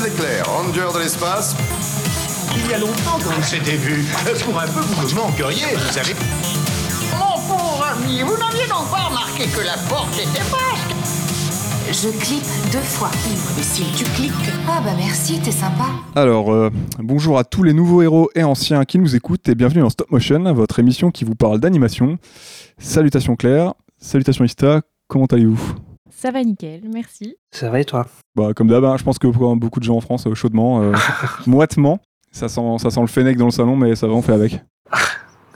Ranger de l'espace. Il y a longtemps qu'on s'était vu. Pour un peu, vous me manqueriez, vous savez. Mon pauvre ami, vous n'aviez donc pas remarqué que la porte était basque Je clique deux fois. Mais si tu cliques. Ah bah merci, t'es sympa. Alors, euh, bonjour à tous les nouveaux héros et anciens qui nous écoutent et bienvenue dans Stop Motion, votre émission qui vous parle d'animation. Salutations Claire, salutations Ista, comment allez-vous? Ça va nickel, merci. Ça va et toi? Bah comme d'hab, hein, je pense que pour beaucoup de gens en France, euh, chaudement, euh, moitement. Ça sent, ça sent le fennec dans le salon, mais ça va, on fait avec.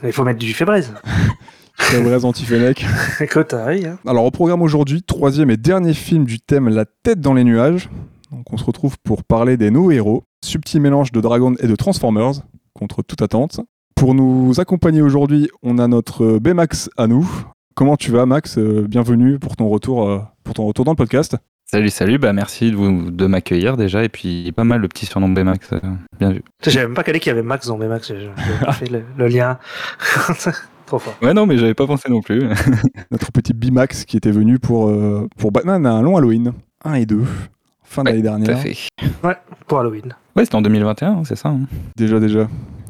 Il faut mettre du Febreze. Febreze anti-fennec. Écoute, oui. Hein. Alors au programme aujourd'hui, troisième et dernier film du thème La tête dans les nuages. Donc on se retrouve pour parler des nouveaux héros, subtil mélange de Dragon et de Transformers, contre toute attente. Pour nous accompagner aujourd'hui, on a notre Baymax à nous. Comment tu vas Max Euh, Bienvenue pour ton retour, euh, pour ton retour dans le podcast. Salut, salut, bah merci de, vous, de m'accueillir déjà, et puis pas mal le petit surnom Baymax, euh, bien vu. Je savais même pas calé qu'il y avait Max dans mes Max. J'ai fait le, le lien. Trop fort. Ouais, non, mais j'avais pas pensé non plus. Notre petit Bimax qui était venu pour, euh, pour Batman à un long Halloween. 1 et 2. Fin d'année Tout à dernière. fait. Ouais, pour Halloween. Ouais, c'était en 2021, hein, c'est ça. hein. Déjà, déjà.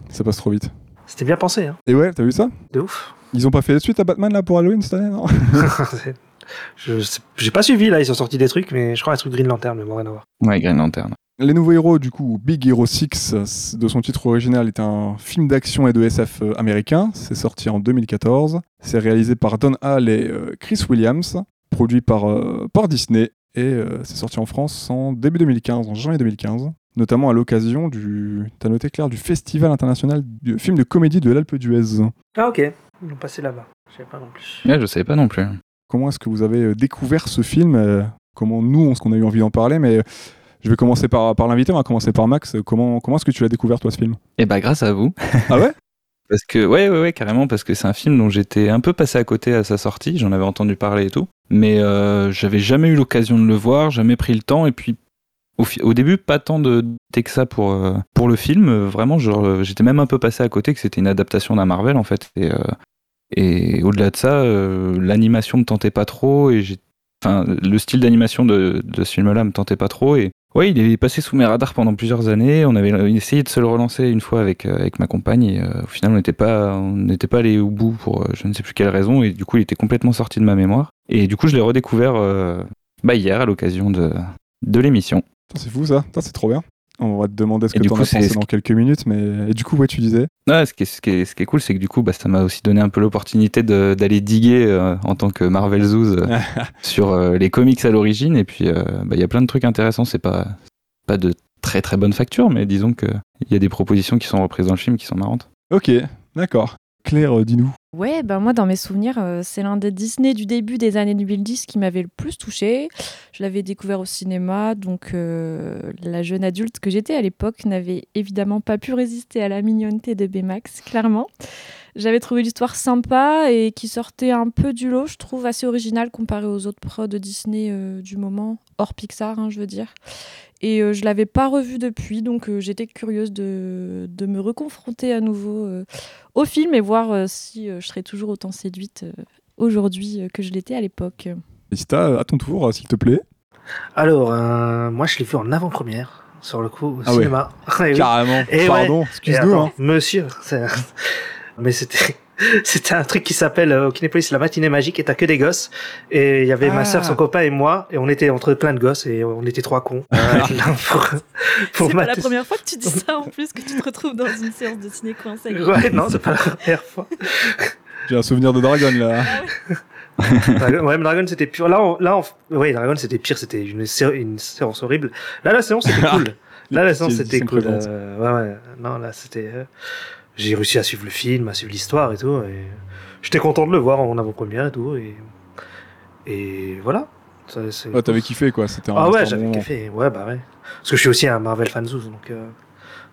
Ça passe trop vite. C'était bien pensé, hein. Et ouais, t'as vu ça? De ouf. Ils ont pas fait de suite à Batman là pour Halloween cette année, non je J'ai pas suivi là, ils ont sorti des trucs, mais je crois un truc Green Lantern, mais bon, rien à voir. Ouais, Green Lantern. Les nouveaux héros, du coup, Big Hero 6, de son titre original, est un film d'action et de SF euh, américain. C'est sorti en 2014. C'est réalisé par Don Hall et euh, Chris Williams, produit par, euh, par Disney. Et euh, c'est sorti en France en début 2015, en janvier 2015. Notamment à l'occasion du, t'as noté Claire, du Festival international du film de comédie de l'Alpe d'Huez. Ah, ok. Ils l'ont passé là-bas. Je savais pas non plus. Ouais, je savais pas non plus. Comment est-ce que vous avez euh, découvert ce film euh, Comment nous, qu'on a eu envie d'en parler Mais euh, je vais commencer par, par l'invité, on va commencer par Max. Comment, comment est-ce que tu l'as découvert, toi, ce film? Et bah, grâce à vous. Ah ouais? Parce que, ouais, ouais, ouais, carrément, parce que c'est un film dont j'étais un peu passé à côté à sa sortie, j'en avais entendu parler et tout, mais euh, j'avais jamais eu l'occasion de le voir, jamais pris le temps, et puis au début, pas tant de que ça pour, euh, pour le film, vraiment, euh, j'étais même un peu passé à côté que c'était une adaptation d'un Marvel, en fait, et, euh, au-delà de ça, l'animation me tentait pas trop, et enfin, le style d'animation de, ce film-là me tentait pas trop, et Ouais, il est passé sous mes radars pendant plusieurs années. On avait essayé de se le relancer une fois avec, avec ma compagne et euh, au final on n'était pas pas allé au bout pour je ne sais plus quelle raison et du coup il était complètement sorti de ma mémoire. Et du coup je l'ai redécouvert bah, hier à l'occasion de, de l'émission. C'est fou ça, c'est trop bien. On va te demander ce Et que t'en coup, as pensé dans quelques minutes, mais et du coup, ouais, tu disais? Ouais, ce, qui est, ce, qui est, ce qui est cool c'est que du coup bah, ça m'a aussi donné un peu l'opportunité d'aller diguer euh, en tant que Marvel Zoos euh, sur euh, les comics à l'origine et puis bah, il y a plein de trucs intéressants. C'est pas pas de très très bonne facture mais disons que il y a des propositions qui sont reprises dans le film qui sont marrantes. Ok, d'accord. Claire, dis-nous. Ouais, ben moi dans mes souvenirs, euh, c'est l'un des Disney du début des années 2010 qui m'avait le plus touché. Je l'avais découvert au cinéma, donc euh, la jeune adulte que j'étais à l'époque n'avait évidemment pas pu résister à la mignonneté de Baymax, clairement. J'avais trouvé l'histoire sympa et qui sortait un peu du lot, je trouve assez original comparé aux autres prods Disney euh, du moment, hors Pixar, hein, je veux dire. Et euh, je l'avais pas revu depuis, donc j'étais curieuse de, de me reconfronter à nouveau au film et voir si je serais toujours autant séduite euh, aujourd'hui euh, que je l'étais à l'époque. Ista, à ton tour, euh, s'il te plaît. Alors, euh, moi, je l'ai vu en avant-première, sur le coup, au Ah cinéma. Carrément. Et Pardon, excuse-nous. Hein. Monsieur, c'est- mais c'était c'était un truc qui s'appelle euh, au Kinépolis la matinée magique et t'as que des gosses et il y avait Ah. ma soeur, son copain et moi et on était entre plein de gosses et on était trois cons. Pour pour C'est pas la première fois que tu dis ça en plus, que tu te retrouves dans une séance de ciné coincée. Ouais, non, c'est pas la première fois. J'ai un souvenir de Dragon là. Dragon, ouais, mais Dragon c'était pur. Là, on, là, on, ouais, Dragon c'était pire, c'était une, sé- une séance horrible. Là, la séance c'était cool. Là, la séance c'était cool. Euh, ouais, ouais. Non, là, c'était. euh, J'ai réussi à suivre le film, à suivre l'histoire et tout. Et j'étais content de le voir en avant-première et tout. Et, et voilà. Ça, Ouais, t'avais kiffé quoi. C'était un Ah ouais, j'avais kiffé. Ouais, bah ouais. Parce que je suis aussi un Marvel fanzouz, donc euh,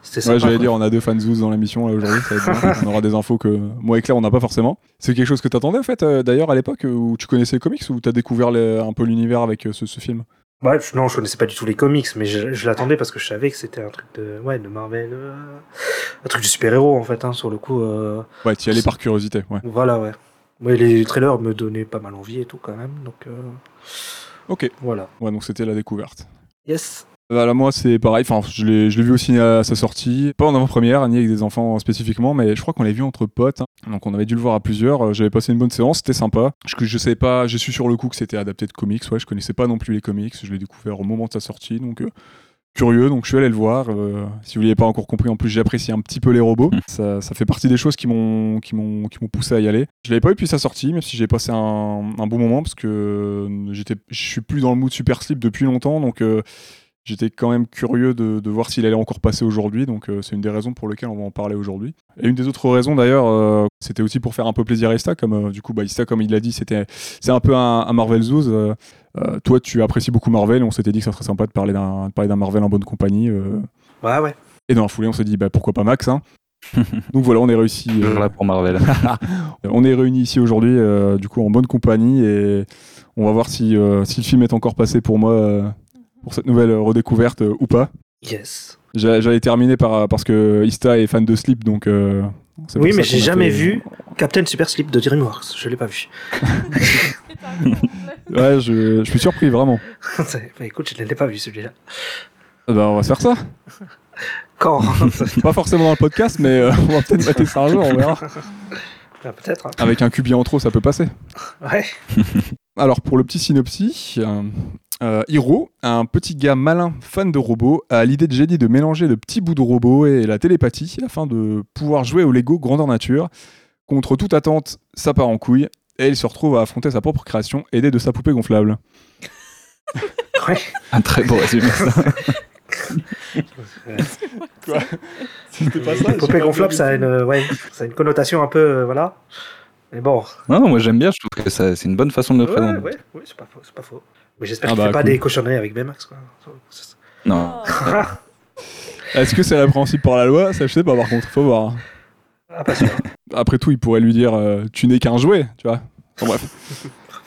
c'était Ouais, j'allais dire, on a deux fanzouz dans l'émission là aujourd'hui. ça va être bien. on aura des infos que moi et Claire on n'a pas forcément. C'est quelque chose que t'attendais en fait, euh, d'ailleurs à l'époque où tu connaissais les comics ou t'as découvert les- un peu l'univers avec euh, ce, ce film? Ouais, je- non, je connaissais pas du tout les comics, mais je, je l'attendais parce que je savais que c'était un truc de, ouais, de Marvel, euh, un truc de super-héros en fait, hein, sur le coup. euh, Ouais, t'y allais par curiosité, ouais. voilà, ouais. Ouais, les trailers me donnaient pas mal envie et tout quand même, donc euh, Ok. voilà. Ouais, donc c'était la découverte. Yes. Voilà, moi c'est pareil, enfin je l'ai je l'ai vu aussi à sa sortie, pas en avant-première, ni avec des enfants spécifiquement, mais je crois qu'on l'a vu entre potes, hein. donc on avait dû le voir à plusieurs, Euh, j'avais passé une bonne séance, c'était sympa. Je, je savais pas, je suis sur le coup que c'était adapté de comics, ouais, je connaissais pas non plus les comics, je l'ai découvert au moment de sa sortie, donc euh, curieux, donc je suis allé le voir. euh, si vous l'avez pas encore compris, en plus j'apprécie un petit peu les robots, ça, ça fait partie des choses qui m'ont qui m'ont qui m'ont poussé à y aller. Je l'avais pas eu depuis sa sortie, même si j'ai passé un, un bon moment parce que euh, j'étais, je suis plus dans le mood super slip depuis longtemps, donc euh, J'étais quand même curieux de, de voir s'il allait encore passer aujourd'hui, donc euh, c'est une des raisons pour lesquelles on va en parler aujourd'hui. Et une des autres raisons d'ailleurs, euh, c'était aussi pour faire un peu plaisir à Ista, comme euh, du coup, bah, Ista, comme il l'a dit, c'était, c'est un peu un, un Marvel Zoos. euh, euh, toi, tu apprécies beaucoup Marvel, on s'était dit que ça serait sympa de parler d'un, de parler d'un Marvel en bonne compagnie. euh. Ouais, ouais. et dans la foulée, on s'est dit, bah, pourquoi pas Max hein Donc voilà, on est réussi. euh, là pour Marvel. on est réunis ici aujourd'hui, euh, du coup, en bonne compagnie, et on va voir si, euh, si le film est encore passé pour moi euh, pour cette nouvelle redécouverte euh, ou pas. Yes. J'a- J'allais terminer par, parce que Ista est fan de Sleep, donc. euh, Oui, mais j'ai jamais fait- vu Captain Super Slip de DreamWorks. Je l'ai pas vu. Ouais, je, je suis surpris, vraiment. Bah, écoute, je ne l'ai pas vu celui-là. Eh ben, on va se faire ça. Quand? Pas forcément dans le podcast, mais euh, on va peut-être mater ça un jour, on verra. Ah, Peut-être. hein. Avec un cubier en trop, ça peut passer. Ouais. Alors, pour le petit synopsis, euh, euh, Hiro, un petit gars malin, fan de robots, a l'idée de génie de mélanger le petit bout de robot et la télépathie afin de pouvoir jouer au Lego grandeur nature. Contre toute attente, ça part en couille et il se retrouve à affronter sa propre création, aidé de sa poupée gonflable. Ouais. Un très beau résumé. ça. C'était pas La poupée gonflable, ça a une, ouais, ça a une connotation un peu, euh, voilà. Mais bon. Non, non, moi j'aime bien, je trouve que ça- c'est une bonne façon de le Ouais, présenter. ouais, ouais, c'est pas faux, c'est pas faux. Mais j'espère Ah qu'il bah, fait pas des cochonneries avec Baymax, quoi. Non. Est-ce que c'est répréhensible par la loi? Ça, je sais pas, par contre, faut voir. Ah, pas sûr. Après tout, il pourrait lui dire euh, Tu n'es qu'un jouet, tu vois. Enfin, bref.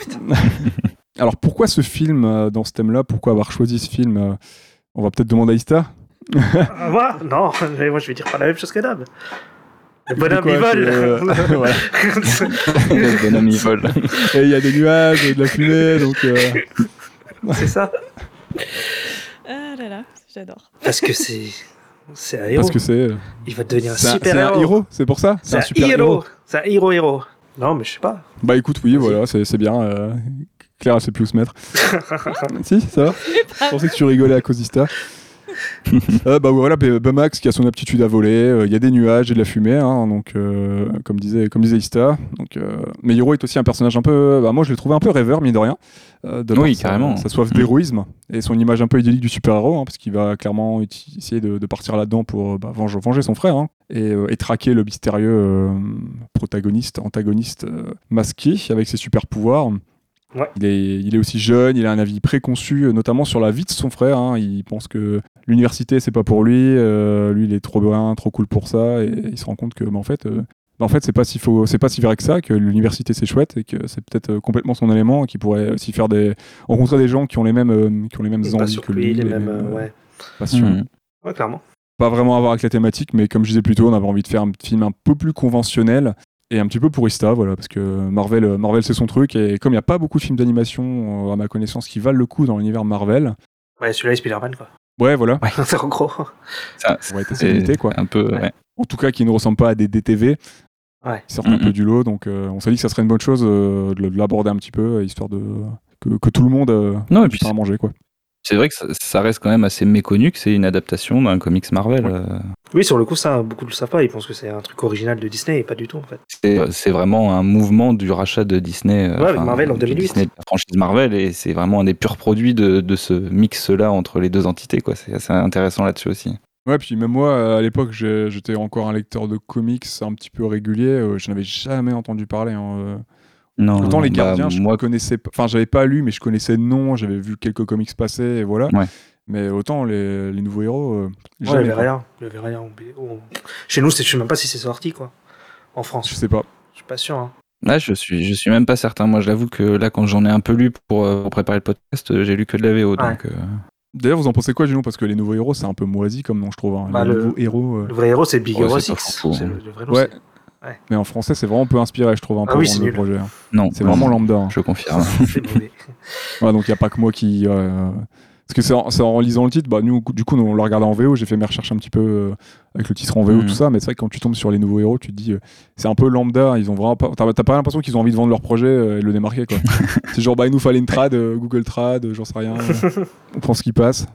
Alors, pourquoi ce film euh, dans ce thème-là? Pourquoi avoir choisi ce film euh, On va peut-être demander à Ista. Moi Non, mais moi je vais dire pas la même chose que Dab. Le bonhomme, Quoi, il vole euh, voilà. Le bonhomme il vole. Et il y a des nuages, de la fumée, donc. euh, C'est ça Ah là là, j'adore. Parce que c'est. C'est un héros. parce que c'est. euh, Il va devenir un super c'est un héros. héros, c'est pour ça? C'est un, super héros. C'est un héros héros. Non, mais je sais pas. Bah écoute, oui, voilà, c'est c'est bien. euh, Claire, elle sait plus où se mettre. si, ça va? Je pensais que tu rigolais à cause d'Ista. Euh, bah voilà, Bamax qui a son aptitude à voler, euh, il y a des nuages et de la fumée, hein, donc euh, comme disait comme disait Ista. Donc, mais Hiro est aussi un personnage un peu, bah, moi je l'ai trouvé un peu rêveur mine de rien. de Oui, sa- carrément. Sa soif d'héroïsme et son image un peu idyllique du super-héros, hein, parce qu'il va clairement essayer de, de partir là-dedans pour bah, venger, venger son frère hein, et, et traquer le mystérieux protagoniste, antagoniste masqué avec ses super pouvoirs. Ouais. Il est, il est aussi jeune, il a un avis préconçu, euh, notamment sur la vie de son frère. hein. Il pense que l'université, c'est pas pour lui. euh, lui, il est trop bien, trop cool pour ça. Et il se rend compte que, bah, en fait, euh, bah, en fait, c'est pas si faux, c'est pas si vrai que ça. Que l'université, c'est chouette et que c'est peut-être complètement son élément. et Qu'il pourrait aussi faire des, rencontrer des gens qui ont les mêmes, euh, qui ont les mêmes envies que lui, les mêmes. ouais. passions. Mhm. ouais, clairement. Pas vraiment à voir avec la thématique, mais comme je disais plus tôt, on avait envie de faire un film un peu plus conventionnel et un petit peu pour Ista, voilà, parce que Marvel, euh, Marvel c'est son truc, et comme il n'y a pas beaucoup de films d'animation, euh, à ma connaissance, qui valent le coup dans l'univers Marvel, Ouais, celui-là est Spider-Man, quoi. ouais, voilà, c'est en gros. Ça, on va être assez c'est limité, quoi. un peu. Ouais. ouais. En tout cas, qui ne ressemblent pas à des DTV, Ouais. qui sortent un peu du lot, donc euh, on s'est dit que ça serait une bonne chose euh, de l'aborder un petit peu, histoire de que, que tout le monde euh, Non, et puis puisse en manger, quoi. C'est vrai que ça, ça reste quand même assez méconnu que c'est une adaptation d'un comics Marvel. Ouais. euh, Oui, sur le coup, ça, beaucoup le savent pas. Ils pensent que c'est un truc original de Disney et pas du tout, en fait. C'est c'est vraiment un mouvement du rachat de Disney. euh, Ouais, avec Marvel en du 2008. Disney, de la franchise Marvel, et c'est vraiment un des purs produits de, de ce mix-là entre les deux entités. quoi. C'est assez intéressant là-dessus aussi. Ouais, puis même moi, euh, à l'époque, j'étais encore un lecteur de comics un petit peu régulier, euh, je n'avais jamais entendu parler. hein, euh. Non, Autant les bah, gardiens, je moi, connaissais pas. Enfin, j'avais pas lu, mais je connaissais le nom, j'avais vu quelques comics passer, et voilà. Ouais. Mais autant les, les nouveaux héros. euh, Ouais, quoi. rien. Avait rien. Chez nous, je sais même pas si c'est sorti, quoi. En France. Je sais pas. Je suis pas sûr. Hein. là, je suis, je suis même pas certain. Moi, je l'avoue que là, quand j'en ai un peu lu pour, euh, pour préparer le podcast, euh, j'ai lu que de la VO. Donc, euh, D'ailleurs, vous en pensez quoi, Juno? Parce que les nouveaux héros, c'est un peu moisi comme nom, je trouve. hein. Bah, les le- nouveaux héros. euh, Le vrai héros, c'est Big Ouais, Hero c'est pas 6. fou, Le, le. Ouais. Mais en français, c'est vraiment un peu inspiré, je trouve, un Ah peu oui, le nul. projet. hein. non, C'est vraiment lambda. hein. Je confirme. Ouais, donc il n'y a pas que moi qui. euh, Parce que c'est en, lisant le titre, bah, nous, du coup, nous, on l'a regardé en VO, j'ai fait mes recherches un petit peu euh, avec le titre en VO, Mhm. tout ça, mais c'est vrai que quand tu tombes sur les nouveaux héros, tu te dis, euh, c'est un peu lambda, ils ont vraiment pas, t'as, pas l'impression qu'ils ont envie de vendre leur projet euh, et le démarquer, quoi. c'est genre, bah, il nous fallait une trad, euh, Google Trad, euh, j'en sais rien, euh, on prend ce qui passe.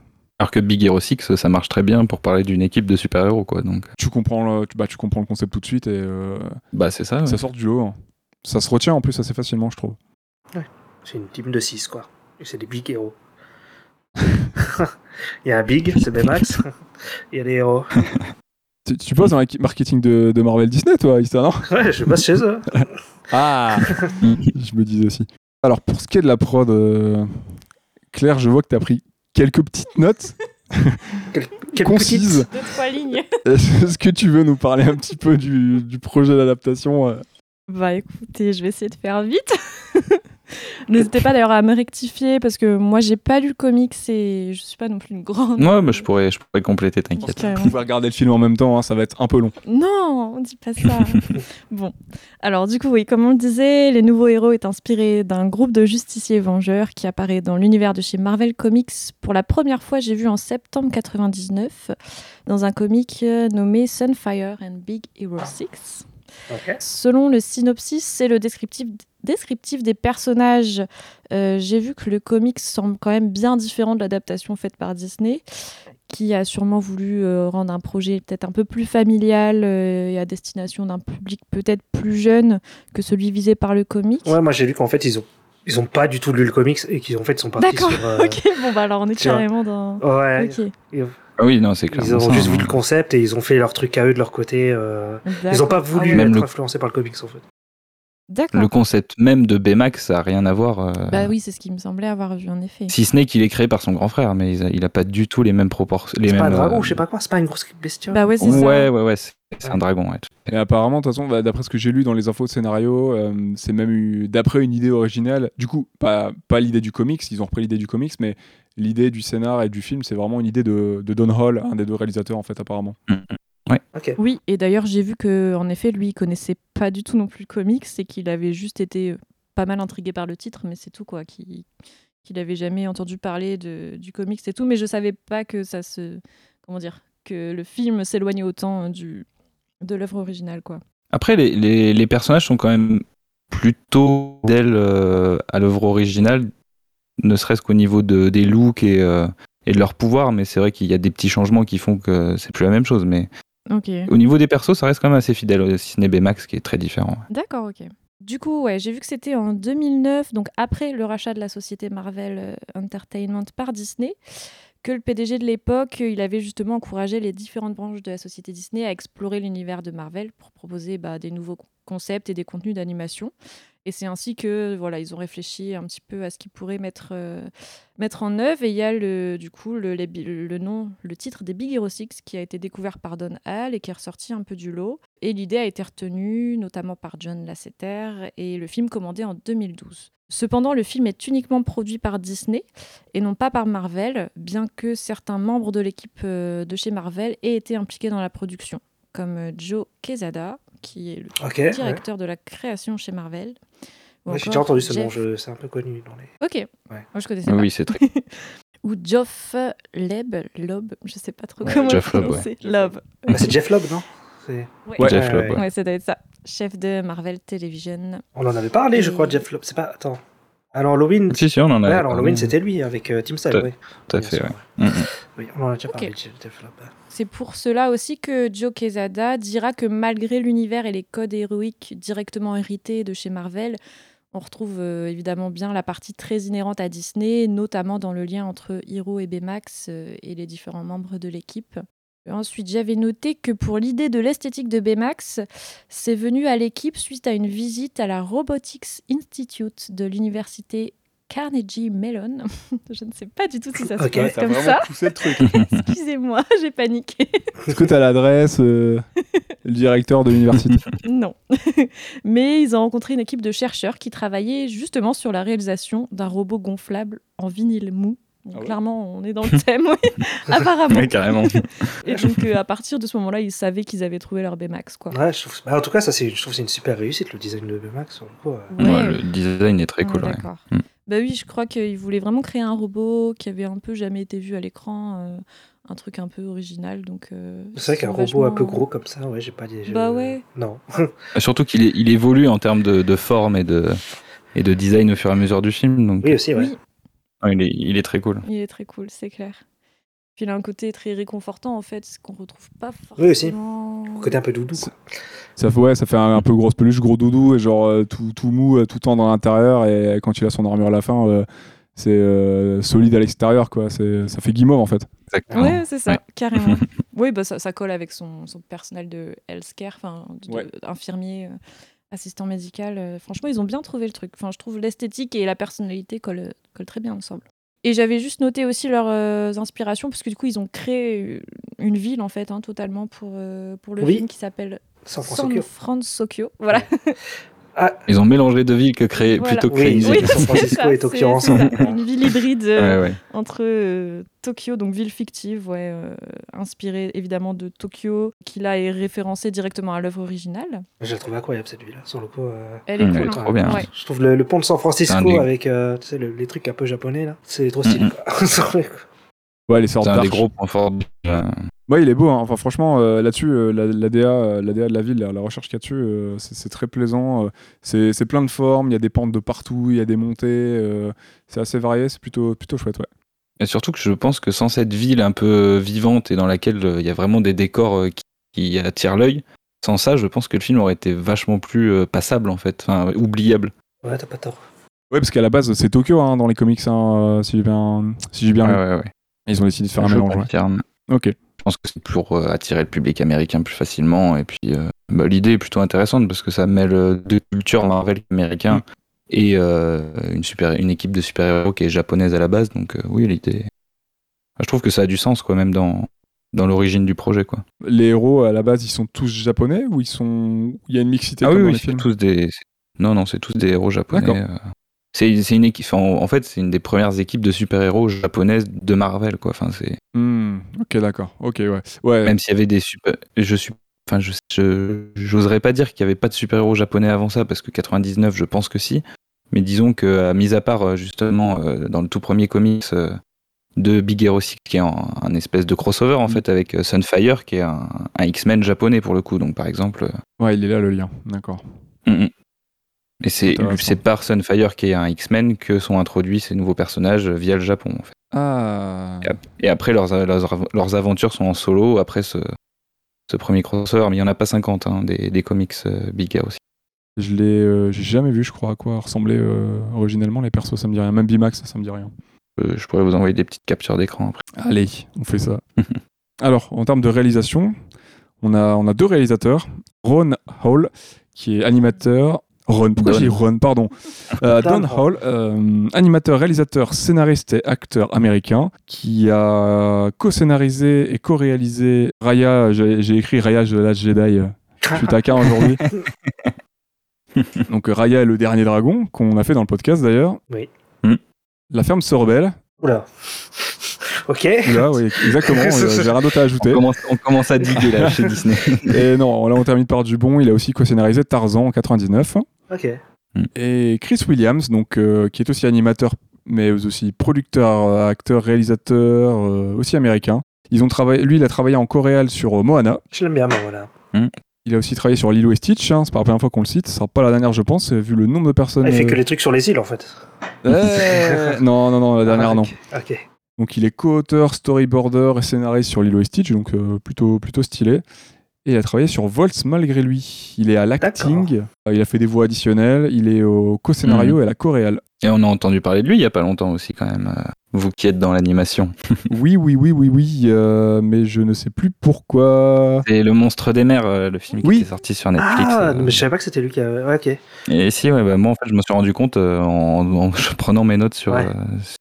Alors que Big Hero 6, ça marche très bien pour parler d'une équipe de super-héros, quoi. Donc, Tu comprends le, tu, bah, tu comprends le concept tout de suite et euh, bah, c'est ça. ouais. ça sort du lot. hein. Ça se retient en plus assez facilement, je trouve. C'est une team de 6, quoi. Et c'est des big héros. Il y a un big, c'est Baymax. Il y a des héros. Tu, tu bosses dans l'équipe marketing de, de Marvel Disney, toi, Ista, non? Ouais, je bosse chez eux. Ah Je me disais aussi. Alors, pour ce qui est de la prod, euh, Claire, je vois que tu as pris quelques petites notes concises. Deux, trois lignes. Est-ce que tu veux nous parler un petit peu du, du projet d'adaptation euh Bah écoutez, je vais essayer de faire vite. N'hésitez pas d'ailleurs à me rectifier parce que moi j'ai pas lu le comics et je suis pas non plus une grande. Ouais, mais je pourrais, je pourrais compléter, t'inquiète. Vous pouvez regarder le film en même temps, hein, ça va être un peu long. Non, on dit pas ça. bon, alors du coup, oui, comme on le disait, Les Nouveaux Héros est inspiré d'un groupe de justiciers vengeurs qui apparaît dans l'univers de chez Marvel Comics pour la première fois, j'ai vu en septembre 99, dans un comic euh, nommé Sunfire and Big Hero 6. Selon le synopsis, c'est le descriptif, descriptif des personnages. Euh, J'ai vu que le comics semble quand même bien différent de l'adaptation faite par Disney, qui a sûrement voulu euh, rendre un projet peut-être un peu plus familial euh, et à destination d'un public peut-être plus jeune que celui visé par le comic. Ouais, moi j'ai lu qu'en fait ils ont ils ont pas du tout lu le comics et qu'ils en fait sont partis D'accord, sur. euh, ok, bon bah alors on est carrément dans... Ouais. Ok, Ah oui, non, c'est clair. Ils ont juste vu le concept et ils ont fait leur truc à eux de leur côté. euh, Ils ont pas voulu Ah. Même être le- influencés par le comics en fait. Le concept même de Baymax, ça a rien à voir. euh, Bah oui, c'est ce qui me semblait avoir vu en effet. Si ce n'est qu'il est créé par son grand frère, mais il a, il a pas du tout les mêmes proportions. Les C'est pas un mêmes, dragon, euh, je sais pas quoi, c'est pas une grosse bestiole. Bah ouais, c'est Ouais, ça. ouais, ouais, c'est c'est un dragon, ouais. Et apparemment, de toute façon, bah, d'après ce que j'ai lu dans les infos de scénario, euh, c'est même eu, d'après une idée originale. Du coup, pas, pas l'idée du comics, ils ont repris l'idée du comics, mais l'idée du scénar et du film, c'est vraiment une idée de, de Don Hall, un des deux réalisateurs, en fait, apparemment. Oui, et d'ailleurs, j'ai vu que en effet, lui, il connaissait pas du tout non plus le comics et qu'il avait juste été euh, pas mal intrigué par le titre, mais c'est tout quoi, qu'il qu'il avait jamais entendu parler de, du comics et tout, mais je savais pas que ça se comment dire que le film s'éloignait autant euh, du de l'œuvre originale quoi. Après, les, les, les personnages sont quand même plutôt fidèles euh, à l'œuvre originale, ne serait-ce qu'au niveau de, des looks et, euh, et de leur pouvoir, mais c'est vrai qu'il y a des petits changements qui font que c'est plus la même chose. Mais Au niveau des persos, ça reste quand même assez fidèle, euh, si ce n'est Baymax qui est très différent. D'accord, ok. Du coup, ouais, j'ai vu que c'était en 2009, donc après le rachat de la société Marvel euh, Entertainment par Disney, que le PDG de l'époque, euh, il avait justement encouragé les différentes branches de la société Disney à explorer l'univers de Marvel pour proposer bah, des nouveaux concepts et des contenus d'animation. Et c'est ainsi que voilà, ils ont réfléchi un petit peu à ce qu'ils pourraient mettre, euh, mettre en œuvre. Et il y a le, du coup le, le nom, le titre des Big Hero 6 qui a été découvert par Don Hall et qui est ressorti un peu du lot. Et l'idée a été retenue notamment par John Lasseter et le film commandé en 2012. Cependant, le film est uniquement produit par Disney et non pas par Marvel, bien que certains membres de l'équipe euh, de chez Marvel aient été impliqués dans la production, comme euh, Joe Quesada, qui est le ouais. directeur de la création chez Marvel. ou Ouais, J'ai déjà entendu ce nom, Jeff- je- c'est un peu connu dans les. Ok, moi je connaissais Oui, pas. oui, c'est très. Ou Geoff Leb, Lob, je sais pas trop Ouais, comment Jeff. Lob. Bah, c'est Jeff Lobb, non C'est- Ouais. Jeff Loeb, ouais. ouais. Ouais, ça doit être ça. Chef de Marvel Television. On en avait parlé, je crois, Jeff Lobb. C'est pas. Attends. Alors Halloween. Si, si, on en a. Ouais, alors Halloween, c'était lui avec euh, Team Style, Tout- oui. Tout à fait, sûr, ouais. ouais. Mm, mm. Oui, on en a déjà parlé. C'est pour cela aussi que Joe Quesada dira que malgré l'univers et les codes héroïques directement hérités de chez Marvel, on retrouve euh, évidemment bien la partie très inhérente à Disney, notamment dans le lien entre Hiro et Baymax euh, et les différents membres de l'équipe. Ensuite, j'avais noté que pour l'idée de l'esthétique de Baymax, c'est venu à l'équipe suite à une visite à la Robotics Institute de l'université Carnegie Mellon. Je ne sais pas du tout si ça se Ok. prononce T'as comme ça. poussé le truc. Excusez-moi, j'ai paniqué. Est-ce que t'as l'adresse, euh, le directeur de l'université? Non. Mais ils ont rencontré une équipe de chercheurs qui travaillaient justement sur la réalisation d'un robot gonflable en vinyle mou. Donc, Ah ouais clairement, on est dans le thème, oui, apparemment. Ouais, carrément. Et donc, euh, à partir de ce moment-là, ils savaient qu'ils avaient trouvé leur Baymax. Quoi. Ouais, je trouve... bah, en tout cas, ça, c'est... je trouve que c'est une super réussite, le design de. Sur le coup, euh. Ouais. Ouais, le design est très Ouais, cool. D'accord. Mm. Bah oui, je crois qu'ils voulaient vraiment créer un robot qui avait un peu jamais été vu à l'écran, euh, un truc un peu original. Donc, euh, C'est vrai qu'un robot un peu gros comme ça, ouais, j'ai pas dit. je- Bah ouais. Non. Surtout qu'il il évolue en termes de, de forme et de, et de design au fur et à mesure du film. Donc, Oui, aussi, ouais. Oui, il, est, il est très cool. il est très cool, c'est clair. Puis il a un côté très réconfortant en fait, ce qu'on retrouve pas forcément. Oui, aussi. Côté un peu doudou, quoi. Ça fait, ouais, ça fait un, un peu grosse peluche, gros doudou, et genre euh, tout, tout mou, euh, tout tendre à l'intérieur, et quand il a son armure à la fin, euh, c'est euh, solide à l'extérieur, quoi. C'est- Ça fait guimauve en fait. Exactement. Ouais, c'est ça, Ouais. carrément. oui, bah ça, ça colle avec son, son personnel de healthcare, enfin, Ouais. infirmier, euh, assistant médical. euh, franchement, ils ont bien trouvé le truc. Enfin, je trouve l'esthétique et la personnalité collent, collent très bien ensemble. Et j'avais juste noté aussi leurs euh, inspirations, parce que du coup, ils ont créé une ville, en fait, hein, totalement pour, euh, pour le Oui. film qui s'appelle San San Francisco. Francisco. Voilà. Ah, Ils ont mélangé deux villes que créer, Voilà. plutôt que créer Oui, oui. San Francisco ça, et Tokyo ensemble. Une ville hybride euh, Ouais, ouais. entre euh, Tokyo, donc ville fictive, ouais, euh, inspirée évidemment de Tokyo, qui là est référencée directement à l'œuvre originale. Je la trouve incroyable cette ville, sur le coup. euh, Elle est Mmh, cool. elle est hein. trop bien. Ouais. Je trouve le, le pont de San Francisco avec euh, tu sais, le- les trucs un peu japonais là, c'est trop stylé. Ouais, les sortes C'est un des gros points forts. Euh, Ouais, il est beau. hein. Enfin, franchement, euh, là-dessus, euh, la, la DA, euh, la DA de la ville, la, la recherche qu'il y a dessus, euh, c'est très plaisant. euh, c'est plein de formes. Il y a des pentes de partout. Il y a des montées. euh, c'est assez varié. C'est plutôt, plutôt chouette. Ouais. Et surtout que je pense que sans cette ville un peu vivante et dans laquelle euh, il y a vraiment des décors euh, qui, qui attirent l'œil, sans ça, je pense que le film aurait été vachement plus euh, passable en fait, enfin oubliable. Ouais, t'as pas tort. Ouais, parce qu'à la base, c'est Tokyo hein, dans les comics, hein, euh, si j'ai bien, si j'ai bien Ouais, lu. ouais, ouais. Ils ont décidé de faire un mélange. Ok. Pense que c'est pour euh, attirer le public américain plus facilement. Et puis, euh, bah, l'idée est plutôt intéressante parce que ça mêle euh, deux cultures Marvel américains Mm. et une, super, une équipe de super-héros qui est japonaise à la base. Donc, oui, l'idée. Enfin, je trouve que ça a du sens, quoi, même dans, dans l'origine du projet, quoi. Les héros à la base, ils sont tous japonais ou ils sont, il y a une mixité Ah comme oui, dans oui, les films? tous des. c'est- Non, non, c'est tous des héros japonais. Euh. C'est une équipe. en en fait, c'est une des premières équipes de super-héros japonaises de Marvel, quoi. Enfin, c'est. Hmm, ok, d'accord. Ok, ouais. Ouais. Même s'il y avait des super. Je suis. Enfin, je. je- J'oserais pas dire qu'il y avait pas de super-héros japonais avant ça, parce que 99, je pense que si. Mais disons que, mis à part, euh, justement, euh, dans le tout premier comics euh, de Big Hero 6, qui est un, un espèce de crossover, en Mm. fait, avec Sunfire, qui est un, un X-Men japonais, pour le coup. Donc, par exemple. Ouais, il est là le lien. D'accord. Mm, mm. Et c'est c'est par Sunfire qui est un X-Men que sont introduits ces nouveaux personnages via le Japon. En fait. Ah. Et ap- Et après, leurs, leurs, leurs aventures sont en solo après ce, ce premier crossover. Mais il n'y en a pas 50 hein, des, des comics euh, Big Hero aussi. Je l'ai, euh, j'ai jamais vu, je crois, à quoi ressemblaient euh, originellement les persos. Ça me dit rien. Même Bimax, ça me dit rien. Euh, je pourrais vous envoyer des petites captures d'écran après. Allez, on fait ça. Alors, en termes de réalisation, on a, on a deux réalisateurs. Ron Hall, qui est animateur. Ron, pourquoi j'ai Ron Pardon. Euh, Don Hall, euh, animateur, réalisateur, scénariste et acteur américain, qui a co-scénarisé et co-réalisé Raya. J'ai écrit Raya de la Jedi. Je suis taquin aujourd'hui. Donc Raya est le dernier dragon, qu'on a fait dans le podcast d'ailleurs. Oui. Hmm. La ferme se rebelle. Oula. Ok. Là, oui, exactement. J'ai rien d'autre à On ajouter. commence, on commence à diguer là chez Disney. Et non, là on termine par du bon. Il a aussi co-scénarisé Tarzan en 99. Ok. Et Chris Williams, donc, euh, qui est aussi animateur, mais aussi producteur, euh, acteur, réalisateur, euh, aussi américain. Ils ont travaillé, lui, il a travaillé en coréal sur Moana. Je l'aime bien, moi, voilà. Il a aussi travaillé sur Lilo et Stitch. hein, c'est pas la première fois qu'on le cite. Ce sera pas la dernière, je pense, vu le nombre de personnes. Il fait que les trucs sur les îles, en fait. eh, non, non, non, la dernière, Ah, non. ok. Ok. Donc il est co-auteur, storyboarder et scénariste sur Lilo et Stitch, donc euh, plutôt, plutôt stylé. Et il a travaillé sur Volts malgré lui. Il est à l'acting, euh, il a fait des voix additionnelles, il est au co-scénario Mhm. et à la coréale. Et on a entendu parler de lui il y a pas longtemps aussi quand même. euh, Vous qui êtes dans l'animation. oui, oui, oui, oui, oui, euh, mais je ne sais plus pourquoi. C'est Le Monstre des Mers, le film Oui. qui est sorti sur Netflix. Ah, euh, mais je savais pas que c'était lui qui avait. Ouais, ok. Et si, ouais, bah, moi en fait, je me suis rendu compte euh, en, en prenant mes notes sur, Ouais. euh,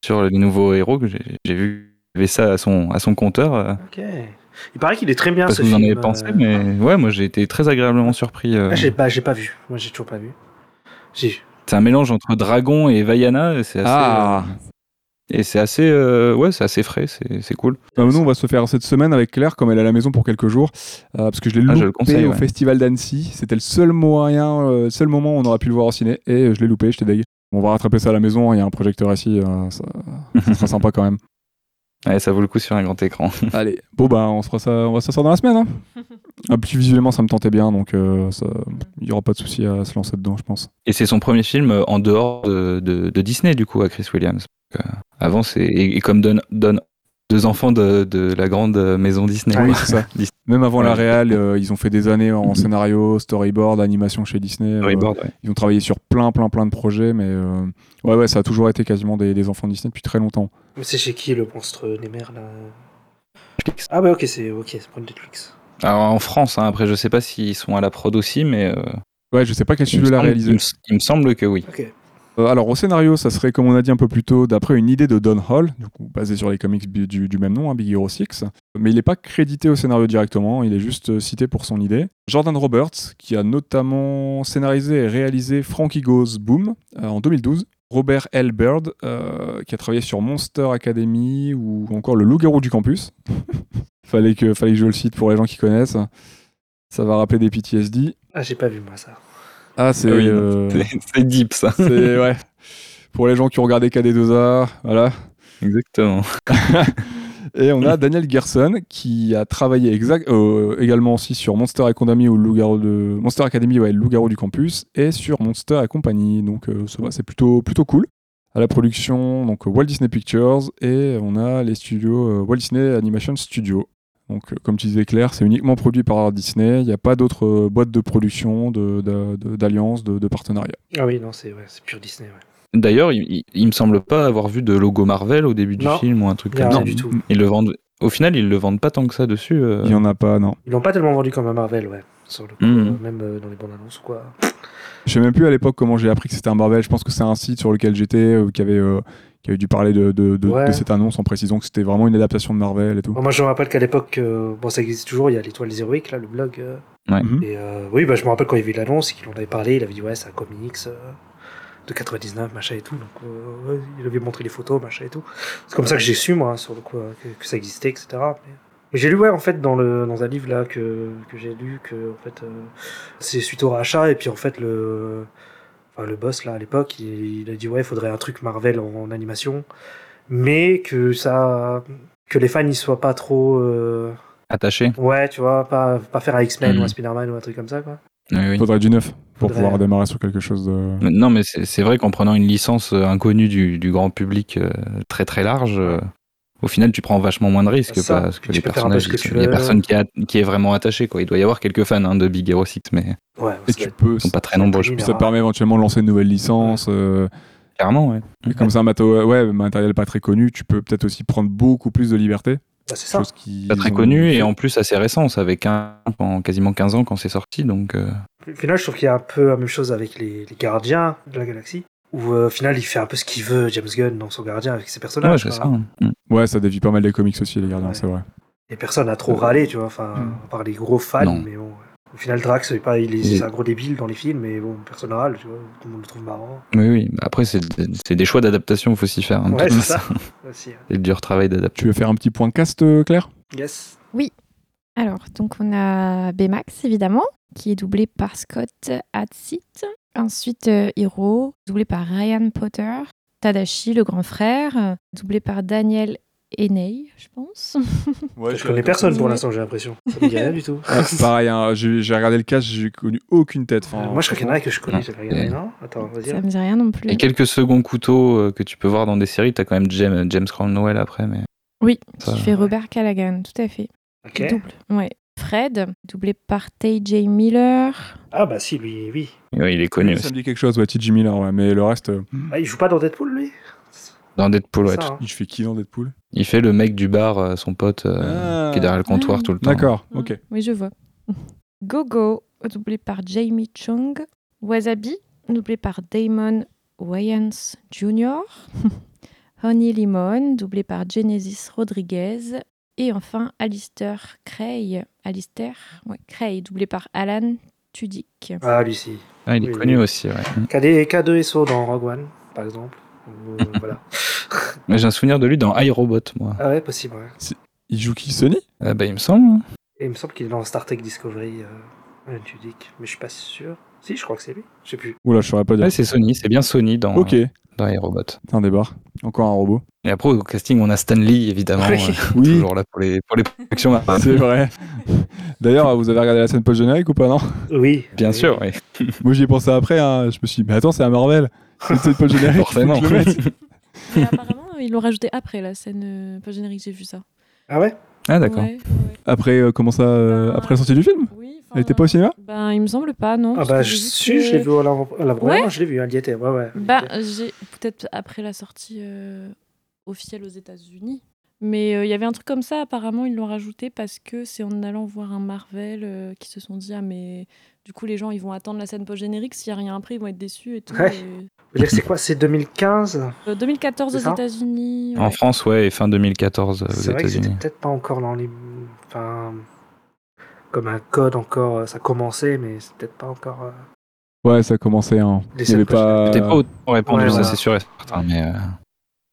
sur les nouveaux héros que j'ai vu avait ça à son, à son compteur. euh, Ok. Il paraît qu'il est très bien, parce ce que vous en film. avez pensé, euh. mais ouais, moi j'ai été très agréablement surpris. euh. Ah, j'ai pas, j'ai pas vu. Moi, j'ai toujours pas vu. J'ai c'est un mélange entre Dragon et Vaiana. et C'est assez, Ah. euh, et c'est assez, euh, ouais, c'est assez frais, c'est c'est cool. Bah, nous, on va se faire cette semaine avec Claire, comme elle est à la maison pour quelques jours, euh, parce que je l'ai Ah, loupé je conseille, au ouais. festival d'Annecy. C'était le seul moyen, euh, seul moment où on aurait pu le voir au ciné, et je l'ai loupé, j'étais deg. On va rattraper ça à la maison, il y a un projecteur ici, euh, ça, ça sera sympa quand même. Ouais, ça vaut le coup sur un grand écran. Allez, bon bah on se fera ça, on va s'asseoir dans la semaine. Hein. Ah, puis visuellement ça me tentait bien, donc euh, ça- il y aura pas de souci à se lancer dedans, je pense. Et c'est son premier film euh, en dehors de, de- de Disney, du coup, à Chris Williams. Donc, euh, avant, c'est. Et, et comme Don, Don- deux enfants de, de la grande euh, maison Disney. oui, quoi. c'est ça. Même avant la réal, euh, ils ont fait des années en scénario, storyboard, animation chez Disney. euh, ouais. ils ont travaillé sur plein, plein, plein de projets, mais euh, ouais, ouais, ça a toujours été quasiment des, des enfants Disney depuis très longtemps. Mais c'est chez qui le monstre Nemer là? Ah, bah ok, c'est ok, c'est pour Netflix. Alors en France, hein, après, je sais pas s'ils sont à la prod aussi, mais. euh, Ouais, je sais pas quel studio l'a réalisé. il me- il me semble que oui. Ok. Euh, alors au scénario, ça serait comme on a dit un peu plus tôt, d'après une idée de Don Hall, du coup, basé sur les comics du, même nom, hein, Big Hero 6. Mais il n'est pas crédité au scénario directement, il est juste euh, cité pour son idée. Jordan Roberts, qui a notamment scénarisé et réalisé Frankie Goes Boom euh, en 2012. Robert L. Bird, qui a travaillé sur Monster Academy ou encore Le Loup-garou du campus. fallait, que, fallait que je le cite pour les gens qui connaissent. Ça va rappeler des PTSD. Ah, j'ai pas vu moi ça. Ah, c'est. Ah oui, euh, C'est- deep, ça. c'est ouais. Pour les gens qui ont regardé KD2A, voilà. Exactement. Et on a Daniel Gerson qui a travaillé exact, euh, également aussi sur Monster Academy ou Loup-garou de Monster Academy, ouais, le Loup-garou du campus, et sur Monster et compagnie. Donc euh, ça va, c'est plutôt plutôt cool. À la production, donc Walt Disney Pictures et on a les studios euh, Walt Disney Animation Studio. Donc euh, comme tu disais Claire, c'est uniquement produit par Disney. Il n'y a pas d'autres euh, boîtes de production, de- de- de- d'alliance, de, de, partenariat. Ah oui, non, c'est ouais, pur Disney. Ouais. D'ailleurs, il, il me semble pas avoir vu de logo Marvel au début du Non, film ou un truc y comme ça. du tout. Ils le vendent. Au final, ils le vendent pas tant que ça dessus. euh. Il n'y en a pas, non. Ils l'ont pas tellement vendu comme un Marvel, ouais. Sur le coup, euh, même euh, dans les bandes annonces ou quoi. Je sais même plus à l'époque comment j'ai appris que c'était un Marvel. Je pense que c'est un site sur lequel j'étais euh, qui avait euh, qui avait dû parler de, de, de- Ouais. de cette annonce en précisant que c'était vraiment une adaptation de Marvel et tout. Bon, moi, je me rappelle qu'à l'époque, euh, bon, ça existe toujours. Il y a l'étoile Zéroïque, là, le blog. euh, Ouais. Mhm. Et euh, oui, bah, je me rappelle quand il y avait l'annonce et qu'il en avait parlé, il avait dit ouais, c'est un comics euh, de 99, machin et tout. Donc euh, ouais, il avait montré les photos, machin et tout. C'est comme ça que j'ai su, moi, sur le coup, euh, que, que ça existait, etc. Mais, j'ai lu, ouais, en fait, dans, le, dans un livre là que, que j'ai lu, que en fait, euh, c'est suite au rachat, et puis en fait, le, le boss là à l'époque, il, il a dit ouais, il faudrait un truc Marvel en, en animation, mais que ça. que les fans n'y soient pas trop. euh, Attaché. Ouais, tu vois, pas, pas faire un X-Men ou un Spider-Man ou un truc comme ça, quoi. Oui, oui. Faudrait du neuf pour Faudrait- pouvoir démarrer sur quelque chose de. Non, mais c'est c'est vrai qu'en prenant une licence euh, inconnue du, du grand public euh, très très large, euh, au final, tu prends vachement moins de risques ça. parce que les personnages, que tu sont- il y a veux. personne qui, a- qui est vraiment attaché. Quoi. Il doit y avoir quelques fans hein, de Big Hero 6, mais Ouais, Et tu peux. ils sont pas très nombreux. je Puis pense. Ça te permet éventuellement de lancer une nouvelle licence. euh, Clairement, ouais. et comme c'est un mato- ouais, matériel pas très connu, tu peux peut-être aussi prendre beaucoup plus de liberté. Bah, c'est ça. Pas très ont connu et en plus assez récent. Ça avait 15 en quasiment 15 ans quand c'est sorti. Donc, euh, Au final, je trouve qu'il y a un peu la même chose avec les, les gardiens de la galaxie. Où euh, au final, il fait un peu ce qu'il veut, James Gunn, dans son gardien avec ses ouais, personnages. c'est quoi. ça. hein. Mm. Ouais, ça dévie pas mal des comics aussi, les gardiens, Ouais. c'est vrai. Et personne n'a trop râlé, tu vois, enfin, Mm. à part les gros fans, Non. mais bon. Au final, Drax, c'est pas, il est, un gros débile dans les films, mais bon, personne râle, tu vois, tout le monde le trouve marrant. Oui, oui. Après, c'est c'est des choix d'adaptation, il faut s'y faire. hein, de Ouais, c'est ça. Ouais. C'est le dur travail d'adapter. Tu veux faire un petit point cast, euh, Claire? Yes. Alors, donc on a Baymax, évidemment, qui est doublé par Scott Adsit. Ensuite, euh, Hiro, doublé par Ryan Potter. Tadashi, le grand frère, euh, doublé par Daniel Eney, je pense. Ouais, je connais personne pour l'instant, j'ai l'impression. Ça me dit rien du tout. Ouais, pareil, hein, j'ai j'ai regardé le cast, j'ai connu aucune tête. Enfin, Euh, Moi, je crois qu'il y en a que je connais, Ah. j'avais regardé, non Attends, vas-y. Ça me dit rien non plus. Et quelques seconds couteaux que tu peux voir dans des séries, t'as quand même James, James Cromwell après, mais Oui, ça- qui fait Robert Callaghan, tout à fait. Ok. Double. Ouais. Fred, doublé par T.J. Miller. Ah, bah si, lui, oui. ouais, il est connu ça aussi. me dit quelque chose, ouais, T.J. Miller, ouais, mais le reste, euh, Ah, il joue pas dans Deadpool, lui? Dans Deadpool, ouais. Ça, hein. il fait qui dans Deadpool? Il fait le mec du bar, euh, son pote, euh, Ah. qui est derrière le comptoir Ah. tout le temps. D'accord, ok. Oui, je vois. Gogo, doublé par Jamie Chung. Wasabi, doublé par Damon Wayans Jr. Honey Lemon, doublé par Genesis Rodriguez. Et enfin, Alistair Cray. Alistair ouais, Cray, doublé par Alan Tudyk. Ah, lui, si. Ah, il est Oui, connu oui. aussi, ouais. K2 K2 SO dans Rogue One, par exemple. Euh, voilà. Mais j'ai un souvenir de lui dans iRobot, moi. Ah ouais, possible, ouais. Il joue qui Sony? Ah bah, il me semble. hein. Et il me semble qu'il est dans Star Trek Discovery. euh, Alan Tudyk, mais je suis pas sûr. Si, je crois que c'est lui. Je sais plus. Oula, je saurais pas dire. Ouais, c'est Sony, c'est bien Sony dans, ok, dans les robots. c'est un débarque. Encore un robot. Et après, au casting, on a Stan Lee, évidemment. Oui. euh, Oui. Toujours là pour les, pour les productions. C'est vrai. D'ailleurs, vous avez regardé la scène post-générique ou pas, non? Oui. Bien oui. sûr, oui. Moi, j'y ai pensé après. hein. Je me suis dit, mais attends, c'est à Marvel. C'est une scène post-générique. Forcément. Et apparemment, ils l'ont rajouté après la scène euh, pas générique, j'ai vu ça. Ah ouais? Ah, d'accord. Ouais, ouais. Après, euh, comment ça euh, Ben, Après la sortie du film? Elle était pas au cinéma? Ben, il me semble pas, non. Ah bah, je suis, que- je l'ai vu à l'avant. à. Ouais, je l'ai vu, il y était. Ouais, ouais. Bah, j'ai peut-être après la sortie euh, officielle aux États-Unis. Mais euh, il y avait un truc comme ça, apparemment, ils l'ont rajouté parce que c'est en allant voir un Marvel euh, qui se sont dit Ah, mais du coup, les gens, ils vont attendre la scène post-générique. S'il n'y a rien après, ils vont être déçus et tout. Ouais. et- Vous dire que c'est quoi C'est 2015 Euh, 2014 aux C'est ça? États-Unis. En. France, ouais, et fin 2014 euh, aux C'est vrai que c'était États-Unis. peut-être pas encore dans les. Enfin. Comme un code encore, euh, ça commençait, mais c'est peut-être pas encore. euh, Ouais, ça commençait. Hein. Il avait pas. C'était pas autant répandu, Ouais, ça voilà. c'est sûr mais euh,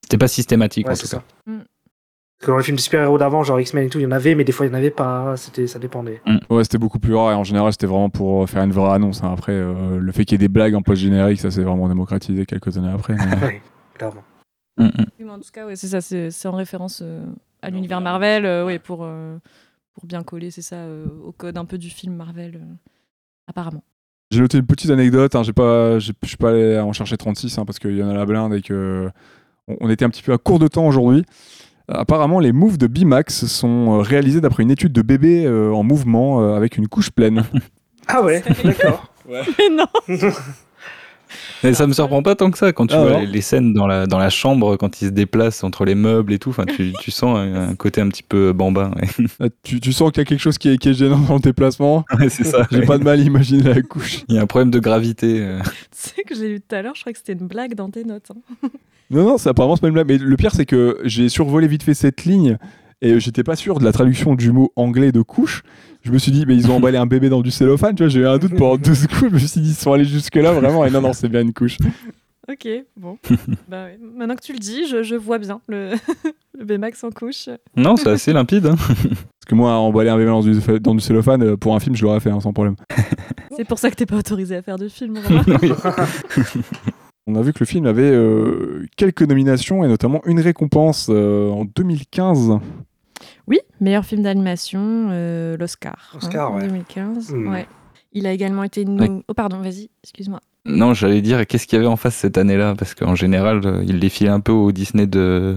c'était pas systématique Ouais, en c'est tout cas. ça. Mm. Parce que dans les films de super-héros d'avant, genre X-Men et tout, il y en avait, mais des fois il y en avait pas. C'était, ça dépendait. Ouais, c'était beaucoup plus rare et en général, c'était vraiment pour faire une vraie annonce. hein. Après, euh, le fait qu'il y ait des blagues en post-générique, ça s'est vraiment démocratisé quelques années après. mais- clairement. Mm, mm. Oui, mais en tout cas, ouais, c'est ça, c'est c'est en référence euh, à l'univers Marvel, euh, ouais, pour, euh, pour bien coller, c'est ça, euh, au code un peu du film Marvel, euh, apparemment. J'ai noté une petite anecdote. Hein, j'ai pas, j'ai- je suis pas allé en chercher 36 hein, parce qu'il y en a la blinde et que on, on était un petit peu à court de temps aujourd'hui. Apparemment, les moves de Bimax sont euh, réalisés d'après une étude de bébé euh, en mouvement euh, avec une couche pleine. Ah ouais, d'accord. Mais non Et ça me surprend pas tant que ça quand tu Ah vois les, les scènes dans la, dans la chambre quand ils se déplacent entre les meubles et tout. Enfin, tu, tu sens un, un côté un petit peu bambin. Ouais, Euh, tu, tu sens qu'il y a quelque chose qui est, qui est gênant dans le déplacement. Ouais, c'est ça. J'ai ouais. pas de mal à imaginer la couche. Il y a un problème de gravité. euh. Tu sais que j'ai lu tout à l'heure, je crois que c'était une blague dans tes notes. hein. Non, non, c'est apparemment c'est pas une blague. Mais le pire, c'est que j'ai survolé vite fait cette ligne et j'étais pas sûr de la traduction du mot anglais de couche. Je me suis dit, mais ils ont emballé un bébé dans du cellophane, tu vois, j'ai eu un doute pendant deux secondes. Je me suis dit, ils sont allés jusque-là vraiment. Et non, non, c'est bien une couche. Ok, bon. bah ouais. Maintenant que tu le dis, je, je vois bien le, le Baymax en couche. Non, c'est assez limpide. hein. Parce que moi, emballer un bébé dans du, dans du cellophane, euh, pour un film, je l'aurais fait hein, sans problème. C'est pour ça que t'es pas autorisé à faire de film. On a vu que le film avait euh, quelques nominations et notamment une récompense euh, en 2015. Oui, meilleur film d'animation, euh, l'Oscar. Oscar, en ouais. 2015. Hmm. Ouais. Il a également été. nom- Ouais. Oh, pardon, vas-y, excuse-moi. Non, j'allais dire, qu'est-ce qu'il y avait en face cette année-là? Parce qu'en général, il filait un peu au Disney de,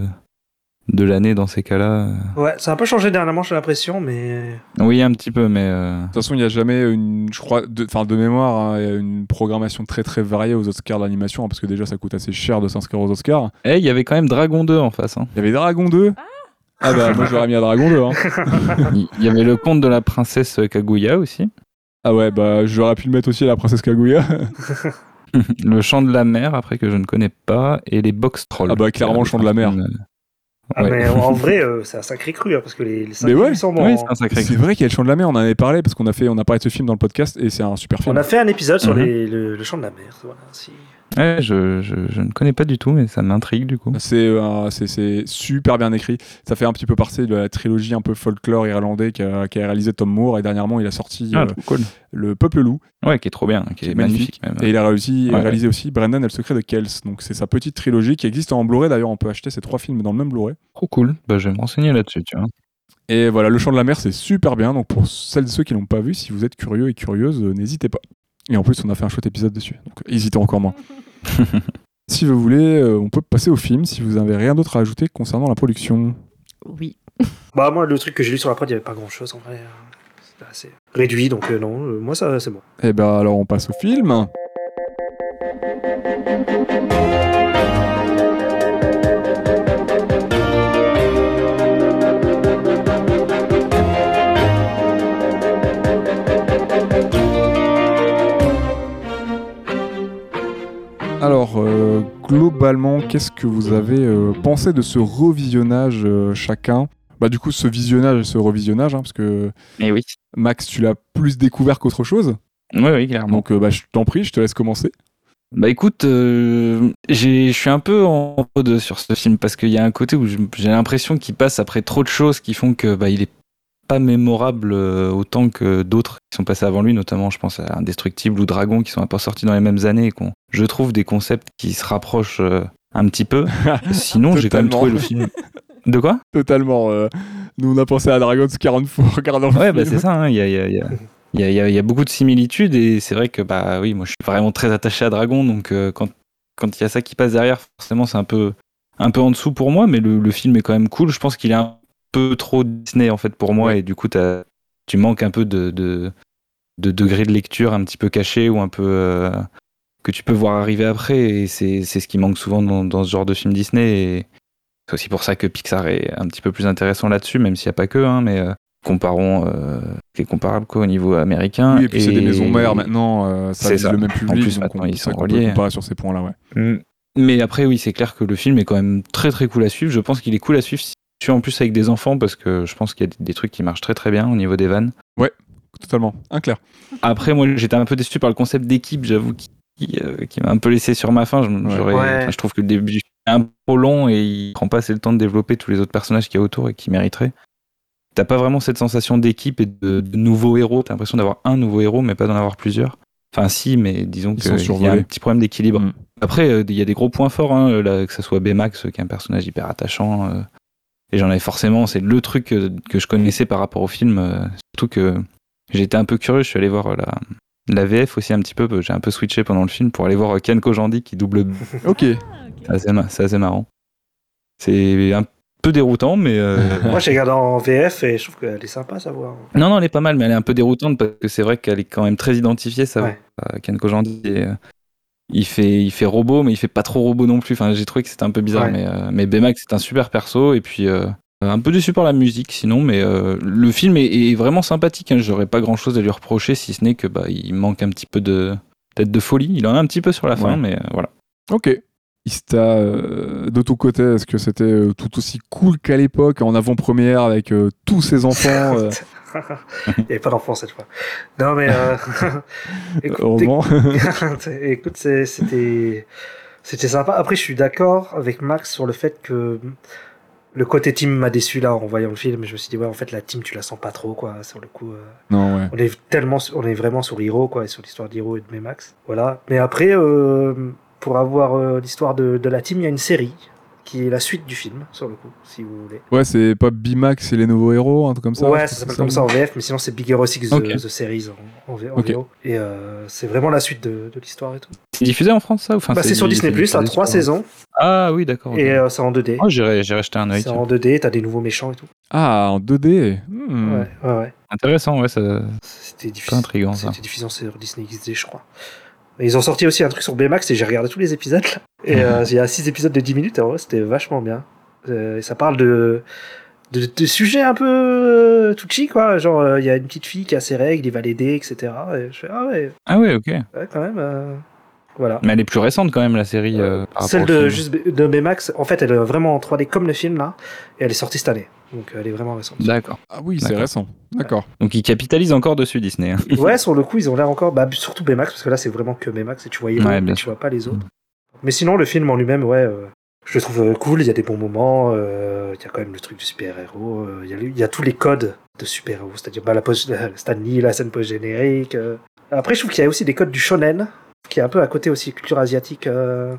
de l'année dans ces cas-là. Ouais, ça a un peu changé dernièrement, j'ai l'impression, mais. Oui, un petit peu, mais. euh, De toute façon, il n'y a jamais une, je crois, de, enfin, de mémoire, hein, il y a une programmation très très variée aux Oscars d'animation, hein, parce que déjà ça coûte assez cher de s'inscrire aux Oscars. Eh, il y avait quand même Dragon 2 en face. hein. Il y avait Dragon 2. Ah, bah moi j'aurais mis à Dragon 2. Hein. Il il y avait le conte de la princesse Kaguya aussi. Ah ouais, bah j'aurais pu le mettre aussi à la princesse Kaguya. le chant de la mer, après que je ne connais pas. Et les box trolls. Ah bah, clairement, le chant de la mer. Ah, Ouais. mais en vrai, euh, c'est un sacré cru, hein, parce que les, les cinq Mais ouais, films sont bons. Oui, hein. c'est un sacré C'est vrai qu'il y a le chant de la mer, on en avait parlé parce qu'on a fait, on a parlé de ce film dans le podcast et c'est un super film. On a fait un épisode sur Mhm. les, le, le chant de la mer. Voilà, si. Ouais, je, je, je ne connais pas du tout, mais ça m'intrigue du coup. C'est euh, c'est- super bien écrit. Ça fait un petit peu partie de la trilogie un peu folklore irlandais qu'a qu'a réalisé Tom Moore et dernièrement il a sorti Ah, euh, cool. Le Peuple Loup Ouais, qui est trop bien, qui est, magnifique. même. Et il a réussi, Ouais. réalisé aussi Brendan et le secret de Kells. Donc c'est sa petite trilogie qui existe en Blu-ray. D'ailleurs, on peut acheter ces trois films dans le même Blu-ray. Trop cool. Bah, je vais me renseigner là-dessus, tu vois. Et voilà, Le Chant de la Mer, c'est super bien. Donc pour celles et ceux qui l'ont pas vu, si vous êtes curieux et curieuse, euh, n'hésitez pas. Et en plus, on a fait un chouette épisode dessus. Donc hésitez encore moins. si vous voulez, euh, on peut passer au film si vous avez rien d'autre à ajouter concernant la production. Oui. Bah, moi, le truc que j'ai lu sur la prod, il n'y avait pas grand chose en vrai. euh, C'était assez réduit, donc euh, non, euh, moi, ça, c'est bon. Et ben alors, on passe au film. Alors, euh, globalement, qu'est-ce que vous avez euh, pensé de ce revisionnage euh, chacun? Bah du coup, ce visionnage et ce revisionnage, hein, parce que oui. Max, tu l'as plus découvert qu'autre chose. Oui, oui, clairement. Donc, bah, je t'en prie, je te laisse commencer. Bah écoute, euh, j'ai- je suis un peu en deux sur ce film parce qu'il y a un côté où j'ai l'impression qu'il passe après trop de choses qui font que bah, il est pas mémorable euh, autant que d'autres qui sont passés avant lui, notamment je pense à Indestructible ou Dragon, qui sont pas sortis dans les mêmes années et qui ont, je trouve, des concepts qui se rapprochent euh, un petit peu. Sinon, j'ai quand même trouvé le film. De quoi? Totalement. euh, nous, on a pensé à Dragon's 40 fois en regardant le Ouais, bah film. c'est ça, hein, il y, a, il y, y, y, y a- beaucoup de similitudes et c'est vrai que, bah oui, moi je suis vraiment très attaché à Dragon, donc euh, quand quand il y a ça qui passe derrière, forcément c'est un peu, un peu en dessous pour moi, mais le, le film est quand même cool. Je pense qu'il est un peu trop Disney en fait pour moi et du coup tu manques un peu de, de, de degré de lecture un petit peu caché ou un peu euh, que tu peux voir arriver après et c'est ce qui manque souvent dans, dans ce genre de film Disney et c'est aussi pour ça que Pixar est un petit peu plus intéressant là-dessus, même s'il n'y a pas que, hein, mais euh, comparons euh, qui est comparable quoi, au niveau américain. Oui, et puis c'est des maisons mères maintenant, euh, ça C'est vise ça. le même En public, plus, donc maintenant, ils sont reliés. comparer sur ces points-là, ouais. Mm. Mais après, oui, c'est clair que le film est quand même très très cool à suivre. Je pense qu'il est cool à suivre si tu es en plus avec des enfants parce que je pense qu'il y a des- trucs qui marchent très très bien au niveau des vannes. Totalement, un clair. Après, moi, j'étais un peu déçu par le concept d'équipe, j'avoue, qui, qui, euh, qui m'a un peu laissé sur ma faim. Je, j'aurais- Ouais. enfin, je trouve que le début est un peu trop long et il prend pas assez le temps de développer tous les autres personnages qu'il y a autour et qui mériteraient. T'as pas vraiment cette sensation d'équipe et de, de nouveaux héros. T'as l'impression d'avoir un nouveau héros, mais pas d'en avoir plusieurs. Enfin, si, mais disons qu'il y a un petit problème d'équilibre. Mm. Après, euh, il y a des gros points forts, hein, là, que ce soit Baymax, euh, qui est un personnage hyper attachant. euh, et j'en avais forcément, c'est le truc que, que je connaissais par rapport au film. euh, surtout que j'ai été un peu curieux, je suis allé voir euh, la, la VF aussi un petit peu. J'ai un peu switché pendant le film pour aller voir euh, Ken Kojandi qui double. Ok. C'est assez, assez marrant. C'est un peu déroutant, mais. euh, Moi, j'ai regardé en VF et je trouve qu'elle est sympa à savoir. Non, non, elle est pas mal, mais elle est un peu déroutante parce que c'est vrai qu'elle est quand même très identifiée, ça. Ouais. Ken Kojandi. et, euh, il fait, il fait robot, mais il fait pas trop robot non plus. Enfin, j'ai trouvé que c'était un peu bizarre, Ouais. mais, euh, mais Baymax c'est un super perso et puis euh, un peu déçu par la musique, sinon, mais euh, le film est, est vraiment sympathique. Hein. J'aurais pas grand chose à lui reprocher si ce n'est que bah il manque un petit peu de peut-être de folie. Il en a un petit peu sur la fin, Ouais. mais euh, voilà. Ok. Ista, euh, de ton côté, est-ce que c'était euh, tout aussi cool qu'à l'époque, en avant-première, avec euh, tous ses enfants euh, Il n'y avait pas d'enfant cette fois. Non, mais. Euh... écoute, c'était. C'était sympa. Après, je suis d'accord avec Max sur le fait que le côté team m'a déçu là en voyant le film. Je me suis dit, ouais, en fait, la team, tu la sens pas trop, quoi, sur le coup. euh. Non, ouais. On est tellement, on est vraiment sur Hiro, quoi, et sur l'histoire d'Hiro et de Max. Voilà. Mais après, euh, pour avoir euh, l'histoire de, de la team, il y a une série qui est la suite du film, sur le coup, si vous voulez. Ouais, c'est pas Bimax et les nouveaux héros, un truc comme ça ouais, ça s'appelle comme ça en VF, mais sinon c'est Big Hero 6 Ok. The, The Series en, en, en Ok. VO. Et euh, c'est vraiment la suite de, de l'histoire et tout. C'est diffusé en France, ça ou enfin, bah, c'est sur Disney+, ça a diffusé trois saisons, Ah oui, d'accord. et euh, c'est en 2D. Oh, j'irai j'irai jeter un œil. c'est en 2D, t'as des nouveaux méchants et tout. Ah, en 2D Hmm. Ouais, ouais, ouais. Intéressant, ouais, ça. C'était C'est difficile. intriguant ça. C'était diffusé sur Disney XD, je crois. Ils ont sorti aussi un truc sur Baymax et j'ai regardé tous les épisodes. Là. Et euh, il y a 6 épisodes de 10 minutes, et en vrai, c'était vachement bien. Euh, ça parle de, de, de sujets un peu euh, touchy, quoi. Genre, euh, il y a une petite fille qui a ses règles, il va l'aider, etc. Et je fais, ah ouais, Ah ouais, ok. ouais quand même. Voilà. Mais elle est plus récente quand même, la série. Celle de, juste de Baymax, en fait, elle est vraiment en 3D comme le film, là. Et elle est sortie cette année. Donc, elle est vraiment récente. D'accord. Ah oui, c'est récent. D'accord. Donc ils capitalisent encore dessus Disney. hein. Ouais, sur le coup, ils ont l'air encore. Bah, surtout Baymax, parce que là, c'est vraiment que Baymax et tu vois Ouais, mais tu vois pas les autres. Mais sinon, le film en lui-même, ouais, euh, je le trouve euh, cool. Il y a des bons moments. euh, Il y a quand même le truc du super-héros. euh, Il y, a y tous les codes de super-héros. C'est-à-dire bah, la post, la- scène post-générique. euh. Après, je trouve qu'il y a aussi des codes du shonen, qui est un peu à côté aussi, culture asiatique. euh,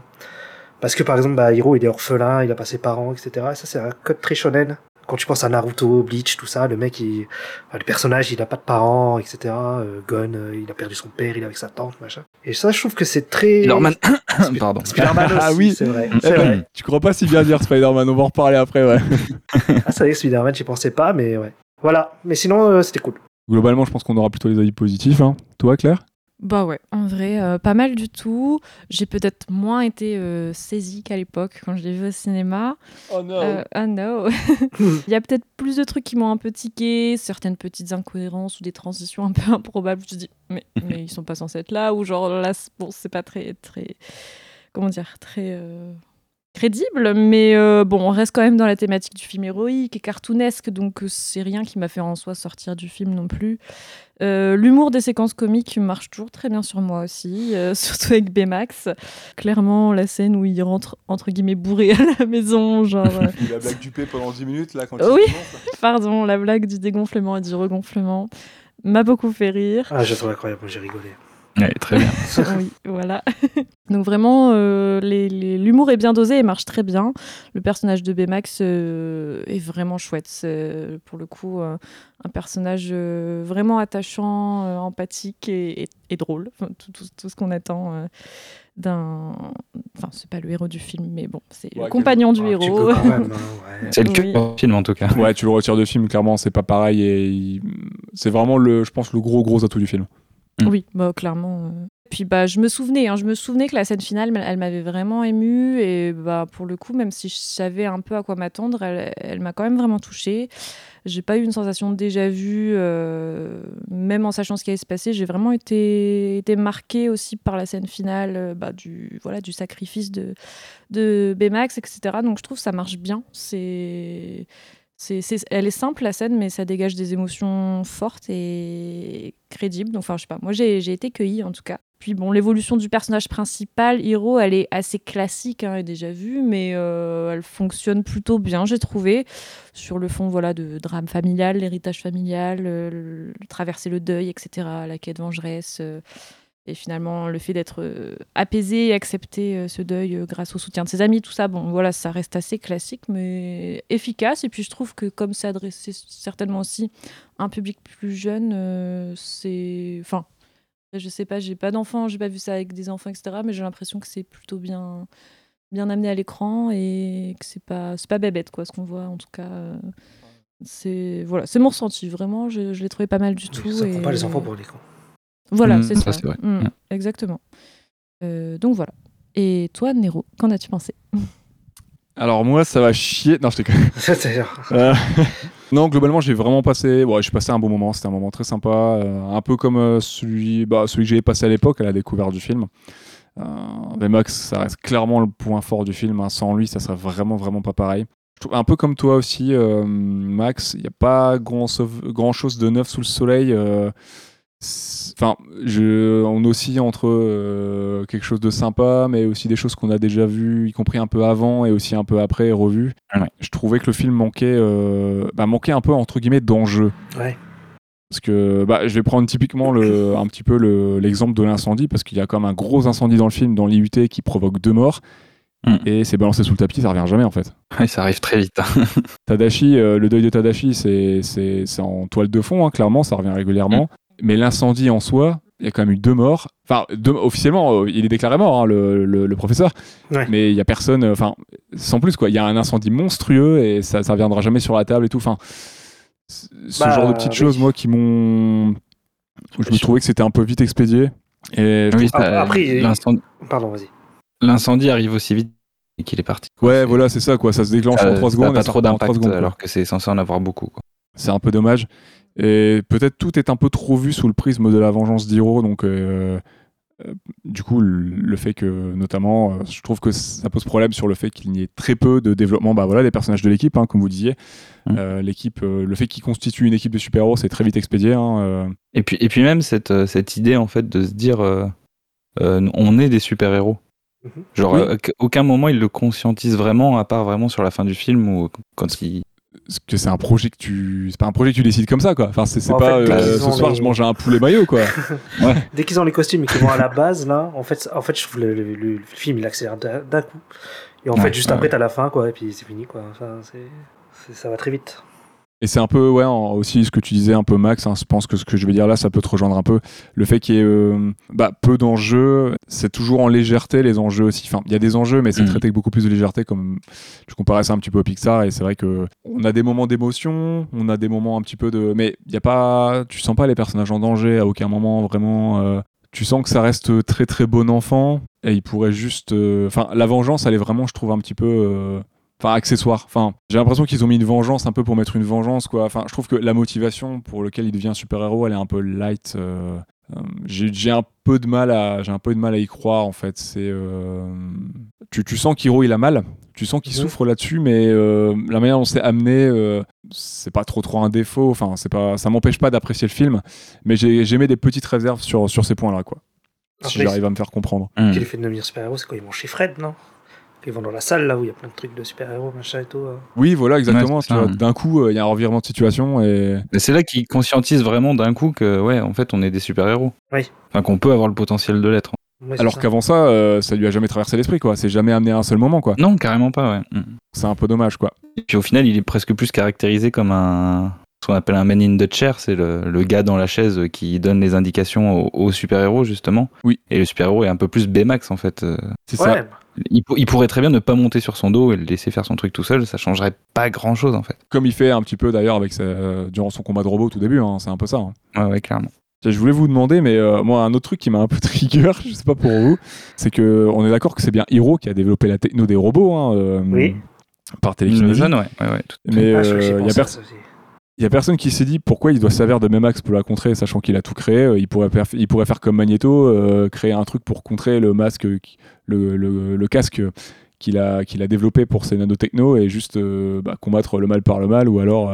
Parce que par exemple, bah, Hiro, il est orphelin, il a pas ses parents, etc. Et ça, c'est un code très shonen. Quand tu penses à Naruto, Bleach, tout ça, le mec, il... enfin, le personnage, il a pas de parents, etc. Euh, Gon, euh, il a perdu son père, il est avec sa tante, machin. Et ça, je trouve que c'est très... Norman. Sp- Pardon. Spider-Man aussi, Ah oui. c'est vrai. Mm. C'est vrai. Tu crois pas si bien dire Spider-Man On va en reparler après, ouais. Ah, c'est vrai que Spider-Man, j'y pensais pas, mais ouais. Voilà. Mais sinon, euh, c'était cool. Globalement, je pense qu'on aura plutôt les avis positifs. Hein. Toi, Claire? Bah ouais, en vrai, euh, pas mal du tout. J'ai peut-être moins été euh, saisie qu'à l'époque quand je l'ai vu au cinéma. Oh non Euh, ah no. Il y a peut-être plus de trucs qui m'ont un peu tiqué, certaines petites incohérences ou des transitions un peu improbables. Je me dis, mais, mais ils sont pas censés être là, ou genre là, bon, c'est pas très, très, comment dire, très euh, crédible. Mais euh, bon, on reste quand même dans la thématique du film héroïque et cartoonesque, donc euh, c'est rien qui m'a fait en soi sortir du film non plus. Euh, L'humour des séquences comiques marche toujours très bien sur moi aussi, euh, surtout avec Baymax. Clairement, la scène où il rentre entre guillemets bourré à la maison, genre. euh, La blague du P pendant 10 minutes, là, quand il Oui. Pardon, la blague du dégonflement et du regonflement. m'a beaucoup fait rire. Ah, j'ai trouvé incroyable, j'ai rigolé. Ouais, très bien. oui, voilà. Donc vraiment, euh, l'humour est bien dosé et marche très bien. Le personnage de Baymax euh, est vraiment chouette. C'est pour le coup euh, un personnage euh, vraiment attachant, euh, empathique et, et- et drôle. Enfin, tout, tout- tout ce qu'on attend euh, d'un... Enfin, c'est pas le héros du film, mais bon, c'est le compagnon du héros. hein. C'est le Oui. cœur du film en tout cas. Ouais, tu le retires de film, clairement, c'est pas pareil. Et il- c'est vraiment, le, je pense, le gros, gros atout du film. Mm. Oui, bah, clairement. euh. Puis bah, je me souvenais, hein, je me souvenais que la scène finale, elle m'avait vraiment émue et bah, pour le coup, même si je savais un peu à quoi m'attendre, elle, m'a quand même vraiment touchée. J'ai pas eu une sensation déjà vu, euh, même en sachant ce qui allait se passer. J'ai vraiment été, marquée aussi par la scène finale, euh, bah, du, voilà, du sacrifice de, de etc. Donc je trouve que ça marche bien. C'est, elle est simple la scène, mais ça dégage des émotions fortes et crédibles. Donc, enfin, pas. Moi, j'ai, été cueillie en tout cas. Puis bon, l'évolution du personnage principal, Hiro, elle est assez classique hein, déjà vue, mais euh, elle fonctionne plutôt bien, j'ai trouvé, sur le fond voilà de drame familial, l'héritage familial, euh, traverser le deuil, etc., la quête vengeresse. euh, et finalement, le fait d'être euh, apaisé et accepter euh, ce deuil euh, grâce au soutien de ses amis, tout ça, bon, voilà, ça reste assez classique, mais efficace. Et puis, je trouve que comme c'est adressé certainement aussi à un public plus jeune, euh, c'est. Enfin, je sais pas, j'ai pas d'enfants, j'ai pas vu ça avec des enfants, etc., mais j'ai l'impression que c'est plutôt bien, bien amené à l'écran et que c'est pas, c'est pas bébête, quoi, ce qu'on voit, en tout cas. c'est voilà, c'est mon ressenti, vraiment, je, je l'ai trouvé pas mal du tout. Ça prend et- pas les enfants pour cons. Voilà, Mm, c'est ça, ça. vrai. Mm, Mm. Exactement. Euh, donc voilà. Et toi, Nero, qu'en as-tu pensé? Alors, moi, ça va chier. Non, je t'ai Euh, non, globalement, j'ai vraiment passé. Ouais, j'ai passé un bon moment. C'était un moment très sympa, euh, un peu comme euh, celui, bah, celui que j'avais passé à l'époque à la découverte du film. Euh, mais Max, ça reste clairement le point fort du film. hein. Sans lui, ça serait vraiment, vraiment pas pareil. Un peu comme toi aussi, euh, Max. Il n'y a pas grand, grand chose de neuf sous le soleil. euh, Enfin, je, on oscille entre euh, quelque chose de sympa, mais aussi des choses qu'on a déjà vues, y compris un peu avant et aussi un peu après, et revues. Ouais. Je trouvais que le film manquait, euh, bah, manquait un peu entre guillemets d'enjeu. ouais. Parce que bah, je vais prendre typiquement le, un petit peu le- l'exemple de l'incendie, parce qu'il y a quand même un gros incendie dans le film, dans l'IUT, qui provoque deux morts. Mm. Et c'est balancé sous le tapis, ça revient jamais en fait. Ouais, ça arrive très vite. hein. Tadashi, euh, le deuil de Tadashi, c'est c'est- c'est en toile de fond, hein, clairement, ça revient régulièrement. Mais l'incendie en soi, il y a quand même eu deux morts. Enfin, deux- officiellement, euh, il est déclaré mort, hein, le, le- le professeur. Ouais. Mais il y a personne, euh, enfin, sans plus, quoi. Il y a un incendie monstrueux et ça, ça reviendra jamais sur la table et tout. Enfin, ce Bah, genre de petites oui. choses, moi, qui m'ont. Je me trouvais que c'était un peu vite expédié. Et je Oui, ça- après, l'incendie- Pardon, vas-y. L'incendie arrive aussi vite qu'il est parti. Ouais, voilà, c'est ça, quoi. Ça se déclenche Ça- en 3 ça a secondes. pas et ça trop en trois d'impact alors que c'est censé en avoir beaucoup. quoi. C'est un peu dommage. Et peut-être tout est un peu trop vu sous le prisme de la vengeance d'Hiro. Donc, euh, euh, du coup, le, le fait que, notamment, euh, je trouve que ça pose problème sur le fait qu'il y ait très peu de développement bah, voilà, des personnages de l'équipe, hein, comme vous disiez. Mm. Euh, l'équipe, euh, le fait qu'il constitue une équipe de super-héros, c'est très vite expédié. hein, euh. Et puis, et puis même cette, cette idée en fait de se dire euh, euh, on est des super-héros. Mhm. Genre, Oui. euh, à aucun moment il le conscientise vraiment, à part vraiment sur la fin du film ou quand il. Que c'est un projet que tu c'est pas un projet que tu décides comme ça quoi enfin c'est pas fait, euh, ce soir les- je mange un poulet maillot quoi Dès qu'ils ont les costumes et qu'ils vont à la base, là, en fait, en fait je trouve le, le- le- film, il accélère d'un coup. Et en Ouais, fait, juste ouais, après, t'as la fin, quoi, et puis c'est fini, quoi. Enfin, c'est- ça va très vite. Et c'est un peu, ouais, en- aussi ce que tu disais un peu, Max. hein, je pense que ce que je vais dire là, ça peut te rejoindre un peu. Le fait qu'il y ait euh, bah, peu d'enjeux, c'est toujours en légèreté les enjeux aussi. Enfin, il y a des enjeux, mais c'est Mhm. traité avec beaucoup plus de légèreté. Comme tu comparais ça un petit peu au Pixar, et c'est vrai que on a des moments d'émotion, on a des moments un petit peu de, mais il y a pas, tu sens pas les personnages en danger à aucun moment vraiment. euh, tu sens que ça reste très très bon enfant et il pourrait juste, euh, enfin, la vengeance, elle est vraiment, je trouve un petit peu. Enfin accessoire. Enfin, j'ai l'impression qu'ils ont mis une vengeance un peu pour mettre une vengeance quoi. Enfin, je trouve que la motivation pour laquelle il devient super héros, elle est un peu light. euh, euh, j'ai un peu de mal à j'ai un peu de mal à y croire en fait. C'est euh, tu, tu sens qu'Hiro il a mal, tu sens qu'il Mhm. souffre là-dessus, mais euh, la manière dont c'est amené, euh, c'est pas trop trop un défaut. Enfin, c'est pas ça m'empêche pas d'apprécier le film, mais j'ai j'ai mis des petites réserves sur sur ces points là quoi. Si j'arrive à me faire comprendre. Hmm. Qui les fait devenir super-héros, c'est quoi Ils vont chez Fred, non? Ils vont dans la salle là où il y a plein de trucs de super-héros, machin et tout. euh. Oui, voilà, exactement. Ouais, ça. D'un coup, euh, il y a un revirement de situation et Mais c'est là qu'ils conscientisent vraiment d'un coup que, ouais, en fait, on est des super-héros. Oui. Enfin, qu'on peut avoir le potentiel de l'être. Ouais, alors ça. qu'avant ça, euh, ça lui a jamais traversé l'esprit, quoi. C'est jamais amené à un seul moment, quoi. Non, carrément pas, ouais. Mm. C'est un peu dommage, quoi. Et puis au final, il est presque plus caractérisé comme un. Ce qu'on appelle un man in the chair, c'est le, le gars dans la chaise qui donne les indications aux super-héros, justement. Oui. Et le super-héros est un peu plus Baymax, en fait. Euh, C'est Ouais, ça. Il, pour- il pourrait très bien ne pas monter sur son dos et le laisser faire son truc tout seul, ça changerait pas grand chose, en fait. Comme il fait un petit peu d'ailleurs avec sa- euh, durant son combat de robot au tout début, hein, c'est un peu ça. hein. Ouais, ouais, clairement. Je voulais vous demander, mais euh, moi, un autre truc qui m'a un peu trigger, je sais pas pour vous, c'est que on est d'accord que c'est bien Hiro qui a développé la techno des robots, hein, euh, Oui. par jeune, ouais. ouais, ouais, tout- Mais Ah, je- j'ai il y, a pensé per- à ça aussi. y a personne qui s'est dit pourquoi il doit servir de Memax pour la contrer, sachant qu'il a tout créé. Euh, Il pourrait, il pourrait faire comme Magneto, euh, créer un truc pour contrer le masque, le, le- casque qu'il a, qu'il a développé pour ses nanotechno et juste euh, bah, combattre le mal par le mal ou alors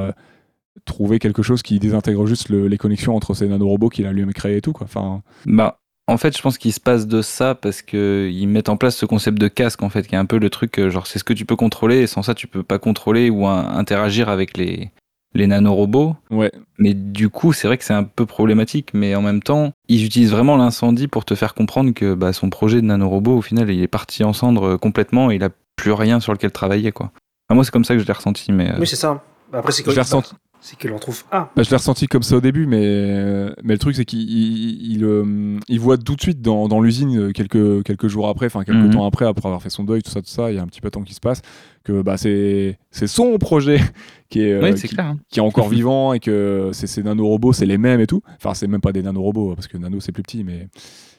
trouver quelque chose qui désintègre juste le- les connexions entre ces nanorobots qu'il a lui-même créé et tout. Quoi. Enfin, Bah, en fait, je pense qu'il se passe de ça parce que ils mettent en place ce concept de casque, en fait, qui est un peu le truc, genre, c'est ce que tu peux contrôler et sans ça, tu peux pas contrôler ou interagir avec les, les nanorobots. ouais, Mais du coup, c'est vrai que c'est un peu problématique, mais en même temps, ils utilisent vraiment l'incendie pour te faire comprendre que bah, son projet de nanorobot, au final, il est parti en cendres euh, complètement et il a plus rien sur lequel travailler, quoi. Enfin, moi, c'est comme ça que je l'ai ressenti, mais. euh, Oui, c'est ça. Après, c'est je l'ai ressenti. C'est qu'il en trouve un. Bah, je l'ai ressenti comme ça au début, mais, mais le truc, c'est qu'il il, il, euh, il voit tout de suite dans, dans l'usine, euh, quelques, quelques jours après, enfin quelques Mhm. temps après, après avoir fait son deuil, tout ça, tout ça, il y a un petit peu de temps qui se passe, que bah, c'est c'est son projet qui est, euh, qui, clair. hein. qui est encore vivant et que c'est ces nanorobots, c'est les mêmes et tout. Enfin, c'est même pas des nanorobots, parce que nano, c'est plus petit, mais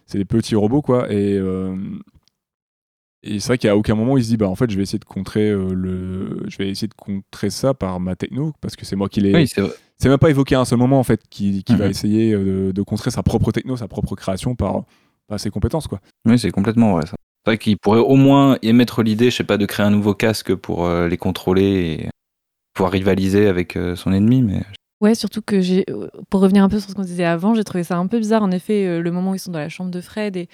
c'est des petits robots, quoi. Et, euh, et c'est vrai qu'à aucun moment, il se dit, bah, en fait, je vais essayer de contrer, euh, le... je vais essayer de contrer ça par ma techno, parce que c'est moi qui l'ai Oui, c'est même pas évoqué à un seul moment en fait qui, qui va Mhm. essayer euh, de, de contrer sa propre techno, sa propre création par, par ses compétences quoi. Oui, c'est complètement vrai ça. C'est vrai qu'il pourrait au moins émettre l'idée, je sais pas, de créer un nouveau casque pour euh, les contrôler et pouvoir rivaliser avec euh, son ennemi, mais Ouais, surtout que j'ai, pour revenir un peu sur ce qu'on disait avant, j'ai trouvé ça un peu bizarre, en effet, le moment où ils sont dans la chambre de Fred et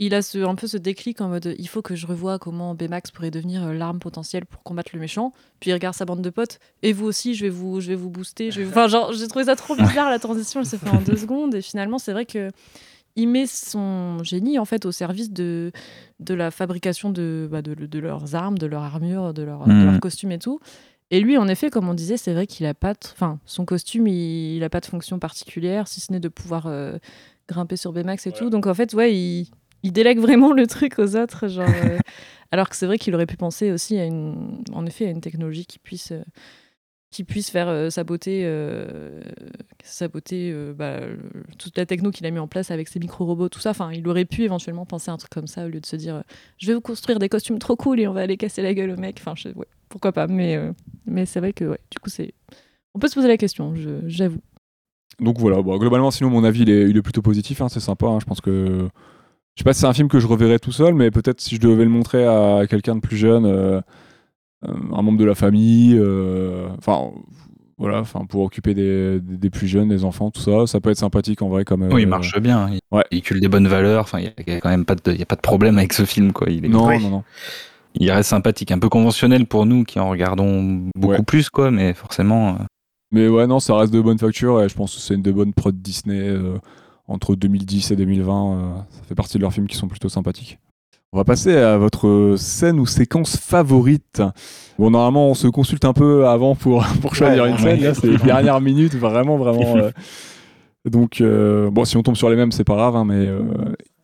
il a ce, un peu ce déclic en mode il faut que je revoie comment Baymax pourrait devenir euh, l'arme potentielle pour combattre le méchant. Puis il regarde sa bande de potes et vous aussi, je vais vous, je vais vous booster. Je vais... Enfin, genre, j'ai trouvé ça trop bizarre la transition, elle s'est faite en deux secondes et finalement, c'est vrai que il met son génie en fait au service de, de la fabrication de, bah, de, de leurs armes, de leur armure, de leur, de Mhm. leur costume et tout. Et lui, en effet, comme on disait, c'est vrai qu'il a pas, de- enfin, son costume, il, il a pas de fonction particulière, si ce n'est de pouvoir euh, grimper sur Baymax et tout. Donc en fait, ouais, il, il délègue vraiment le truc aux autres, genre. euh, alors que c'est vrai qu'il aurait pu penser aussi à une, en effet, à une technologie qui puisse, euh, qui puisse faire euh, saboter, euh, saboter bah, toute la techno qu'il a mis en place avec ses micro-robots, tout ça. Enfin, il aurait pu éventuellement penser à un truc comme ça au lieu de se dire, je vais vous construire des costumes trop cool et on va aller casser la gueule au mec. Enfin, pourquoi pas. Mais, mais c'est vrai que, du coup, c'est, on peut se poser la question. J'avoue. Donc voilà, globalement sinon mon avis il est plutôt positif, hein, c'est sympa, hein, je pense que... Je sais pas si c'est un film que je reverrai tout seul, mais peut-être si je devais le montrer à quelqu'un de plus jeune, euh, euh, un membre de la famille, euh, enfin voilà, enfin pour occuper des, plus jeunes, des enfants, tout ça, ça peut être sympathique en vrai comme... euh, oui, il marche bien. Il ouais. véhicule des bonnes valeurs. Enfin, il y a quand même pas de, il y a pas de problème avec ce film, quoi. Il est, Non, Oui. non, non. il reste sympathique, un peu conventionnel pour nous qui en regardons beaucoup Ouais. plus, quoi. Mais forcément, Mais ouais, non, ça reste de bonne facture et je pense que c'est une de bonnes prod Disney euh, entre 2010 et 2020. euh, ça fait partie de leurs films qui sont plutôt sympathiques. On va passer à votre scène ou séquence favorite. Bon, normalement, on se consulte un peu avant pour, pour choisir Ouais, une scène. Là, c'est les dernières minutes, vraiment, vraiment. euh, Donc, euh, bon, si on tombe sur les mêmes, c'est pas grave, hein, mais euh,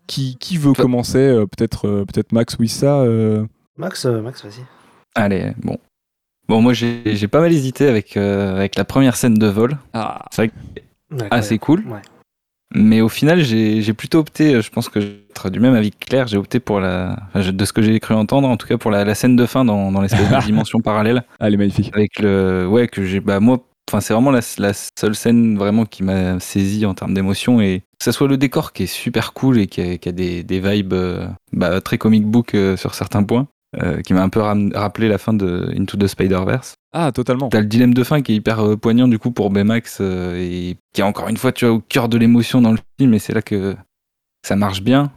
qui, qui veut Toi- commencer Peut-être euh, peut-être Max ou Issa euh, Max, euh, Max, vas-y. allez, bon. Bon, moi, j'ai j'ai pas mal hésité avec, euh, avec la première scène de vol. Ah, Ouais, assez cool. Ouais. Mais au final, j'ai j'ai plutôt opté, je pense que être du même avis que Claire, j'ai opté pour la. enfin, de ce que j'ai cru entendre, en tout cas pour la, la scène de fin dans, dans l'espèce de dimension parallèle. elle est magnifique. Avec le. Ouais, que j'ai. Bah, moi, enfin, c'est vraiment la, la seule scène vraiment qui m'a saisi en termes d'émotion. Et que ça soit le décor qui est super cool et qui a, qui a des, des vibes euh, bah, très comic book euh, sur certains points, euh, qui m'a un peu ram- rappelé la fin de Into the Spider-Verse. Ah, totalement. T'as le dilemme de fin qui est hyper euh, poignant du coup pour Baymax euh, et qui est encore une fois tu vois au cœur de l'émotion dans le film et c'est là que ça marche bien.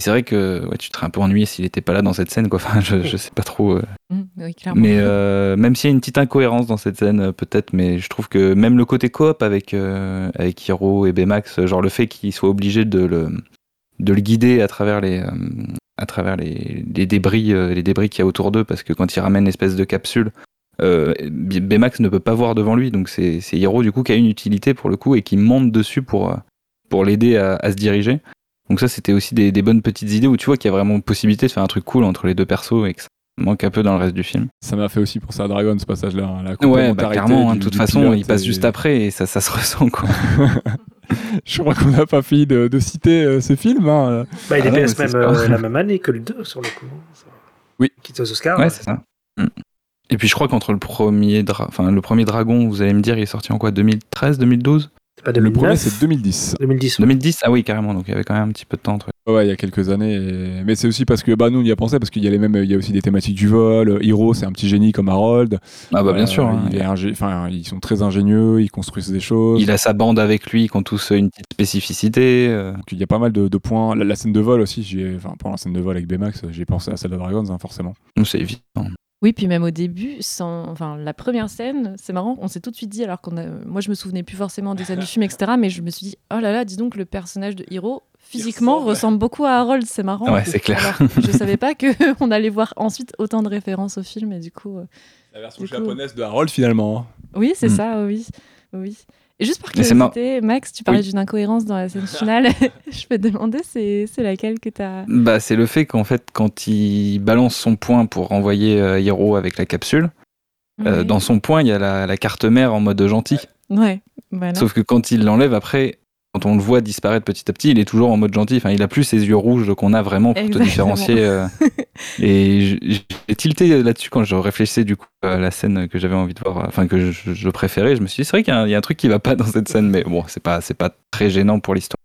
C'est vrai que ouais, tu te serais un peu ennuyé s'il était pas là dans cette scène, quoi. Enfin, je, je sais pas trop. euh. Mm, oui, clairement. Mais euh, même s'il y a une petite incohérence dans cette scène, peut-être, mais je trouve que même le côté coop avec, euh, avec Hiro et Baymax, genre le fait qu'il soit obligé de le, de le guider à travers les, euh, à travers les, débris, euh, les débris qu'il y a autour d'eux, parce que quand il ramène une espèce de capsule, euh, ne peut pas voir devant lui, donc c'est Hiro du coup qui a une utilité pour le coup et qui monte dessus pour, euh, l'aider à, se diriger. Donc ça, c'était aussi des, des bonnes petites idées où tu vois qu'il y a vraiment possibilité de faire un truc cool entre les deux persos et que ça manque un peu dans le reste du film. Ça m'a fait aussi penser à Dragon, ce passage-là. hein, la Ouais, bah, clairement, hein, de toute façon, pilote il passe et- juste après et ça, ça se ressent quoi. Je crois qu'on n'a pas fini de, de citer euh, ce film. hein. Bah, il Ah non, même euh, la même année que le 2 sur le coup. ça. Oui. Qui était aux Oscars. Ouais, c'est ça. Mm. Et puis je crois qu'entre le premier, dra- enfin, le premier Dragon, vous allez me dire, il est sorti en quoi 2013, 2012 C'est pas Le 2009. premier, c'est 2010. 2010. ouais. 2010 Ah oui, carrément, donc il y avait quand même un petit peu de temps entre. Ouais, il y a quelques années. et- Mais c'est aussi parce que bah, nous, on y a pensé, parce qu'il y a les mêmes, il y a aussi des thématiques du vol. Hiro, c'est un petit génie comme Harold. Ah bah bien Euh, sûr. hein. il est ingé- enfin, ils sont très ingénieux, ils construisent des choses. Il a sa bande avec lui, qui ont tous une petite spécificité. euh. Donc, il y a pas mal de, de points. La, la scène de vol aussi, j'y ai- enfin, pour la scène de vol avec Baymax, j'ai pensé à celle de Dragons, hein, forcément. C'est évident. Oui, puis même au début, sans... enfin, la première scène, c'est marrant, on s'est tout de suite dit, alors qu'on a... moi je me souvenais plus forcément des scènes du film, etc., mais je me suis dit, oh là là, dis donc, le personnage de Hiro, physiquement, ressemble. ressemble beaucoup à Harold, c'est marrant. Ouais, c'est clair. Alors, je savais pas qu'on allait voir ensuite autant de références au film, et du coup, euh, La version Du coup- japonaise de Harold, finalement. oui, c'est Mm. ça, oui. oui. Et juste par curiosité, Max, tu parlais Oui. d'une incohérence dans la scène finale. je peux te demander, c'est c'est laquelle que tu as. Bah, c'est le fait qu'en fait, quand il balance son point pour renvoyer euh, Hiro avec la capsule, euh, dans son point, il y a la, la carte mère en mode gentil. Ouais, voilà. Sauf que quand il l'enlève après, quand on le voit disparaître petit à petit, il est toujours en mode gentil. Enfin, il a plus ces yeux rouges qu'on a vraiment pour te différencier. euh. et j'ai tilté là-dessus quand je réfléchissais du coup à la scène que j'avais envie de voir, enfin que je, je préférais. Je me suis dit, c'est vrai qu'il y, a un- il y a un truc qui va pas dans cette scène, mais bon, c'est pas, c'est pas très gênant pour l'histoire.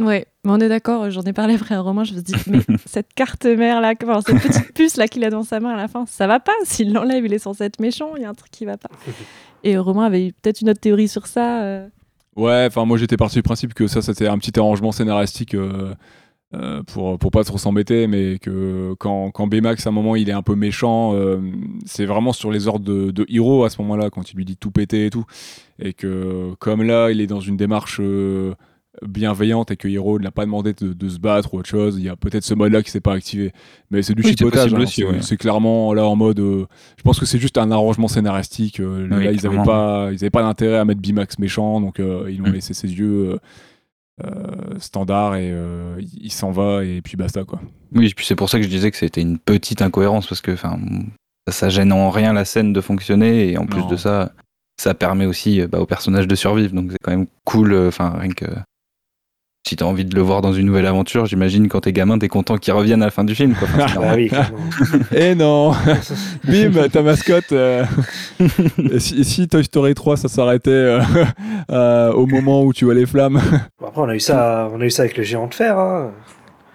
Ouais, mais on est d'accord, j'en ai parlé après à Romain, je me suis dit, mais cette carte mère là, enfin, cette petite puce là qu'il a dans sa main à la fin, ça va pas, s'il l'enlève, il est censé être méchant, il y a un truc qui va pas. Et Romain avait eu peut-être une autre théorie sur ça. euh. Ouais, enfin moi j'étais parti du principe que ça c'était un petit arrangement scénaristique euh, euh, pour, pour pas trop s'embêter, mais que quand, quand Baymax à un moment il est un peu méchant, euh, c'est vraiment sur les ordres de, de Hiro à ce moment-là, quand il lui dit tout péter et tout. Et que comme là il est dans une démarche bienveillante et que Hiro ne l'a pas demandé de, de se battre ou autre chose, il y a peut-être ce mode-là qui s'est pas activé. Mais c'est du Oui, c'est chipotage, hein, c'est ouais. clairement là en mode... euh, je pense que c'est juste un arrangement scénaristique. euh, Oui, là ils clairement. avaient pas, ils avaient pas d'intérêt à mettre Baymax méchant, donc euh, ils l'ont Mm. laissé ses yeux... standard et il s'en va et puis basta quoi. Oui, puis c'est pour ça que je disais que c'était une petite incohérence parce que, enfin, ça, gêne en rien la scène de fonctionner et en plus de ça, ça permet aussi bah, au personnage de survivre. Donc c'est quand même cool. Enfin, rien que si t'as envie de le voir dans une nouvelle aventure, j'imagine quand t'es gamin, t'es content qu'il revienne à la fin du film. Quoi. Enfin, Ah normal. oui, clairement. Eh non Bim, ta mascotte euh, et si, et si Toy Story 3 ça s'arrêtait euh, euh, au moment où tu vois les flammes Bon, après, on a eu ça, on a eu ça avec le géant de fer. Hein.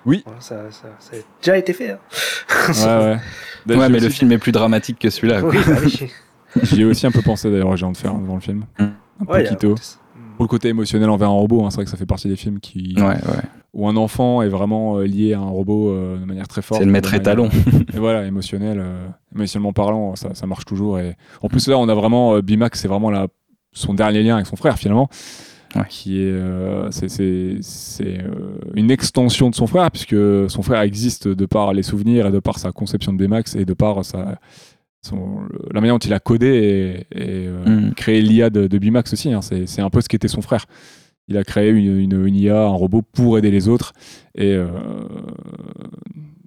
Oui. Voilà, ça, ça, ça a déjà été fait. hein. Ouais ouais. ouais, mais le film est plus dramatique que celui-là. Oui, bah oui. J'y ai aussi un peu pensé d'ailleurs au géant de fer hein, devant le film. Un peu Ouais, Quito. Pour le côté émotionnel envers un robot, hein, c'est vrai que ça fait partie des films qui Ouais, ouais. où un enfant est vraiment euh, lié à un robot euh, de manière très forte. C'est le maître étalon. Et voilà, émotionnel, euh, émotionnellement parlant, ça, ça marche toujours. Et en plus là, on a vraiment euh, Bimax, c'est vraiment la, son dernier lien avec son frère finalement, Ouais. qui est, euh, c'est, c'est, c'est, euh, une extension de son frère puisque son frère existe de par les souvenirs et de par sa conception de Bimax et de par sa, son, la manière dont il a codé et, et, euh, Mm. créé l'IA de, de Bimax aussi. hein. c'est, un peu ce qu'était son frère. Il a créé une, une, une IA, un robot pour aider les autres et euh,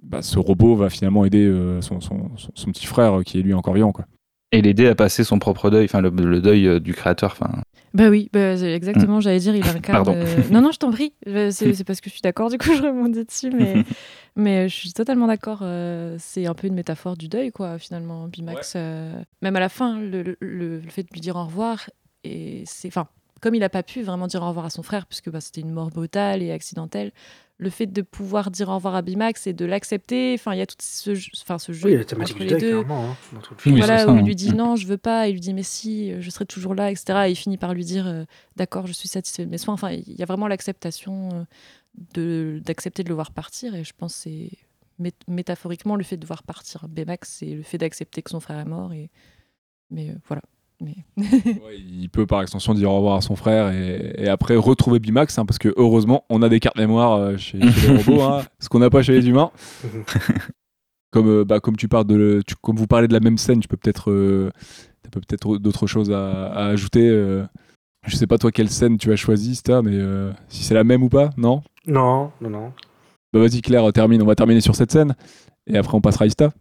bah, ce robot va finalement aider euh, son, son- son- son petit frère qui est lui encore vivant. Quoi. Et l'aider à passer son propre deuil, enfin le, le deuil euh, du créateur. Enfin, Bah oui, bah, c'est exactement, j'allais dire, il incarne. Pardon. euh, Non, non, je t'en prie. Euh, C'est parce que je suis d'accord, du coup, je rebondis dessus, mais, mais je suis totalement d'accord. euh, C'est un peu une métaphore du deuil, quoi, finalement, Bimax. euh, Même à la fin, le, le- le- le fait de lui dire au revoir, et c'est. Enfin, comme il n'a pas pu vraiment dire au revoir à son frère, puisque bah, c'était une mort brutale et accidentelle, le fait de pouvoir dire au revoir à Bimax et de l'accepter, enfin, il y a tout ce, jeu- enfin, ce jeu Oui, la thématique entre du les deux clairement, hein, dans tout le film. Oui, voilà, c'est ça, où il hein. lui dit non, je veux pas, il lui dit mais si, je serai toujours là, etc. Et il finit par lui dire euh, d'accord, je suis satisfait de mes soins. Enfin, il y a vraiment l'acceptation euh, de- d'accepter de, le voir partir. Et je pense que c'est mét- métaphoriquement le fait de voir partir Baymax, c'est le fait d'accepter que son frère est mort. Et... Mais euh, voilà. Mais... Ouais, il peut par extension dire au revoir à son frère et, et après retrouver Bimax, hein, parce que heureusement, on a des cartes mémoire euh, chez, chez les robots, hein, ce qu'on n'a pas chez les humains. comme, euh, bah, comme tu parles de, tu- comme vous parlez de la même scène, tu peux peut-être, euh, t'as peut-être d'autres choses à, à ajouter. euh. je sais pas toi quelle scène tu as choisi, Sta, mais euh, si c'est la même ou pas, non? Non, non, non. Bah vas-y Claire, termine. On va terminer sur cette scène et après on passera à Ista.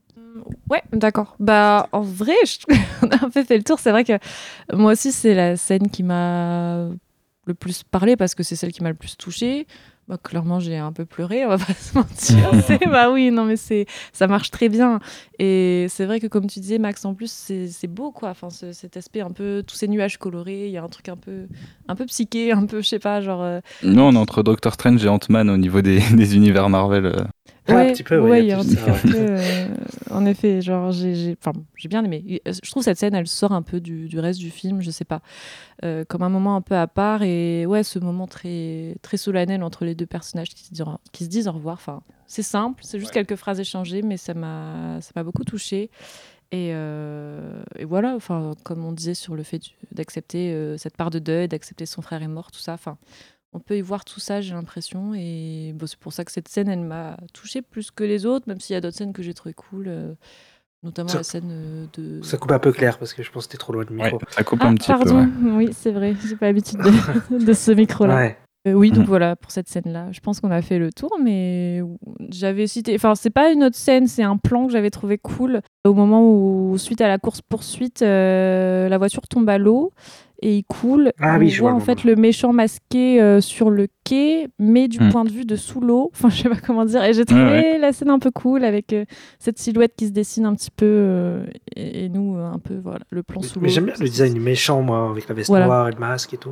Ouais, d'accord. Bah, en vrai, je- on a un peu fait le tour. C'est vrai que moi aussi, c'est la scène qui m'a le plus parlé parce que c'est celle qui m'a le plus touchée. Bah, clairement, j'ai un peu pleuré, on va pas se mentir. C'est- bah oui, non, mais c'est ça marche très bien. Et c'est vrai que, comme tu disais, Max, en plus, c'est c'est beau, quoi. Enfin, ce- cet aspect un peu, tous ces nuages colorés, il y a un truc un peu, un peu psyché, un peu, je sais pas, genre. euh, Non, on est entre Doctor Strange et Ant-Man au niveau des, des univers Marvel. euh. Ah, un Ouais, petit peu, ouais, ouais, il y a un ça, un peu, euh, en effet, genre, j'ai j'ai- bien aimé. Je trouve cette scène, elle sort un peu du, du reste du film, je sais pas, euh, comme un moment un peu à part et ouais, ce moment très, très solennel entre les deux personnages qui se disent, qui se disent au revoir. Enfin, c'est simple, c'est juste quelques phrases échangées, mais ça m'a, ça m'a beaucoup touchée. Et, euh, et voilà, enfin, comme on disait sur le fait d'accepter euh, cette part de deuil, d'accepter son frère est mort, tout ça. Enfin, on peut y voir tout ça, j'ai l'impression. Et bon, c'est pour ça que cette scène, elle m'a touchée plus que les autres, même s'il y a d'autres scènes que j'ai trouvées cool, euh, notamment Ça- la scène euh, de. Ça coupe un peu clair parce que je pense que t'es trop loin du micro. ça coupe Ah, un petit peu. pardon, ouais. oui, c'est vrai, j'ai pas l'habitude de, de ce micro-là. Ouais. Euh, oui, donc Mhm. voilà pour cette scène-là. Je pense qu'on a fait le tour, mais j'avais cité. Enfin, c'est pas une autre scène, c'est un plan que j'avais trouvé cool. Au moment où, suite à la course-poursuite, euh, la voiture tombe à l'eau et il coule. Ah on oui, je voit vois en le fait le méchant masqué euh, sur le quai, mais du Mhm. point de vue de sous l'eau. Enfin, je sais pas comment dire. Et j'ai trouvé Ouais, la scène un peu cool avec euh, cette silhouette qui se dessine un petit peu euh, et, et nous euh, un peu voilà le plan sous l'eau. Mais j'aime bien le design du méchant, moi, avec la veste Voilà. noire et le masque et tout.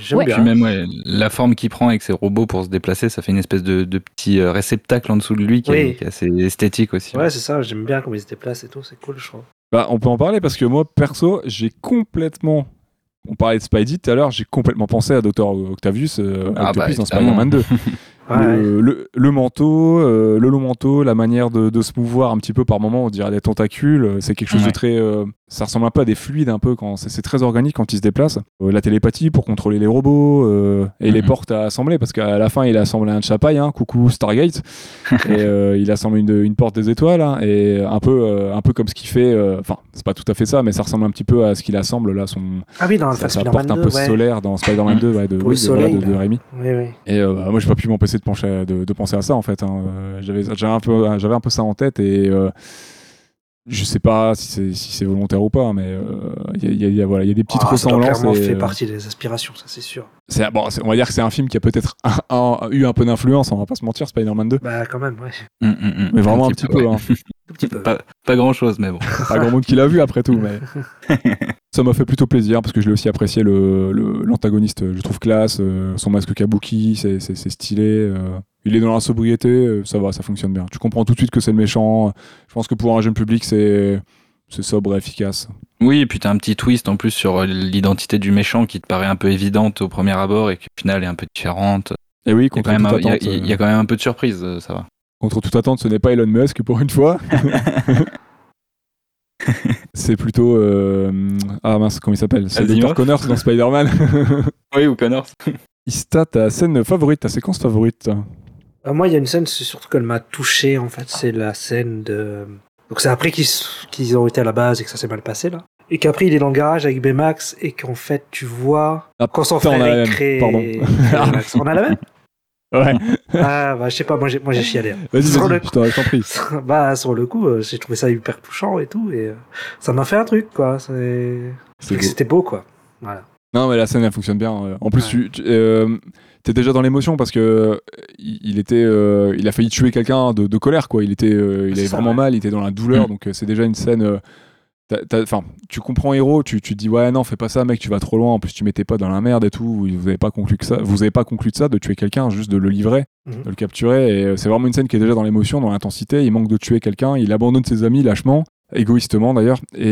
J'aime Ouais. bien. Puis même ouais, la forme qu'il prend avec ses robots pour se déplacer, ça fait une espèce de, de petit euh, réceptacle en dessous de lui qui, est, Oui. qui est assez esthétique aussi. Ouais, c'est ça, j'aime bien comment ils se déplacent et tout, c'est cool, je trouve. Bah, on peut en parler parce que moi, perso, j'ai complètement. On parlait de Spidey tout à l'heure, j'ai complètement pensé à Dr. Octavius, euh, Ah Octopus bah, dans. Spider-Man 2. Ouais, ouais. le, le- le manteau, euh, le long manteau, la manière de, de se mouvoir un petit peu par moment, on dirait des tentacules. euh, C'est quelque chose de très. euh, ça ressemble un peu à des fluides, un peu quand c'est très organique quand ils se déplacent. Euh, la télépathie pour contrôler les robots euh, et les Mhm. portes à assembler, parce qu'à la fin il a assemblé un chapaille, hein, coucou Stargate, et euh, il assemble une, une porte des étoiles, hein, et un peu, euh, un peu comme ce qu'il fait. euh, Enfin, c'est pas tout à fait ça, mais ça ressemble un petit peu à ce qu'il assemble là, son Ah oui, dans le sa, sa porte un 2, peu ouais. solaire dans Spider-Man 2 ouais, de, Pour oui, de- de, de. Oui, oui. Et euh, bah, moi, j'ai pas pu m'empêcher de, pencher- de, de penser à ça en fait. hein. J'avais j'avais un peu, j'avais un peu ça en tête et euh, je sais pas si c'est si c'est volontaire ou pas, mais euh, il y, a- il y a- y a- voilà, il y a des petites ça doit ressemblances. clairement et, fait euh, partie des aspirations, ça c'est sûr. c'est- bon, c'est- on va dire que c'est un film qui a peut-être eu un peu d'influence. On va pas se mentir, Spider-Man 2, Bah quand même, ouais. Mm, mm, mm. mais vraiment un petit peu. ouais. hein. Un petit peu. Pas, pas grand chose, mais bon. Pas grand monde qui l'a vu après tout, mais ça m'a fait plutôt plaisir parce que je l'ai aussi apprécié le le- l'antagoniste. je trouve classe, euh, son masque kabuki, c'est stylé. euh, il est dans la sobriété, euh, ça va, ça fonctionne bien. Tu comprends tout de suite que c'est le méchant. Je pense que pour un jeune public, c'est sobre et efficace. Oui, et puis t'as un petit twist en plus sur l'identité du méchant qui te paraît un peu évidente au premier abord et qui au final est un peu différente. Et oui, Il y a contre quand même, y a- attente, il y a quand même un peu de surprise, ça va. contre toute attente, ce n'est pas Elon Musk pour une fois. c'est plutôt euh, ah mince, comment il s'appelle? C'est Dr Connors dans Spider-Man. Oui, ou Connors. Ista, ta scène favorite, ta séquence favorite Euh, moi, il y a une scène, c'est surtout qu'elle m'a touché, en fait, c'est la scène de... Donc c'est après qu'ils ont été à la base et que ça s'est mal passé, là. Et qu'après, il est dans le garage avec Baymax et qu'en fait, tu vois... Ah, Quand son frère a la est même, créé... pardon. Baymax. on a la même? Ouais. Ah, bah, je sais pas, moi j'ai moi, j'ai chialé. hein. Vas-y, Sur vas-y, le je t'en prie. bah, sur le coup, euh, j'ai trouvé ça hyper touchant et tout, et euh, ça m'a fait un truc, quoi. Beau. C'était beau, quoi. Voilà. Non, mais la scène, elle fonctionne bien. euh. En plus, Ouais. tu, tu- euh, t'es déjà dans l'émotion parce que il, était, euh, il a failli tuer quelqu'un de, de colère, quoi. Il était, euh, il avait ça, vraiment ouais. mal, il était dans la douleur, Mm. donc c'est déjà une scène. Enfin, tu comprends héros, tu, tu te dis ouais non, fais pas ça, mec, tu vas trop loin. En plus, tu mettais pas dans la merde et tout. Vous avez pas conclu que ça, vous avez pas conclu de ça, de tuer quelqu'un, juste de le livrer, Mhm. de le capturer. Et euh, c'est vraiment une scène qui est déjà dans l'émotion, dans l'intensité. Il manque de tuer quelqu'un, il abandonne ses amis lâchement. égoïstement d'ailleurs. Et,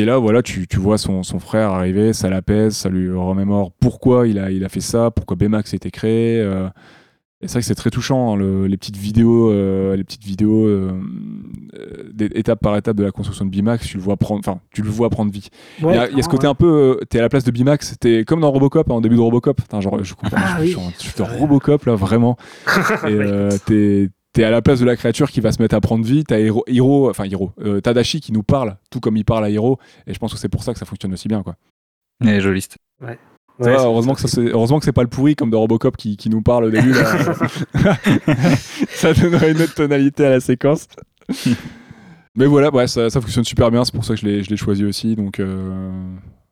et là, voilà, tu, tu vois son, son frère arriver, ça l'apaise, ça lui remémore pourquoi il a, il a fait ça, pourquoi Baymax a été créé. euh. Et c'est vrai que c'est très touchant, hein, le- les petites vidéos, euh, les petites vidéos euh, euh, étape par étape de la construction de Baymax, tu le vois prendre, enfin, tu le vois prendre vie. Il y, a- il y a ce côté un peu, t'es à la place de Baymax, t'es comme dans Robocop, hein, en début de Robocop. Genre, je comprends, Ah je, oui. je je suis dans Robocop là, vraiment. Et euh, t'es t'es à la place de la créature qui va se mettre à prendre vie. T'as Hiro, Hiro- enfin Hiro, euh, Tadashi qui nous parle, tout comme il parle à Hiro. Et je pense que c'est pour ça que ça fonctionne aussi bien, quoi. Et joli. c'était. Va, heureusement, que ça, c'est- heureusement que c'est pas le pourri comme de Robocop qui, qui nous parle au début. là. ça donnerait une autre tonalité à la séquence. Mais voilà, ouais, ça, ça fonctionne super bien. C'est pour ça que je l'ai je l'ai choisi aussi. Donc, euh,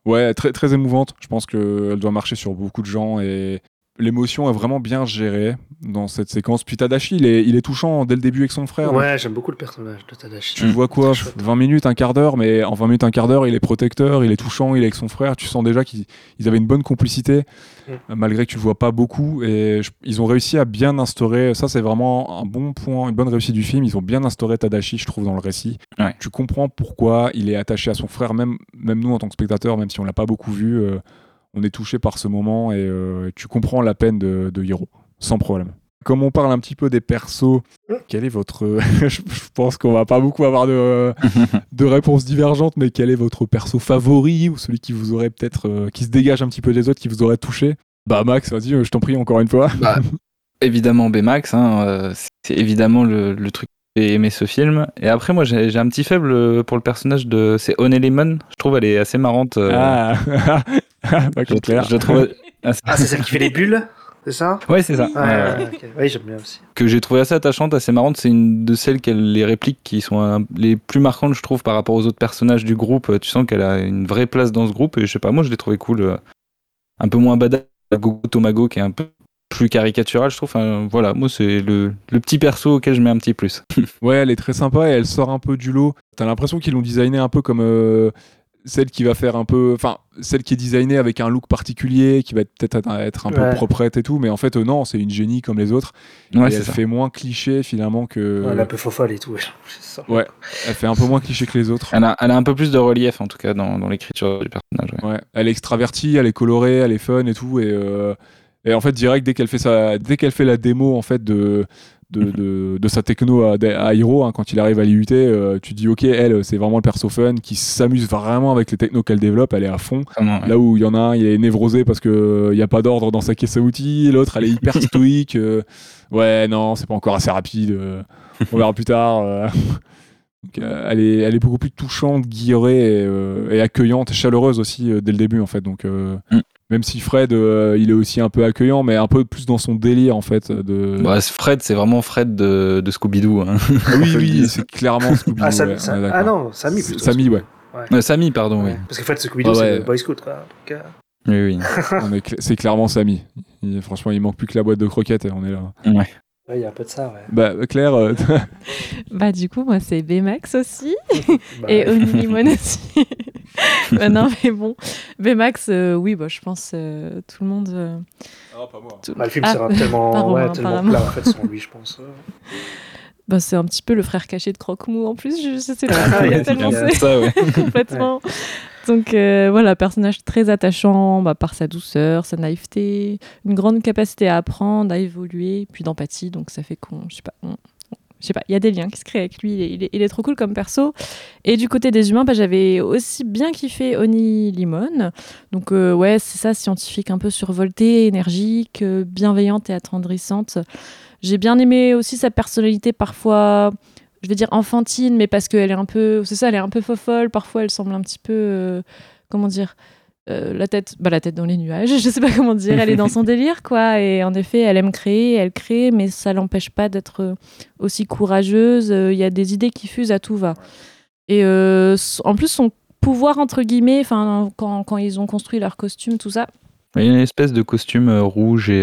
ouais, très, très émouvante. Je pense qu'elle doit marcher sur beaucoup de gens et l'émotion est vraiment bien gérée dans cette séquence. Puis Tadashi, il est, il est touchant dès le début avec son frère. Ouais, j'aime beaucoup le personnage de Tadashi. Tu vois quoi? 20 minutes, un quart d'heure, mais en 20 minutes, un quart d'heure, il est protecteur, il est touchant, il est avec son frère. Tu sens déjà qu'ils ils avaient une bonne complicité, Mm. malgré que tu le vois pas beaucoup. Et je- ils ont réussi à bien instaurer. Ça, c'est vraiment un bon point, une bonne réussite du film. Ils ont bien instauré Tadashi, je trouve, dans le récit. Ouais. Tu comprends pourquoi il est attaché à son frère, même, même nous en tant que spectateurs, même si on l'a pas beaucoup vu, euh, on est touché par ce moment et euh, tu comprends la peine de, de Hiro, sans problème. Comme on parle un petit peu des persos, quel est votre. je pense qu'on va pas beaucoup avoir de, de réponses divergentes, mais quel est votre perso favori ou celui qui vous aurait peut-être. euh, qui se dégage un petit peu des autres, qui vous aurait touché? Bah, Max, vas-y, euh, je t'en prie encore une fois. Bah, évidemment Baymax, hein, euh, c'est évidemment le, le truc qui fait aimer ce film. Et après, moi, j'ai un petit faible pour le personnage de. C'est Honey Lemon. Je trouve elle est assez marrante. euh, Ah, je, clair. je trouve. assez- Ah, c'est celle qui fait les bulles C'est ça? Ouais, c'est ça. Ouais, Ouais, ouais. ouais, ok. Oui, j'aime bien aussi. que j'ai trouvé assez attachante, assez marrante. C'est une de celles qui a les répliques qui sont un- les plus marquantes, je trouve, par rapport aux autres personnages du groupe. Tu sens qu'elle a une vraie place dans ce groupe. Et je sais pas, moi, je l'ai trouvé cool. euh, Un peu moins badass. Gogo Tomago, qui est un peu plus caricatural, je trouve. Enfin, voilà, moi, c'est le, le petit perso auquel je mets un petit plus. Ouais, elle est très sympa et elle sort un peu du lot. T'as l'impression qu'ils l'ont designé un peu comme euh, celle qui va faire un peu. Enfin, celle qui est designée avec un look particulier, qui va peut-être être, être un peu proprette et tout, mais en fait, euh, non, c'est une génie comme les autres. Ouais, et c'est elle ça. fait moins cliché finalement que. Ouais, elle est un peu fofolle et tout. ouais. C'est ça. Ouais, elle fait un peu moins cliché que les autres. Elle a, elle a un peu plus de relief, en tout cas, dans, dans l'écriture du personnage. ouais. Ouais, elle est extravertie, elle est colorée, elle est fun et tout. Et, euh, et en fait, direct, dès qu'elle fait, sa, dès qu'elle fait la démo en fait, de, de, de, de sa techno à, à Hiro, hein, quand il arrive à l'IUT, euh, tu dis, ok, elle, c'est vraiment le perso fun qui s'amuse vraiment avec les technos qu'elle développe, elle est à fond. Vraiment, ouais. Là où il y en a un, il est névrosé parce qu'il n'y a pas d'ordre dans sa caisse à outils, l'autre, elle est hyper stoïque. euh, ouais, non, c'est pas encore assez rapide, euh, on verra plus tard. euh. Donc, euh, elle, est, elle est beaucoup plus touchante, guillerée et, euh, et accueillante, et chaleureuse aussi euh, dès le début en fait. Donc, euh, Mm. Même si Fred, euh, il est aussi un peu accueillant, mais un peu plus dans son délire en fait. De... Bah, Fred, c'est vraiment Fred de, de Scooby-Doo. hein. Ah oui, oui, c'est clairement Scooby. Ah, Sam- ouais, Sam- ah non, Samy plutôt. Samy, ouais. Euh, Sammy, pardon, Ouais. Parce qu'en fait, Scooby-Doo, Ah c'est ouais. le Boy Scout, quoi. Donc, oui. Oui, cl- C'est clairement Samy. Il- franchement, il manque plus que la boîte de croquettes et on est là. oui. Ouais. ouais, il y a un peu de ça, ouais. Bah, Claire, euh, Bah du coup, moi c'est Baymax aussi Bah, et ouais. Oni Limon aussi. bah non mais bon, Baymax, euh, oui, bah je pense euh, tout le monde. euh, tout- Bah, le film Ah, sera tellement, pas ouais, Romain, tellement plat en fait sans lui, je pense. Bah, c'est un petit peu le frère caché de Croque-Mou en plus, je, je sais pas, Ah, il y a tellement Ça, ouais. complètement. Donc euh, voilà, personnage très attachant bah, par sa douceur, sa naïveté, une grande capacité à apprendre, à évoluer, puis d'empathie, donc ça fait qu'on, je sais pas, on- je sais pas, il y a des liens qui se créent avec lui, il est, il est- trop cool comme perso. Et du côté des humains, bah, j'avais aussi bien kiffé Oni Limon. Donc euh, ouais, c'est ça, scientifique un peu survoltée, énergique, euh, bienveillante et attendrissante. J'ai bien aimé aussi sa personnalité parfois, je vais dire enfantine, mais parce qu'elle est un peu, c'est ça, elle est un peu fofolle. Parfois, elle semble un petit peu, euh, comment dire, euh, la tête, bah la tête dans les nuages. Je sais pas comment dire. Elle est dans son délire, quoi. Et en effet, elle aime créer, elle crée, mais ça l'empêche pas d'être euh, aussi courageuse. Euh, Il y a des idées qui fusent à tout va. Et euh, en plus, son pouvoir entre guillemets, enfin, quand, quand ils ont construit leur costume, tout ça. Il y a une espèce de costume rouge et,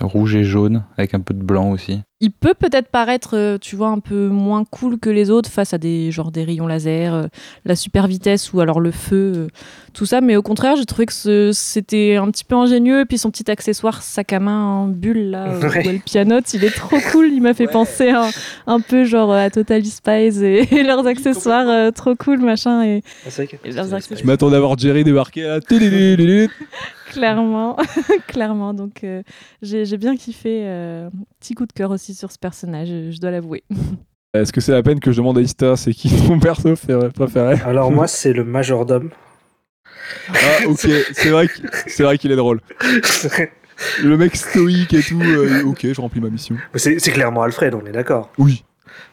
Rouge et jaune, avec un peu de blanc aussi. Il peut peut-être paraître, euh, tu vois, un peu moins cool que les autres face à des genre des rayons laser, euh, la super vitesse ou alors le feu, euh, tout ça. Mais au contraire, j'ai trouvé que c'était un petit peu ingénieux. Et puis son petit accessoire sac à main en bulle là, Ouais. où elle pianote, il est trop cool. Il m'a fait penser un, un peu genre à Total Spies et, et leurs accessoires euh, trop cool machin et Ah, c'est vrai que- Et leurs accessoires. Je m'attendais à voir Jerry débarquer là. Clairement, clairement. Donc euh, j'ai bien kiffé. euh, petit coup de cœur aussi sur ce personnage, je, je dois l'avouer. Est-ce que c'est la peine que je demande à Ista c'est qui ton perso fé- préféré? Alors moi, c'est le majordome. Ah ok, c'est vrai que- c'est vrai qu'il est drôle. Le mec stoïque et tout, euh, ok, je remplis ma mission. c'est clairement Alfred, on est d'accord. Oui.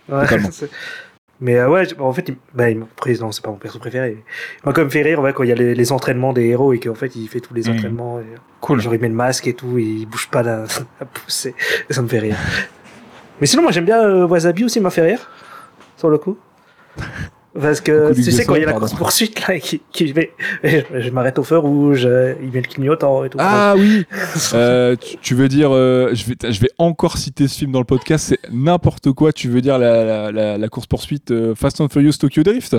Ouais, Mais euh, ouais, en fait, il... bah, il non, c'est pas mon perso préféré. Quand même fait rire ouais, quand il y a les, les entraînements des héros et qu'en fait, il fait tous les Mhm. entraînements. Et... Cool. Genre, il met le masque et tout, et il bouge pas la, la et ça me fait rire. Mais sinon, moi, j'aime bien euh, Wasabi aussi, il m'a fait rire. Sur le coup. Parce que tu sais, quand il y a la course poursuite là, qui, qui je, je m'arrête au feu rouge, euh, il met le clignotant et tout. Ah oui Euh, tu, tu veux dire, euh, je, vais, je vais encore citer ce film dans le podcast, c'est n'importe quoi, tu veux dire la, la, la- la course-poursuite euh, Fast and Furious Tokyo Drift?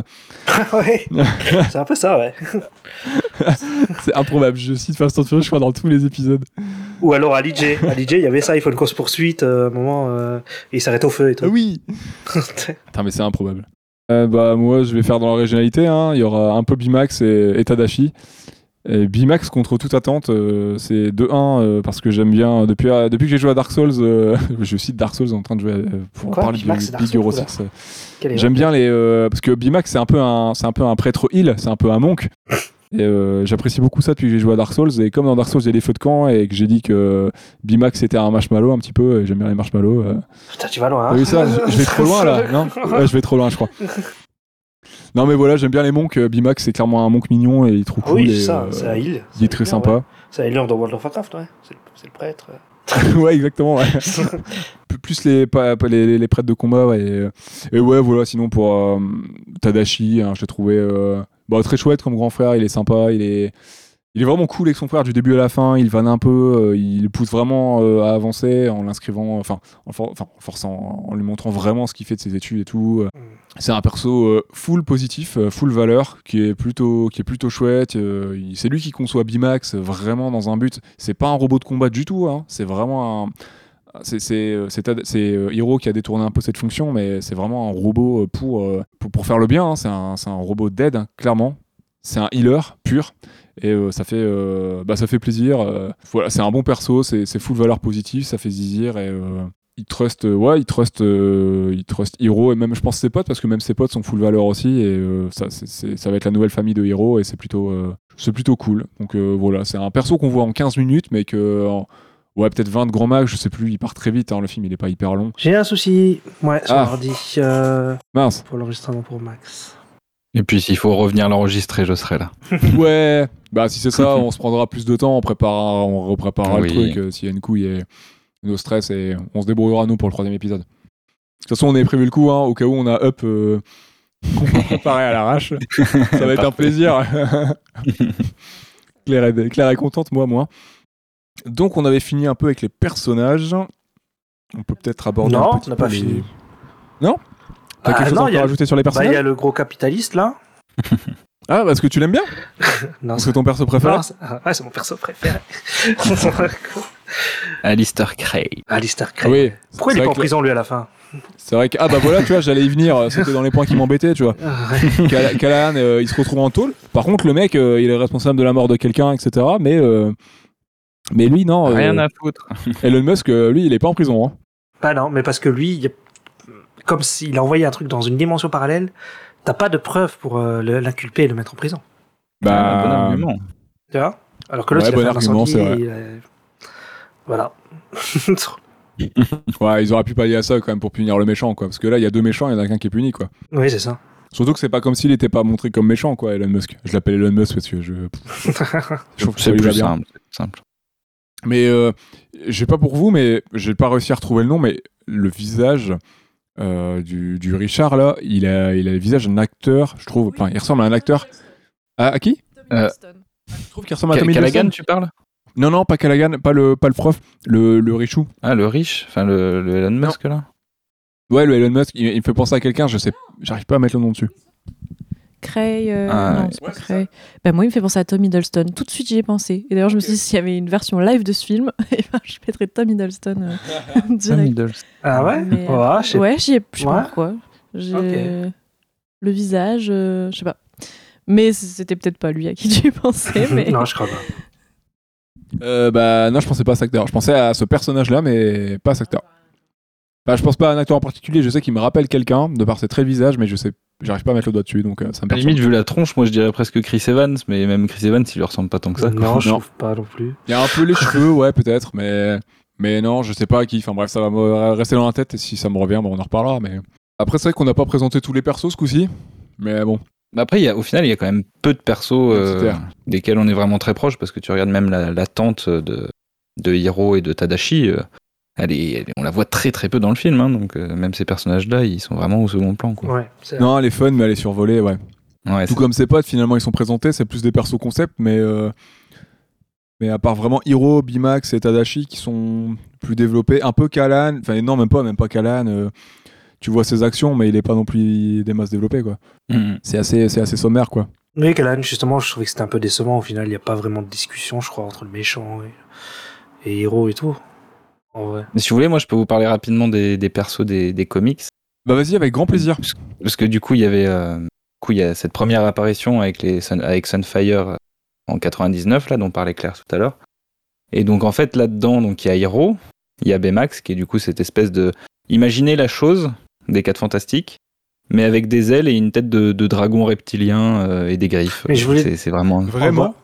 Ouais, c'est un peu ça, ouais. C'est improbable, je cite Fast and Furious, je crois, dans tous les épisodes. Ou alors à l'IJ, à l'IJ, il y avait ça, il faut une course poursuite, à un moment, et il s'arrête au feu et tout. Ah oui Putain, mais c'est improbable. Euh, bah, moi, je vais faire dans la régionalité. hein. Il y aura un peu Bimax et, et Tadashi. Et Bimax, contre toute attente, euh, c'est 2-1 euh, parce que j'aime bien. Depuis, depuis que j'ai joué à Dark Souls, je cite Dark Souls en train de jouer pour Quoi parler Bimax, Dark Big Hero oula. 6. euh, Quel est J'aime bien les. euh, parce que Bimax, c'est un, peu un, c'est un peu un prêtre heal, c'est un peu un monk. Et euh, j'apprécie beaucoup ça depuis que j'ai joué à Dark Souls. Et comme dans Dark Souls, il y a des feux de camp et que j'ai dit que Bimax c'était un marshmallow un petit peu, et j'aime bien les marshmallows. euh, Putain, tu vas loin, hein T'as vu ça je, vais trop loin là, non Ouais, je vais trop loin, je crois. Non, mais voilà, j'aime bien les monks. euh, Bimax, c'est clairement un monk mignon et il est trop Ah cool. oui, c'est ça, euh, c'est à Hill. il est très sympa. C'est à Hill dans World of Warcraft, ouais. C'est le, prêtre. ouais, exactement. Ouais. Plus les, pas- pas les, les prêtres de combat. Ouais, et, et ouais, voilà, sinon pour euh, Tadashi, hein, je l'ai trouvé euh, bah, très chouette comme grand frère. Il est sympa, il est. Il est vraiment cool avec son frère du début à la fin, il vanne un peu, euh, il pousse vraiment euh, à avancer en l'inscrivant, enfin en, for- enfin, en forçant, en lui montrant vraiment ce qu'il fait de ses études et tout. euh. C'est un perso full positif, full valeur, qui est plutôt, qui est plutôt chouette. c'est lui qui conçoit Bimax vraiment dans un but. C'est pas un robot de combat du tout, hein, c'est vraiment un. C'est euh, euh, Hiro qui a détourné un peu cette fonction, mais c'est vraiment un robot euh, pour, pour, pour faire le bien. hein. C'est un, un robot d'aide, hein, clairement. C'est un healer pur. Et ça, fait, bah, ça fait plaisir. voilà, c'est un bon perso, c'est full valeur positive, ça fait zizir. Et, il trust, ouais, il trust, il trust Hiro et même je pense ses potes parce que même ses potes sont full valeur aussi et ça, c'est- ça va être la nouvelle famille de Hiro et c'est plutôt, c'est plutôt cool. Donc voilà, c'est un perso qu'on voit en 15 minutes mais que ouais peut-être 20 de grand max, je sais plus, il part très vite. hein, le film il est pas hyper long. J'ai un souci, ouais, sur Ah. euh, Mince. pour l'enregistrement pour Max. Et puis s'il faut revenir l'enregistrer, je serai là. ouais, bah si c'est ça, on se prendra plus de temps, on préparera, on repréparera Oui. le truc euh, s'il y a une couille et nos stress et on se débrouillera nous pour le troisième épisode. De toute façon, on avait prévu le coup, hein, au cas où on a up euh, qu'on va préparer à l'arrache. Ça va être un plaisir. Claire, est, Claire est contente, moi, moi. Donc, on avait fini un peu avec les personnages. On peut peut-être aborder Non, un petit on n'a pas les- fini. Non T'as Ah, quelque chose non, encore il y a- à ajouter sur les Bah, il personnages y a le gros capitaliste là. Ah, parce que tu l'aimes bien Non, C'est ton perso préféré non, ah, ouais, c'est mon perso préféré. Alistair Cray. Alistair Cray. Oui. Pourquoi il est pas en que- prison lui à la fin C'est vrai que ah bah voilà tu vois j'allais y venir c'était dans les points qui m'embêtaient tu vois Ah, Callahan euh, il se retrouve en tôle par contre le mec euh, il est responsable de la mort de quelqu'un etc mais euh, mais lui non euh, Rien à foutre. Elon Musk euh, lui il est pas en prison hein. Bah non, mais parce que lui, il comme s'il a envoyé un truc dans une dimension parallèle, t'as pas de preuves pour euh, l'inculper et le mettre en prison. bah bon argument. Tu vois? Alors que l'autre, Ouais, il a bon fait argument, c'est vrai. et Voilà. ouais ils auraient pu pallier à ça quand même pour punir le méchant quoi parce que là il y a deux méchants il y en a qu'un qui est puni quoi oui, c'est ça. surtout que c'est pas comme s'il était pas montré comme méchant quoi Elon Musk je l'appelle Elon Musk parce que je, je trouve que C'est plus simple. c'est plus simple. Mais euh, j'ai pas pour vous, mais j'ai pas réussi à retrouver le nom, mais le visage euh, du, du Richard là, il a, il a le visage d'un acteur, je trouve. Enfin, il ressemble à un acteur. À, à qui? Euh, Je trouve qu'il ressemble à Tommy Callaghan, tu parles? Non, non, pas Callaghan, pas le, pas le prof, le, le Richou. Ah, le riche Enfin, le, le Elon Musk, là? Ouais, le Elon Musk, il, il me fait penser à quelqu'un, je sais, j'arrive pas à mettre le nom dessus. Cray. euh, Ah, non, ouais. c'est pas Cray. Bah, moi, il me fait penser à Tom Hiddleston. Tout de suite, j'y ai pensé. Et d'ailleurs, je me suis dit, s'il y avait une version live de ce film, eh ben, je mettrais Tom Hiddleston euh, direct. Ah ouais Mais, Ouais, je sais Ouais, j'y ai, je sais Ouais. pas pourquoi. J'ai le visage, euh, je sais pas. Mais c'était peut-être pas lui à qui tu pensais, mais Non, je crois pas. Euh, bah non, je pensais pas à cet acteur. Je pensais à ce personnage-là, mais pas à cet acteur. Bah, je pense pas à un acteur en particulier. Je sais qu'il me rappelle quelqu'un de par ses traits de visage, mais je sais, j'arrive pas à mettre le doigt dessus, donc euh, ça me À la limite, vu la tronche, moi je dirais presque Chris Evans, mais même Chris Evans, il lui ressemble pas tant que ça. quoi. non, je Non. trouve pas non plus. Il y a un peu les cheveux, ouais, peut-être, mais mais non, je sais pas à qui. Enfin bref, ça va me rester dans la tête et si ça me revient, bon, on en reparlera. Mais après, c'est vrai qu'on n'a pas présenté tous les persos ce coup-ci, mais bon. Mais après, il y a, au final, il y a quand même peu de persos euh, desquels on est vraiment très proche, parce que tu regardes même la, la tante de, de Hiro et de Tadashi, euh, elle est, elle est- on la voit très très peu dans le film, hein, donc euh, même ces personnages-là, ils sont vraiment au second plan. Quoi. Ouais, c'est Non, elle est fun, mais elle est survolée, ouais. Ouais, Tout comme ses potes, finalement, ils sont présentés, c'est plus des persos concept, mais euh, mais à part vraiment Hiro, Bimax et Tadashi qui sont plus développés, un peu Kalan, enfin non, même pas, même pas Kalan. euh, tu vois ses actions, mais il est pas non plus des masses développé, quoi. Mhm. C'est assez, c'est assez sommaire, quoi. Oui, Kalan, justement, je trouvais que c'était un peu décevant. Au final, il n'y a pas vraiment de discussion, je crois, entre le méchant et, et Hiro et tout. En vrai. Mais si vous voulez, moi je peux vous parler rapidement des, des persos des, des comics. Bah vas-y, avec grand plaisir. Parce, parce que du coup, il y avait euh, du coup, il y a cette première apparition avec, les Sun- avec Sunfire euh, en 99, là, dont parlait Claire tout à l'heure. Et donc, en fait, là-dedans, donc il y a Hiro, il y a Baymax, qui est du coup cette espèce de. Imaginez la chose des 4 fantastiques, mais avec des ailes et une tête de, de dragon reptilien euh, et des griffes. Mais je voulais- C'est c'est vraiment. Vraiment?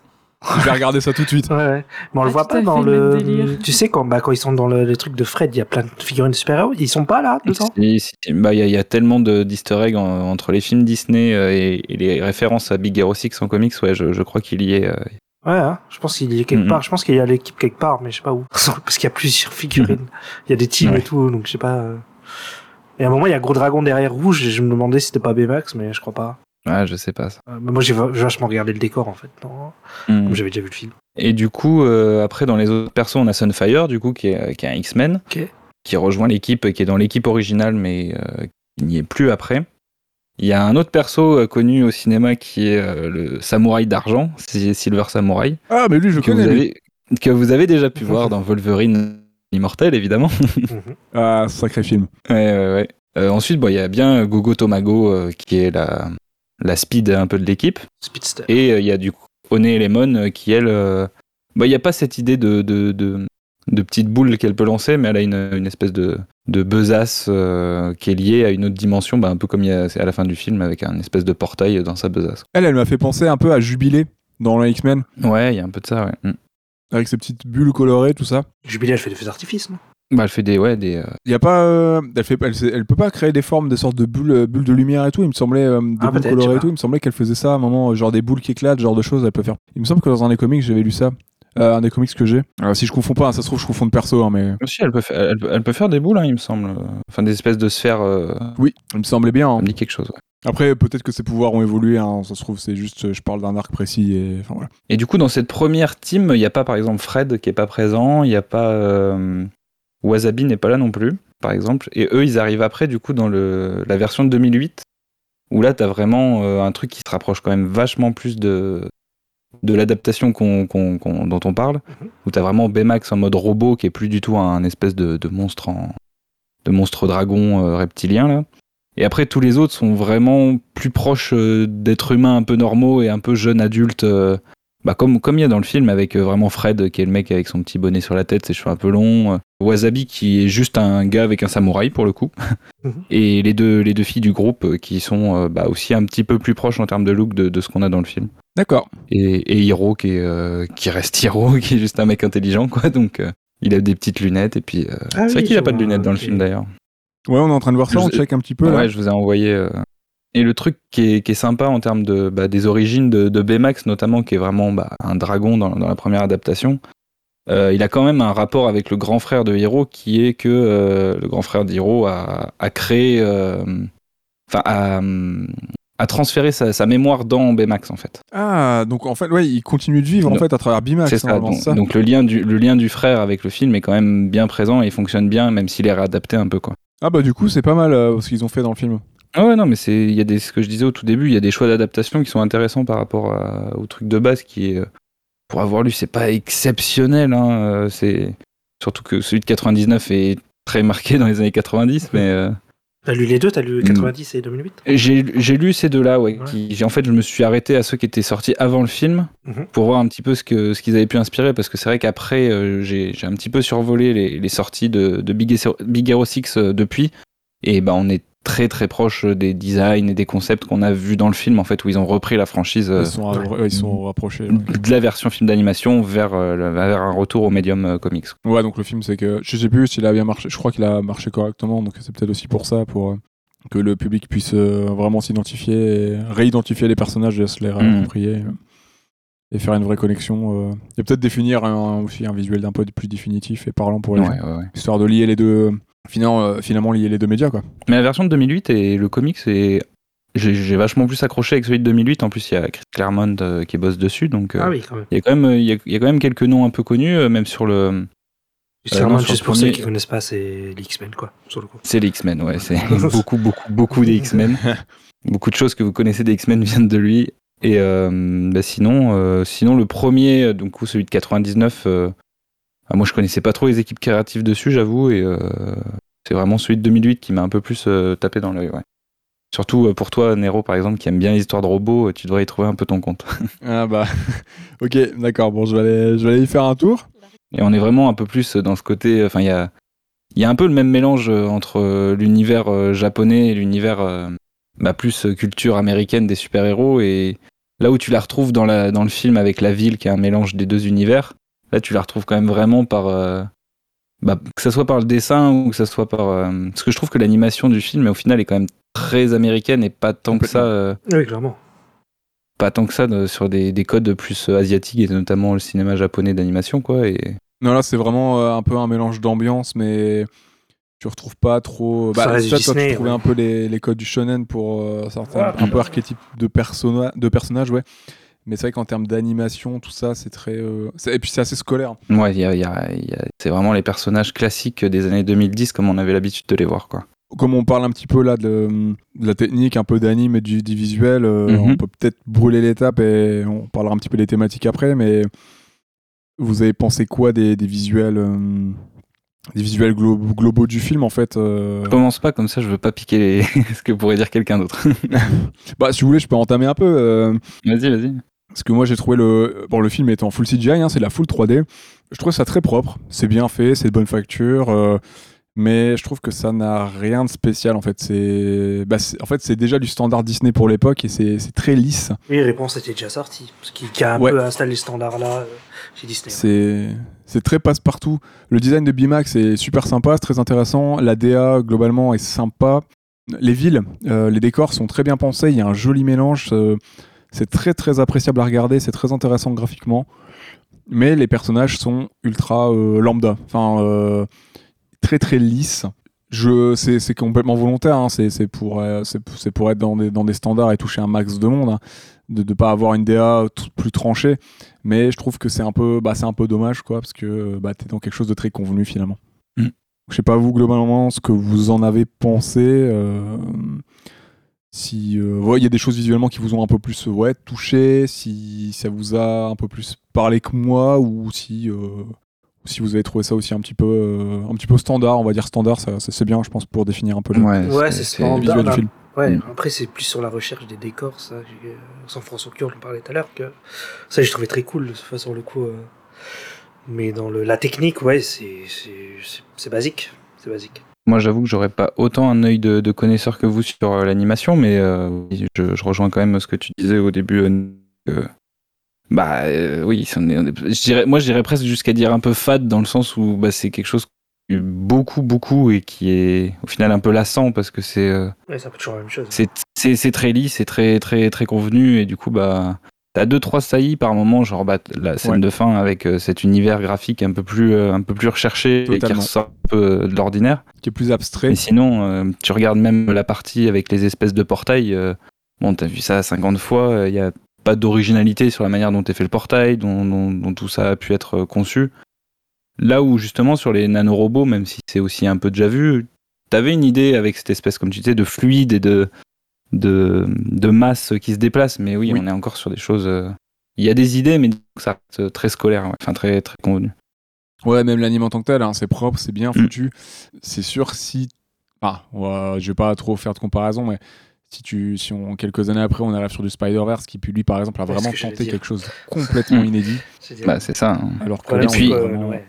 Je vais regarder ça tout de suite. Ouais, ouais. Mais on le Ah, voit pas dans le. délire. Tu sais, quand, bah, quand ils sont dans le, les trucs de Fred, il y a plein de figurines de super-héros. Ils sont pas là dedans Si, si, bah, Il y, a- il y a tellement de- d'easter eggs en- entre les films Disney euh, et, et les références à Big Hero 6 en comics, ouais, je, je crois qu'il y est. euh, Ouais, hein, je pense qu'il y est quelque Mhm. part. Je pense qu'il y a l'équipe quelque part, mais je sais pas où. Parce qu'il y a plusieurs figurines. Il y a des teams Ouais. et tout, donc je sais pas. euh. Et à un moment, il y a Gros Dragon derrière rouge, et je me demandais si c'était pas Baymax, mais je crois pas. Ouais, je sais pas ça. Euh, moi, j'ai va- j'ai vachement regardé le décor, en fait, non Hmm. comme j'avais déjà vu le film. Et du coup, euh, après, dans les autres persos, on a Sunfire, du coup, qui est, qui est un X-Men, qui rejoint l'équipe, qui est dans l'équipe originale, mais euh, qui n'y est plus après. Il y a un autre perso euh, connu au cinéma qui est euh, le samouraï d'argent, c'est Silver Samurai, Ah, mais lui, je que vous, connais. lui. avez, que vous avez déjà pu voir dans Wolverine Immortel, évidemment. Mhm. Ah, sacré film. Ouais, ouais, ouais. Euh, ensuite, bon, il y a bien Gogo Tomago, euh, qui est la, la speed un peu de l'équipe. Speedster. Et euh, il y a du coup One et Lemon euh, qui, elle, euh, bah, il n'y a pas cette idée de, de, de, de petite boule qu'elle peut lancer, mais elle a une, une espèce de, de besace euh, qui est liée à une autre dimension, bah, un peu comme il y a c'est à la fin du film avec un espèce de portail dans sa besace. Elle, elle m'a fait penser un peu à Jubilé dans les X-Men, Ouais, il y a un peu de ça, ouais. Mm. avec ses petites bulles colorées, tout ça. Jubilé, elle fait des feux d'artifice, non? Bah, elle fait des. Ouais, des euh, Il y a pas, euh, elle, fait, elle, elle peut pas créer des formes, des sortes de bulles, euh, bulles de lumière et tout. Il me semblait euh, des Ah, boules peut-être, je colorées sais et tout. Il me semblait qu'elle faisait ça à un moment, euh, genre des boules qui éclatent, ce genre de choses. Elle peut faire. Il me semble que dans un des comics j'avais lu ça, Euh, un des comics que j'ai. Alors si je confonds pas, hein, ça se trouve je confonds de perso, hein, mais Aussi, elle peut, faire, elle, peut- elle peut faire des boules, hein, il me semble. Enfin, des espèces de sphères. euh, oui, il me semblait bien. Ça hein. me dit quelque chose, ouais. Après peut-être que ses pouvoirs ont évolué. hein, Ça se trouve c'est juste, euh, je parle d'un arc précis et enfin voilà. Et du coup, dans cette première team, il n'y a pas, par exemple, Fred qui est pas présent, il n'y a pas. euh, Wasabi n'est pas là non plus, par exemple. Et eux, ils arrivent après, du coup, dans le, la version de 2008, où là, tu as vraiment euh, un truc qui se rapproche quand même vachement plus de, de l'adaptation qu'on, qu'on- qu'on- dont on parle, Mhm. où tu as vraiment Baymax en mode robot, qui est plus du tout un espèce de, de monstre en, de monstre dragon euh, reptilien, là. Et après, tous les autres sont vraiment plus proches euh, d'êtres humains un peu normaux et un peu jeunes adultes. Euh, bah comme comme il y a dans le film avec euh, vraiment Fred qui est le mec avec son petit bonnet sur la tête, ses cheveux un peu longs, euh, Wasabi qui est juste un gars avec un samouraï pour le coup, Mhm. et les deux les deux filles du groupe euh, qui sont euh, bah, aussi un petit peu plus proches en termes de look de, de ce qu'on a dans le film. D'accord. Et, et Hiro qui est euh, qui reste Hiro, qui est juste un mec intelligent quoi, donc euh, il a des petites lunettes et puis euh, Ah c'est oui, vrai qu'il a pas de lunettes dans le film d'ailleurs. Ouais, on est en train de voir ça. Je- On check un petit peu ouais, là. je vous ai envoyé. Et le truc qui est, qui est sympa en termes de, bah, des origines de, de Baymax, notamment, qui est vraiment bah, un dragon dans, dans la première adaptation, euh, il a quand même un rapport avec le grand frère de Hiro qui est que euh, le grand frère d'Hiro a, a créé. euh, Enfin, a, a transféré sa, sa mémoire dans Baymax en fait. Ah, donc en fait, ouais, il continue de vivre en fait à travers Bimax. C'est ça, donc, ça donc le, lien du, le lien du frère avec le film est quand même bien présent et il fonctionne bien, même s'il est réadapté un peu. Quoi. Ah bah du coup, c'est pas mal euh, ce qu'ils ont fait dans le film. Ah ouais, non, mais c'est il y a des, ce que je disais au tout début, il y a des choix d'adaptation qui sont intéressants par rapport à- au truc de base qui est, euh, pour avoir lu, c'est pas exceptionnel. Hein, euh, c'est surtout que celui de 99 est très marqué dans les années 90, mais euh, T'as lu les deux, t'as lu 90 et 2008 j'ai j'ai lu ces deux-là, ouais. Ouais. qui- j'ai- en fait, je me suis arrêté à ceux qui étaient sortis avant le film Mhm. pour voir un petit peu ce que ce qu'ils avaient pu inspirer, parce que c'est vrai qu'après, euh, j'ai j'ai un petit peu survolé les, les sorties de, de Big, Hero, Big Hero 6 euh, depuis, et ben on est très très proche des designs et des concepts qu'on a vus dans le film, en fait, où ils ont repris la franchise. euh, Ils sont, ils sont rapprochés. ouais. de la version film d'animation vers, euh, vers un retour au médium euh, comics. Ouais, donc le film, c'est que je sais plus s'il a bien marché. Je crois qu'il a marché correctement, donc c'est peut-être aussi pour ça, pour que le public puisse vraiment s'identifier, réidentifier les personnages et se les réapproprier. euh, Et faire une vraie connexion. et peut-être définir un- aussi un visuel d'un peu plus définitif et parlant pour les ouais. Histoire de lier les deux. Finalement, euh, finalement, lier les deux médias, quoi. Mais la version de 2008 et le comics, c'est j'ai j'ai vachement plus accroché avec celui de 2008. En plus, il y a Chris Claremont euh, qui bosse dessus, donc euh, Ah oui, quand même. il y a quand même il y a, il y a quand même quelques noms un peu connus, euh, même sur le sur juste le pour premier- ceux qui connaissent pas, c'est les X-Men, quoi, sur le coup. c'est les X-Men, ouais, c'est beaucoup beaucoup beaucoup des X-Men. beaucoup de choses que vous connaissez des X-Men viennent de lui. Et euh, bah, sinon, euh, sinon le premier, donc celui de 99, euh, ah, moi je connaissais pas trop les équipes créatives dessus, j'avoue, et euh, c'est vraiment celui de 2008 qui m'a un peu plus euh, tapé dans l'œil. Ouais. Surtout euh, pour toi, Nero, par exemple, qui aime bien les histoires de robots, tu devrais y trouver un peu ton compte. Ah bah. ok, d'accord. Bon, je vais, aller, je vais aller y faire un tour. Et on est vraiment un peu plus dans ce côté. Enfin, il y a, y a un peu le même mélange entre l'univers japonais et l'univers bah, plus culture américaine des super-héros. Et là où tu la retrouves dans, la, dans le film avec la ville, qui est un mélange des deux univers, là tu la retrouves quand même vraiment par. euh, bah, que ça soit par le dessin ou que ça soit par. euh, parce que je trouve que l'animation du film, au final, est quand même très américaine et pas tant que ça. euh, Oui, clairement. pas tant que ça de- sur des, des codes plus euh, asiatiques et notamment le cinéma japonais d'animation, quoi. Et. Non, là, c'est vraiment euh, un peu un mélange d'ambiance, mais tu retrouves pas trop. Bah, ça, toi, tu trouvais ouais. un peu les, les codes du shonen pour euh, certains, Ouais. un peu archétype de, persona, de personnages, ouais. Mais c'est vrai qu'en termes d'animation, tout ça, c'est très. euh, Et puis c'est assez scolaire. Ouais, il y a- il y a- il y a- c'est vraiment les personnages classiques des années 2010 comme on avait l'habitude de les voir, quoi. Comme on parle un petit peu là de, de la technique, un peu d'anime et du, du visuel, euh, Mhm. on peut peut-être brûler l'étape et on parlera un petit peu des thématiques après, mais vous avez pensé quoi des, des visuels, euh, des visuels glo- globaux du film en fait euh, Je commence pas comme ça, je veux pas piquer les... ce que pourrait dire quelqu'un d'autre. Bah, si vous voulez, je peux entamer un peu. euh, vas-y, vas-y. Parce que moi j'ai trouvé le. Bon, le film est en full CGI, hein, c'est de la full 3D. Je trouve ça très propre, c'est bien fait, c'est de bonne facture. euh, mais je trouve que ça n'a rien de spécial en fait. C'est, bah, en fait, c'est déjà du standard Disney pour l'époque et c'est très lisse. Oui, Réponse était déjà sortie. Ce qui, qui a un Ouais. peu installé le standard là euh, chez Disney. C'est c'est très passe-partout. Le design de Bimax est super sympa, c'est très intéressant. La DA globalement est sympa. Les villes, euh, les décors sont très bien pensés. Il y a un joli mélange. euh, c'est très très appréciable à regarder. C'est très intéressant graphiquement. Mais les personnages sont ultra euh, lambda. Enfin, euh, très très lisses. Je, c'est, c'est complètement volontaire. hein. C'est, c'est pour, euh, c'est, c'est pour être dans des, dans des standards et toucher un max de monde. hein. De ne pas avoir une DA t- plus tranchée mais je trouve que c'est un peu bah, c'est un peu dommage quoi parce que bah, t'es dans quelque chose de très convenu finalement Mm. je sais pas vous globalement ce que vous en avez pensé euh, si euh, ouais, il y a des choses visuellement qui vous ont un peu plus euh, ouais touché si ça vous a un peu plus parlé que moi ou si euh, si vous avez trouvé ça aussi un petit peu euh, un petit peu standard on va dire standard ça, ça, c'est bien je pense pour définir un peu le, Ouais, Ouais, c'est le standard. visuel du film Ouais, Mm. après c'est plus sur la recherche des décors, ça. euh, Sans François Cure, on parlait tout à l'heure, que ça j'ai trouvé très cool, de toute façon, le coup. euh. Mais dans le, la technique, ouais, c'est c'est- c'est- c'est basique. C'est basique. Moi, j'avoue que j'aurais pas autant un œil de, de connaisseur que vous sur euh, l'animation, mais euh, je, je rejoins quand même ce que tu disais au début. euh, bah euh, oui, on est- on est- je dirais, moi je dirais presque jusqu'à dire un peu fade dans le sens où bah, c'est quelque chose que beaucoup, beaucoup et qui est au final un peu lassant parce que c'est Ouais, c'est toujours la même chose. c'est très lisse, c'est très très très convenu et du coup bah t'as deux trois saillies par moment genre bah, la scène Ouais. de fin avec euh, cet univers graphique un peu plus euh, un peu plus recherché et qui ressort un peu euh, de l'ordinaire. qui est plus abstrait Mais sinon, euh, tu regardes même la partie avec les espèces de portails. bon, t'as vu ça 50 fois, il n'y a pas d'originalité sur la manière dont est fait le portail, dont, dont- dont tout ça a pu être conçu. Là où justement sur les nanorobots, même si c'est aussi un peu déjà vu, t'avais une idée avec cette espèce, comme tu disais, de fluide et de, de, de masse qui se déplace, mais oui, Oui. on est encore sur des choses. euh, Il y a des idées, mais ça reste très scolaire, ouais. enfin très, très convenu. Ouais, même l'anime en tant que tel, hein, c'est propre, c'est bien Mm. foutu. C'est sûr si. Ah, ouais, je vais pas trop faire de comparaison, mais si tu, si on, quelques années après, on arrive sur du Spider-Verse qui, lui, par exemple, a vraiment que tenté quelque chose de complètement Mm. inédit, Bah, c'est ça. hein. alors que Voilà, là, et puis- est euh, vraiment- ouais.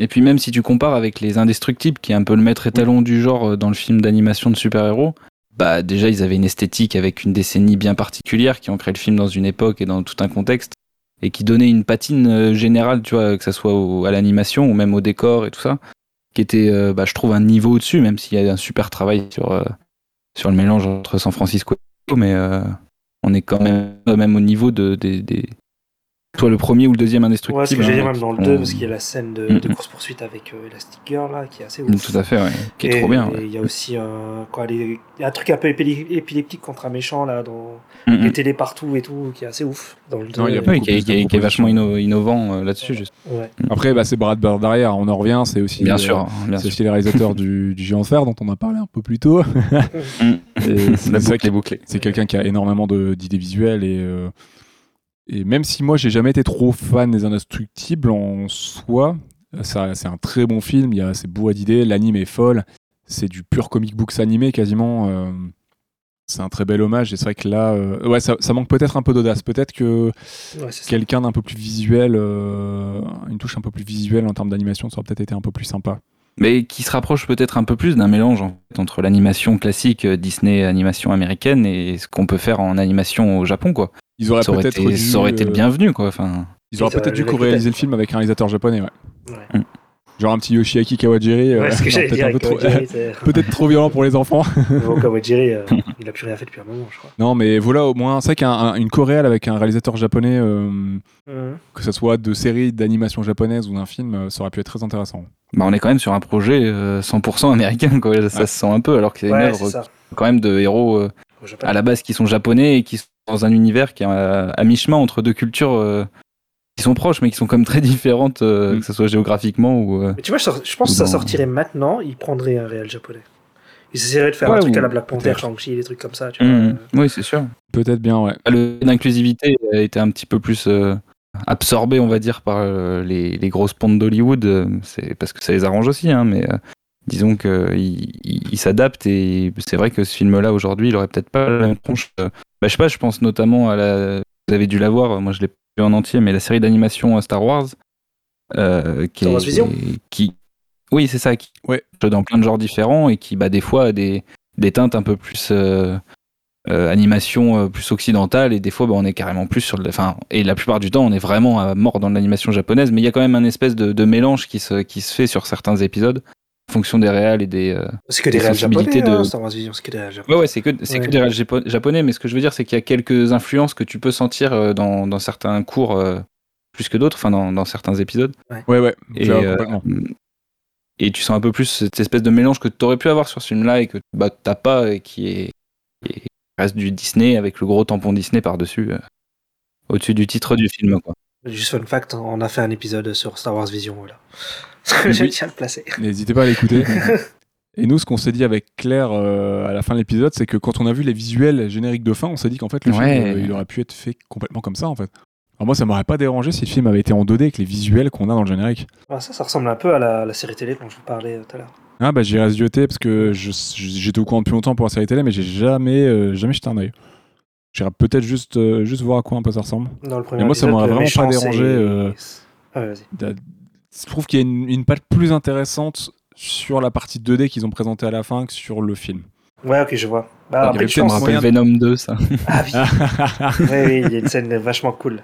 Et puis même si tu compares avec les Indestructibles, qui est un peu le maître étalon du genre euh, dans le film d'animation de super-héros, bah déjà ils avaient une esthétique avec une décennie bien particulière, qui ancrait le film dans une époque et dans tout un contexte, et qui donnait une patine euh, générale, tu vois, que ça soit à l'animation ou même au décor et tout ça, qui était, euh, bah, je trouve, un niveau au-dessus, même s'il y a un super travail sur, euh, sur le mélange entre San Francisco et mais on est quand même, même au niveau de, des- soit le premier ou le deuxième Indestructible. Ouais, ce que j'ai dit hein, même dans le sont- 2, parce qu'il y a la scène de, Mm, de mm. course-poursuite avec euh, Elastic Girl, là, qui est assez ouf. Tout à fait, ouais, qui est Et- trop bien. et ouais. Il y a aussi un, quoi, les- il y a un truc un peu épileptique contre un méchant, là, dans, Mm, mm. qui est télé partout et tout, qui est assez ouf. Dans le Non, il y a 2. Beaucoup qui est, vachement inno- innovant euh, là-dessus, juste. Ouais. Après, bah, c'est Brad Bird derrière, on en revient, c'est aussi. Bien euh, sûr, bien C'est sûr. aussi les réalisateurs du, du Géant de Fer dont on a parlé un peu plus tôt. Mm. C'est ça qui- est bouclée. C'est quelqu'un qui a énormément de- d'idées visuelles et, euh, et même si moi j'ai jamais été trop fan des Indestructibles en soi, c'est un très bon film, il y a c'est bourré d'idées, l'anime est folle, c'est du pur comic books animé quasiment. euh, c'est un très bel hommage et c'est vrai que là, euh, ouais, ça, ça manque peut-être un peu d'audace. Peut-être que Ouais, quelqu'un d'un peu plus visuel, euh, une touche un peu plus visuelle en termes d'animation, ça aurait peut-être été un peu plus sympa. Mais qui se rapproche peut-être un peu plus d'un mélange en fait, entre l'animation classique euh, Disney, animation américaine, et ce qu'on peut faire en animation au Japon, quoi. Ils auraient Ça aurait, peut-être été, dû, ça aurait été le euh, bienvenu, quoi. Enfin, Ils auraient peut-être dû co-réaliser le film avec un réalisateur japonais, ouais. Ouais. Genre un petit Yoshiaki Kawajiri. Ouais, ce que non, j'allais peut-être dire trop- Peut-être violent pour les enfants. Bon, Kawajiri, euh, il a plus rien fait depuis un moment, je crois. Non, mais voilà, au moins, c'est vrai qu'une coréale avec un réalisateur japonais, euh, Mhm. que ce soit de séries d'animation japonaise ou d'un film, euh, ça aurait pu être très intéressant. bah, on est quand même sur un projet euh, 100% américain, quoi. Ça Ouais. se sent un peu, alors que c'est une œuvre quand même de héros euh, à la base qui sont japonais et qui sont dans un univers qui est à, à mi-chemin entre deux cultures euh, qui sont proches, mais qui sont comme très différentes, euh, Mm. que ce soit géographiquement ou. euh, Mais tu vois, je, pense que ça Dans- sortirait maintenant, il prendrait un réel japonais. Il essaierait de faire un Ouais, truc à la Black Panther. Shang-Chi, des trucs comme ça, tu vois. mm, Euh, Oui, c'est sûr. Peut-être bien, ouais. Le- L'inclusivité a été un petit peu plus euh, absorbée, on va dire, par les, les grosses pontes d'Hollywood. C'est parce que ça les arrange aussi, hein, mais euh, disons qu'ils ils s'adaptent et c'est vrai que ce film-là aujourd'hui, il aurait peut-être pas la même tronche. bah, je sais pas, je pense notamment à la. Vous avez dû la voir, moi je l'ai en entier, mais la série d'animation euh, Star Wars. euh, qui Star Wars est- Vision qui, Oui, c'est ça, qui Ouais. dans plein de genres différents et qui, bah, des fois, a des, des teintes un peu plus. euh, euh, animation euh, plus occidentale et des fois bah, on est carrément plus sur le enfin et la plupart du temps on est vraiment à mort dans l'animation japonaise mais il y a quand même un espèce de, de mélange qui se, qui se fait sur certains épisodes fonction des réals et des euh, C'est que des des réels sensibilités japonais, de- hein, Star Wars Vision, c'est que des réels japonais. ouais ouais c'est que c'est Ouais. que des réals japo- japonais mais ce que je veux dire c'est qu'il y a quelques influences que tu peux sentir euh, dans, dans certains cours euh, plus que d'autres enfin dans, dans certains épisodes Ouais, ouais. et, euh, complètement. et tu sens un peu plus cette espèce de mélange que tu aurais pu avoir sur ce film-là et que bah, t'as pas et qui est, qui reste du Disney avec le gros tampon Disney par-dessus, euh, au-dessus du titre du film. Quoi. Juste fun fact, on a fait un épisode sur Star Wars Vision, voilà. Oui. Je tiens à le placer. N'hésitez pas à l'écouter. Et nous, ce qu'on s'est dit avec Claire euh, à la fin de l'épisode, c'est que quand on a vu les visuels génériques de fin, on s'est dit qu'en fait, le Ouais. film, euh, il aurait pu être fait complètement comme ça, en fait. Alors moi, ça m'aurait pas dérangé si le film avait été en 2D avec les visuels qu'on a dans le générique. Ah, ça, ça ressemble un peu à la, la série télé dont je vous parlais euh, tout à l'heure. Ah bah j'irai zioter parce que j'étais au courant depuis longtemps pour la série télé, mais j'ai jamais, euh, jamais jeté un œil. J'irai peut-être juste, euh, juste voir à quoi un peu ça ressemble. Dans le premier Mais moi, ça m'aurait vraiment pas dérangé, euh, Ah, vas-y. Je trouve qu'il y a une, une patte plus intéressante sur la partie 2D qu'ils ont présentée à la fin que sur le film. Ouais, ok, je vois. Bah, Il y après, avait je Ça me moyen Venom 2, ça. Ah oui, ouais, oui, il y a une scène vachement cool.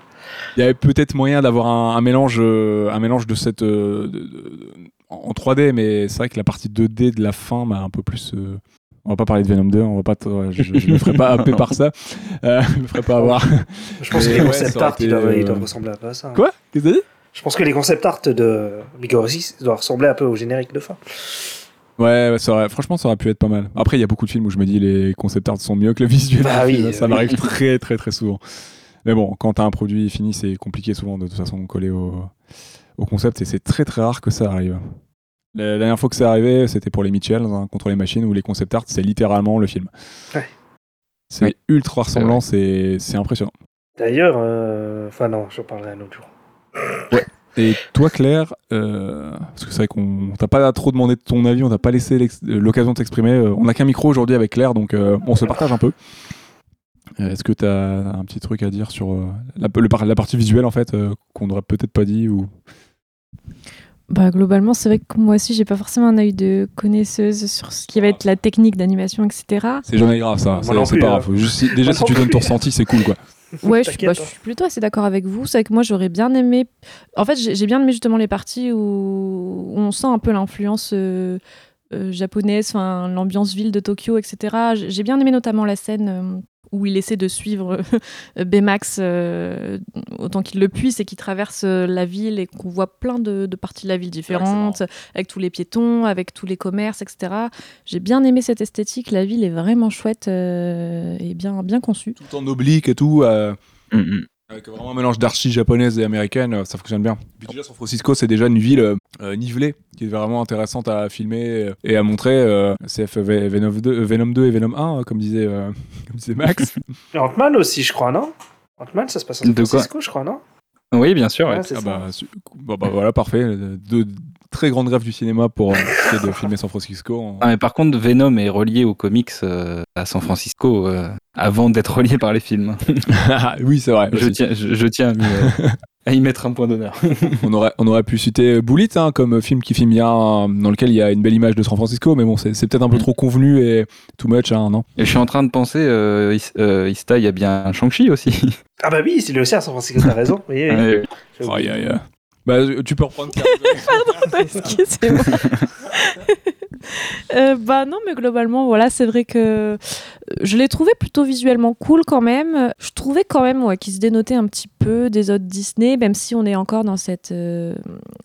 Il y avait peut-être moyen d'avoir un, un mélange, euh, un mélange de cette euh, de- de- en 3D, mais c'est vrai que la partie 2D de la fin m'a un peu plus. euh, On va pas parler de Venom 2, on va pas, je, je me ferai pas happer par ça. Euh, je me ferai pas avoir. Je pense Mais que les concept art, ils doivent, euh, ressembler à ça. hein. Quoi? Qu'est-ce que t'as dit? Je pense que les concept art de 6 doivent ressembler un peu au générique de fin. Ouais, ouais, ça aurait- franchement, ça aurait pu être pas mal. Après, il y a beaucoup de films où je me dis les concept art sont mieux que le visuel. Bah oui, ça oui. m'arrive très, très, très souvent. Mais bon, quand t'as un produit fini, c'est compliqué souvent de toute façon coller au, au concept et c'est très, très rare que ça arrive. La, dernière fois que ça arrivait, c'était pour les Mitchell hein, contre les machines où les concept art, c'est littéralement le film. Ouais. C'est ultra ressemblant, c'est c'est impressionnant. D'ailleurs, euh, enfin non, j'en parlerai un autre jour. Et toi, Claire, euh, parce que c'est vrai qu'on t'a pas trop demandé de ton avis, on t'a pas laissé euh, l'occasion de t'exprimer. euh, on n'a qu'un micro aujourd'hui avec Claire, donc euh, on se partage un peu. Est-ce que tu as un petit truc à dire sur euh, la, le par- la partie visuelle en fait euh, qu'on n'aurait peut-être pas dit ou? Bah, globalement, c'est vrai que moi aussi, j'ai pas forcément un œil de connaisseuse sur ce qui va être la technique d'animation, etc. C'est jamais grave ça, c'est pas hein. grave. Faut juste- déjà si tu donnes ton ressenti, c'est cool quoi. Ouais, je bah, je suis plutôt assez d'accord avec vous. C'est vrai que moi, j'aurais bien aimé. En fait, j'ai bien aimé justement les parties où, on sent un peu l'influence euh, euh, japonaise, l'ambiance ville de Tokyo, etc. J'ai j'ai bien aimé notamment la scène euh, où il essaie de suivre euh, Baymax euh, autant qu'il le puisse et qu'il traverse euh, la ville et qu'on voit plein de, de parties de la ville différentes, avec tous les piétons, avec tous les commerces, etc. J'ai bien aimé cette esthétique. La ville est vraiment chouette euh, et bien, bien conçue. Tout en oblique et tout. euh, Mm, mm. Avec vraiment un mélange d'archi japonaise et américaine, euh, ça fonctionne bien. Puis déjà, San Francisco, c'est déjà une ville euh, euh, nivelée, qui est vraiment intéressante à filmer et à montrer. Euh, CF Ve- Venom 2, euh, Venom 2 et Venom 1, euh, comme disait, euh, comme disait Max. Et Ant-Man aussi, je crois, non? Ant-Man, ça se passe en San Francisco, je crois, non? Oui, bien sûr. ouais. Ah ça. bah, bah, bah, voilà, parfait. Deux très grandes rêves du cinéma pour euh, essayer de filmer San Francisco. en- Ah, mais par contre, Venom est relié aux comics euh, à San Francisco euh, avant d'être relié par les films. oui, c'est vrai. je, tiens, je, je tiens à, euh, y mettre un point d'honneur. on, aurait, on aurait pu citer Bullet hein, comme film qui filme bien, dans lequel il y a une belle image de San Francisco, mais bon, c'est c'est peut-être un peu Mm. trop convenu et too much, hein, non? Et je suis en train de penser, euh, Is- euh, Ista, il y a bien Shang-Chi aussi. Ah bah oui, il est aussi à San Francisco, t'as raison. Oui, oui. Aïe. Bah, tu peux reprendre. Excusez-moi. Euh, bah non, mais globalement, voilà, c'est vrai que euh, je l'ai trouvé plutôt visuellement cool quand même. Je trouvais quand même ouais, qu'il se dénotait un petit peu des autres Disney, même si on est encore dans cette, euh,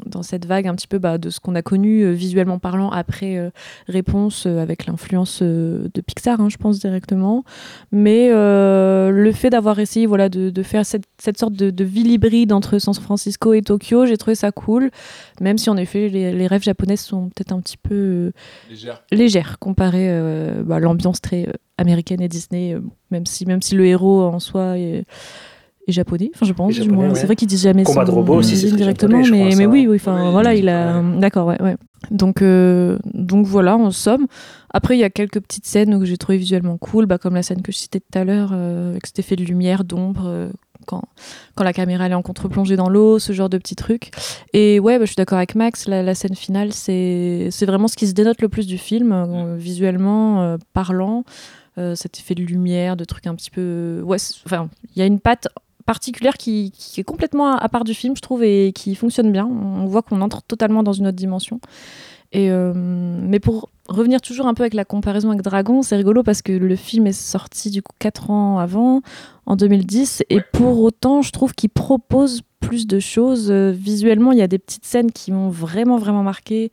dans cette vague un petit peu bah, de ce qu'on a connu euh, visuellement parlant après euh, Réponse avec l'influence de Pixar, hein, je pense directement. Mais le fait d'avoir essayé voilà, de, de faire cette, cette sorte de, de ville hybride entre San Francisco et Tokyo, j'ai trouvé ça cool. Même si en effet les, les rêves japonaises sont peut-être un petit peu Légère. légères comparé euh, bah, à l'ambiance très américaine et Disney, euh, même, si, même si le héros en soi est, est japonais, enfin je pense du moins. C'est vrai qu'ils disent jamais Combat de son robots aussi, c'est directement, japonais, mais, mais oui, oui, enfin voilà, il a, d'accord, ouais, ouais. Donc, euh, donc voilà, en somme. Après, il y a quelques petites scènes que j'ai trouvé visuellement cool, bah, comme la scène que je citais tout à l'heure, euh, avec cet effet de lumière, d'ombre, euh, quand, quand la caméra elle est en contre-plongée dans l'eau, ce genre de petits trucs. Et ouais, bah, je suis d'accord avec Max, la, la scène finale, c'est c'est vraiment ce qui se dénote le plus du film, euh, visuellement, euh, parlant. Euh, cet effet de lumière, de trucs un petit peu. Ouais, c'est- enfin, il y a une patte particulière qui, qui est complètement à, part du film, je trouve, et qui fonctionne bien. On voit qu'on entre totalement dans une autre dimension. Et euh, mais pour revenir toujours un peu avec la comparaison avec Dragon, c'est rigolo parce que le film est sorti du coup 4 ans avant, en 2010, et pour autant, je trouve qu'il propose plus de choses. Euh, visuellement, il y a des petites scènes qui m'ont vraiment, vraiment marqué,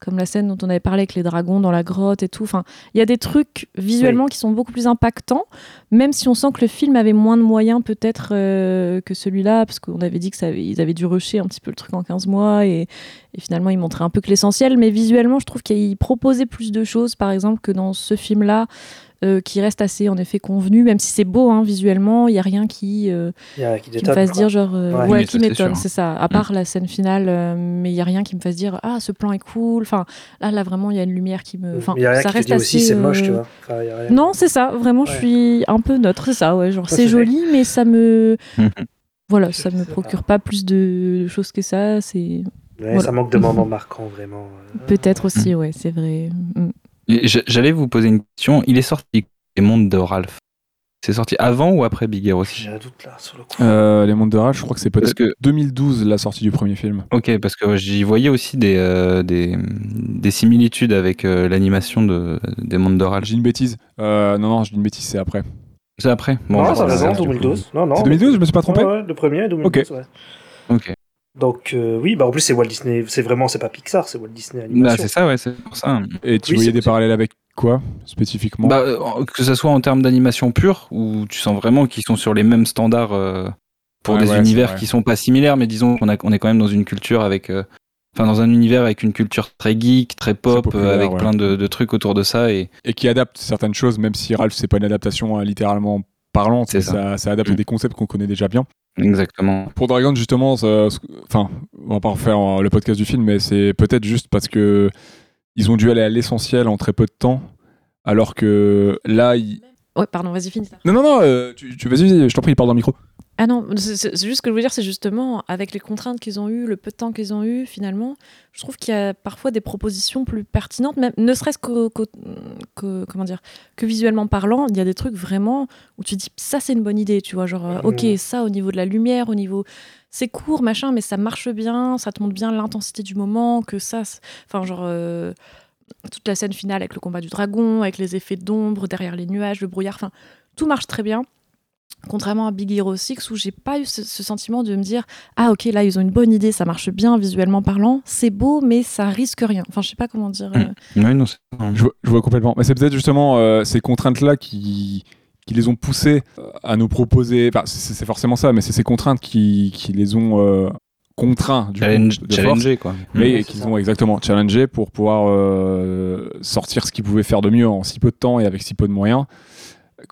comme la scène dont on avait parlé avec les dragons dans la grotte et tout. Enfin, il y a des trucs visuellement qui sont beaucoup plus impactants, même si on sent que le film avait moins de moyens peut-être euh, que celui-là, parce qu'on avait dit qu'ils avaient dû rusher un petit peu le truc en 15 mois, et, et finalement, ils montraient un peu que l'essentiel. Mais visuellement, je trouve qu'il proposait plus de choses, par exemple, que dans ce film-là. Euh, qui reste assez en effet convenu, même si c'est beau hein, visuellement, il y a rien qui, euh, Il y a qui qui me fasse quoi. dire genre euh, Ouais. qui m'étonne c'est ça à part la scène finale euh, mais il y a rien qui me fasse dire ah ce plan est cool enfin là là vraiment il y a une lumière qui me enfin Il y a rien ça reste assez, c'est moche, euh, tu vois. Enfin, il y a rien. non c'est ça vraiment je suis un peu neutre c'est ça ouais genre c'est joli mais ça me Mhm. voilà Je ça me procure pas plus de choses que ça c'est Ouais, Voilà. Ça manque de moments marquants, vraiment. euh. peut-être aussi ouais c'est vrai Mm. J'allais vous poser une question. Il est sorti Les Mondes de Ralph? C'est sorti avant ou après Big Hero 6 J'ai un doute là sur le coup. Euh, les Mondes de je crois que c'est Parce peut-être que 2012 la sortie du premier film. Ok, parce que j'y voyais aussi des, euh, des, des similitudes avec euh, l'animation de, des mondes de Ralph. J'ai une bêtise. Euh, non, non, j'ai une bêtise, c'est après. C'est après Bon, non, coup. 2012. Non, non. C'est 2012, je me suis pas trompé ouais, le premier, 2012, ouais. Ok. Donc euh, oui, bah en plus c'est Walt Disney, c'est vraiment c'est pas Pixar, c'est Walt Disney Bah, Animation. c'est ça, ouais, c'est pour ça. Et tu Oui, voyais des parallèles avec quoi, spécifiquement? Bah, euh, que ce soit en termes d'animation pure, où tu sens vraiment qu'ils sont sur les mêmes standards euh, pour Ouais, des ouais, univers qui sont pas similaires, mais disons qu'on on est quand même dans une culture avec. euh, Enfin, dans un univers avec une culture très geek, très pop, avec ouais. plein de, de trucs autour de ça. Et Et qui adapte certaines choses, même si Ralph, c'est pas une adaptation euh, littéralement parlante, C'est mais ça. ça. ça adapte Mm. des concepts qu'on connaît déjà bien. Exactement. Pour Dragon, justement, ça- enfin, on va pas refaire euh, le podcast du film, mais c'est peut-être juste parce que ils ont dû aller à l'essentiel en très peu de temps, alors que là, ils... Ouais, pardon, vas-y, finis. non, non, non, euh, tu, tu vas-y, je t'en prie, parle dans le micro. Ah non, c'est juste ce que je veux dire, c'est justement avec les contraintes qu'ils ont eues, le peu de temps qu'ils ont eu, finalement, je trouve qu'il y a parfois des propositions plus pertinentes, même ne serait-ce qu'au- qu'au- que, comment dire, que visuellement parlant, il y a des trucs vraiment où tu dis ça c'est une bonne idée, tu vois, genre euh, ok ça au niveau de la lumière, au niveau c'est court machin, mais ça marche bien, ça te montre bien l'intensité du moment, que ça, enfin genre euh, toute la scène finale avec le combat du dragon, avec les effets d'ombre derrière les nuages, le brouillard, enfin tout marche très bien. Contrairement à Big Hero 6 où j'ai pas eu ce, ce sentiment de me dire ah ok là ils ont une bonne idée ça marche bien visuellement parlant c'est beau mais ça risque rien enfin je sais pas comment dire euh, Oui, non, c'est- Je vois, je vois complètement. Mais c'est peut-être justement euh, ces contraintes-là qui, qui les ont poussés euh, à nous proposer. Enfin, c'est forcément ça, mais c'est ces contraintes qui, qui les ont euh, contraints du coup, Challenge- de force. challenger, quoi. mais c'est qu'ils ont exactement challengé pour pouvoir euh, sortir ce qu'ils pouvaient faire de mieux en si peu de temps et avec si peu de moyens.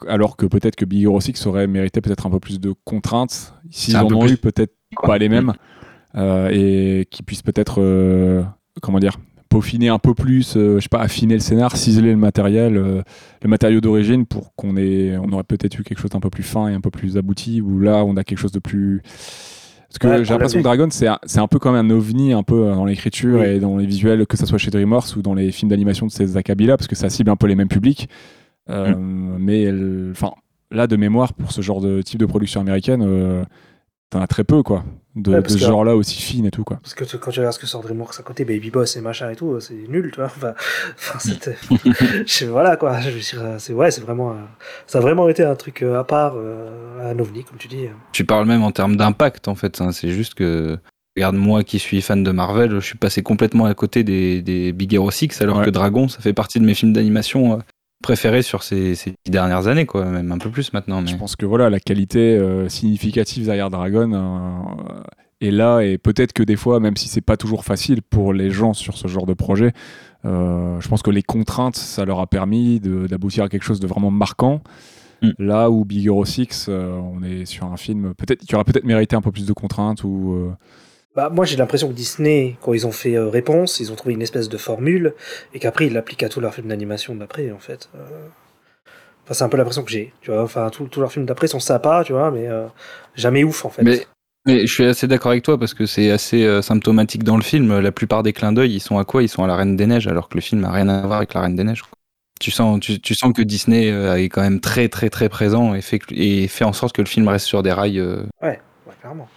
Alors que peut-être que Big Hero 6 aurait mérité peut-être un peu plus de contraintes, s'ils en ont plus- eu peut-être pas les mêmes, euh, et qui puissent peut-être, euh, comment dire, peaufiner un peu plus, euh, je sais pas, affiner le scénar, ciseler le matériel, le matériau d'origine pour qu'on ait, on aurait peut-être eu quelque chose d'un peu plus fin et un peu plus abouti, où là on a quelque chose de plus. Parce que Ouais, j'ai l'impression que Dragon c'est un, un peu comme un ovni un peu dans l'écriture Oui. et dans les visuels, que ça soit chez DreamWorks ou dans les films d'animation de ces Akabila, parce que ça cible un peu les mêmes publics. Euh, Mm. Mais elle- enfin, là de mémoire pour ce genre de type de production américaine, euh, t'en as très peu quoi, de, Ouais, de parce ce genre-là aussi fine et tout quoi. Parce que quand tu regardes ce que sort DreamWorks à côté, Baby Boss et machin et tout, c'est nul, tu vois. Enfin, enfin, voilà quoi. Je veux dire, c'est ouais, c'est vraiment, ça a vraiment été un truc euh, à part, euh, un ovni comme tu dis. Tu parles même en termes d'impact, en fait. hein. C'est juste que. Regarde, moi qui suis fan de Marvel, je suis passé complètement à côté des, des Big Hero 6, alors Ouais. que Dragon, ça fait partie de mes films d'animation préférés sur ces, ces dernières années, quoi. Même un peu plus maintenant. Mais... Je pense que voilà, la qualité euh, significative derrière Dragon euh, est là et peut-être que des fois, même si c'est pas toujours facile pour les gens sur ce genre de projet, euh, je pense que les contraintes, ça leur a permis d'aboutir à quelque chose de vraiment marquant. Mm. Là où Big Hero 6, euh, on est sur un film peut-être qui aurait peut-être mérité un peu plus de contraintes ou Bah, moi, j'ai l'impression que Disney, quand ils ont fait euh, Réponse, ils ont trouvé une espèce de formule et qu'après ils l'appliquent à tous leurs films d'animation d'après, en fait. Euh, Enfin, c'est un peu l'impression que j'ai, tu vois. Enfin, tous leurs films d'après sont sympas, tu vois, mais euh, jamais ouf, en fait. Mais, mais je suis assez d'accord avec toi parce que c'est assez symptomatique dans le film. La plupart des clins d'œil, ils sont à quoi? Ils sont à la Reine des Neiges, alors que le film n'a rien à voir avec la Reine des Neiges. quoi. Tu sens, tu, tu sens que Disney est quand même très très très présent et fait, et fait en sorte que le film reste sur des rails Ouais, ouais, clairement.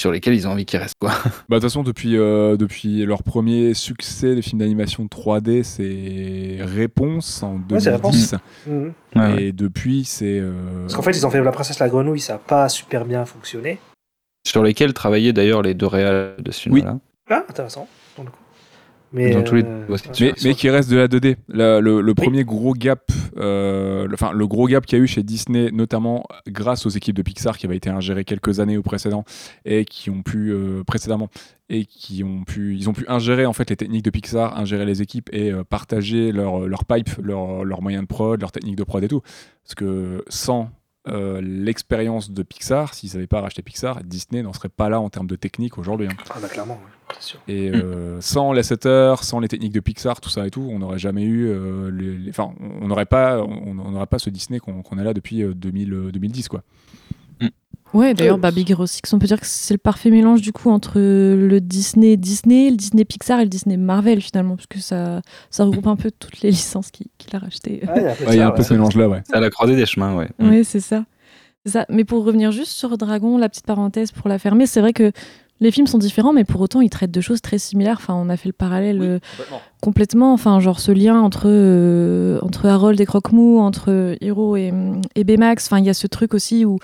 Sur lesquels ils ont envie qu'il reste. Quoi. Bah, de toute façon, depuis, euh, depuis leur premier succès, les films d'animation 3D, c'est Réponse en Ouais, c'est 2010. Mhm. Ouais, ouais. Et depuis, c'est. euh, Parce qu'en fait, ils ont fait La Princesse la Grenouille, ça a pas super bien fonctionné. Sur lesquels travaillaient d'ailleurs les deux réals de ce Oui. film-là. Ah, intéressant. Mais, Dans tous les- euh, ouais, mais, mais qui reste de la 2D. La- le, le premier gros gap, euh, le, enfin, le gros gap qu'il y a eu chez Disney, notamment grâce aux équipes de Pixar qui avaient été ingérées quelques années au précédent et qui ont pu euh, précédemment et qui ont pu, ils ont pu ingérer en fait les techniques de Pixar, ingérer les équipes et euh, partager leur, leur pipe, leur, leurs moyens de prod, leurs techniques de prod et tout. Parce que sans euh, l'expérience de Pixar, s'ils n'avaient pas racheté Pixar, Disney n'en serait pas là en termes de technique aujourd'hui. hein. Ah, bah, clairement, c'est sûr. Et euh, sans les setters, sans les techniques de Pixar, tout ça et tout, on n'aurait jamais eu. euh, les, les- Enfin, on n'aurait pas, on pas ce Disney qu'on qu'on a là depuis euh, 2000, euh, 2010, quoi. Ouais, d'ailleurs, Ouais. bah, Big Hero 6, on peut dire que c'est le parfait mélange du coup entre le Disney Disney, le Disney Pixar et le Disney Marvel finalement, parce que ça, ça regroupe un peu toutes les licences qu'il qu'il a rachetées. Ouais, il y a un peu de Ouais, Il y a ça, un peu ouais. ce mélange-là, ouais. À la croisée des chemins, ouais. Oui, c'est ça. Ça. Mais pour revenir juste sur Dragon, la petite parenthèse pour la fermer, c'est vrai que les films sont différents, mais pour autant, ils traitent de choses très similaires. Enfin, on a fait le parallèle euh, complètement. Enfin, genre ce lien entre, euh, entre Harold et Croque-Mou, entre Hiro et, et Baymax. Enfin, il y a ce truc aussi où,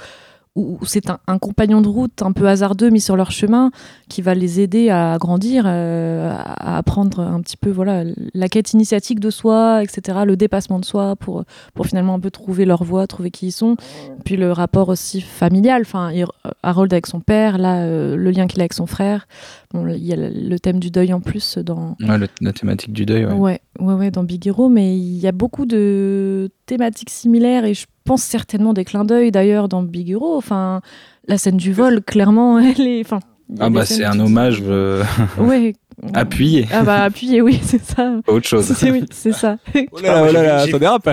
où c'est un, un compagnon de route un peu hasardeux mis sur leur chemin qui va les aider à grandir, euh, à apprendre un petit peu voilà la quête initiatique de soi, etc., le dépassement de soi pour, pour finalement un peu trouver leur voie, trouver qui ils sont. Puis le rapport aussi familial, enfin, il- Harold avec son père, là, euh, le lien qu'il a avec son frère. Bon, il y a le, le thème du deuil en plus dans, Ouais, le- la thématique du deuil, ouais. Ouais, ouais, ouais, dans Big Hero, mais il y a beaucoup de thématiques similaires et je pense certainement des clins d'œil d'ailleurs dans Big Hero. Enfin, la scène du vol, clairement, elle est. Enfin, Ah bah c'est un hommage euh, Ouais. appuyé, Ah bah appuyé, oui, c'est ça. autre chose. C'est oui, c'est ça. Oh là là, moi, oh là j'ai- là, j'ai- ça dérape.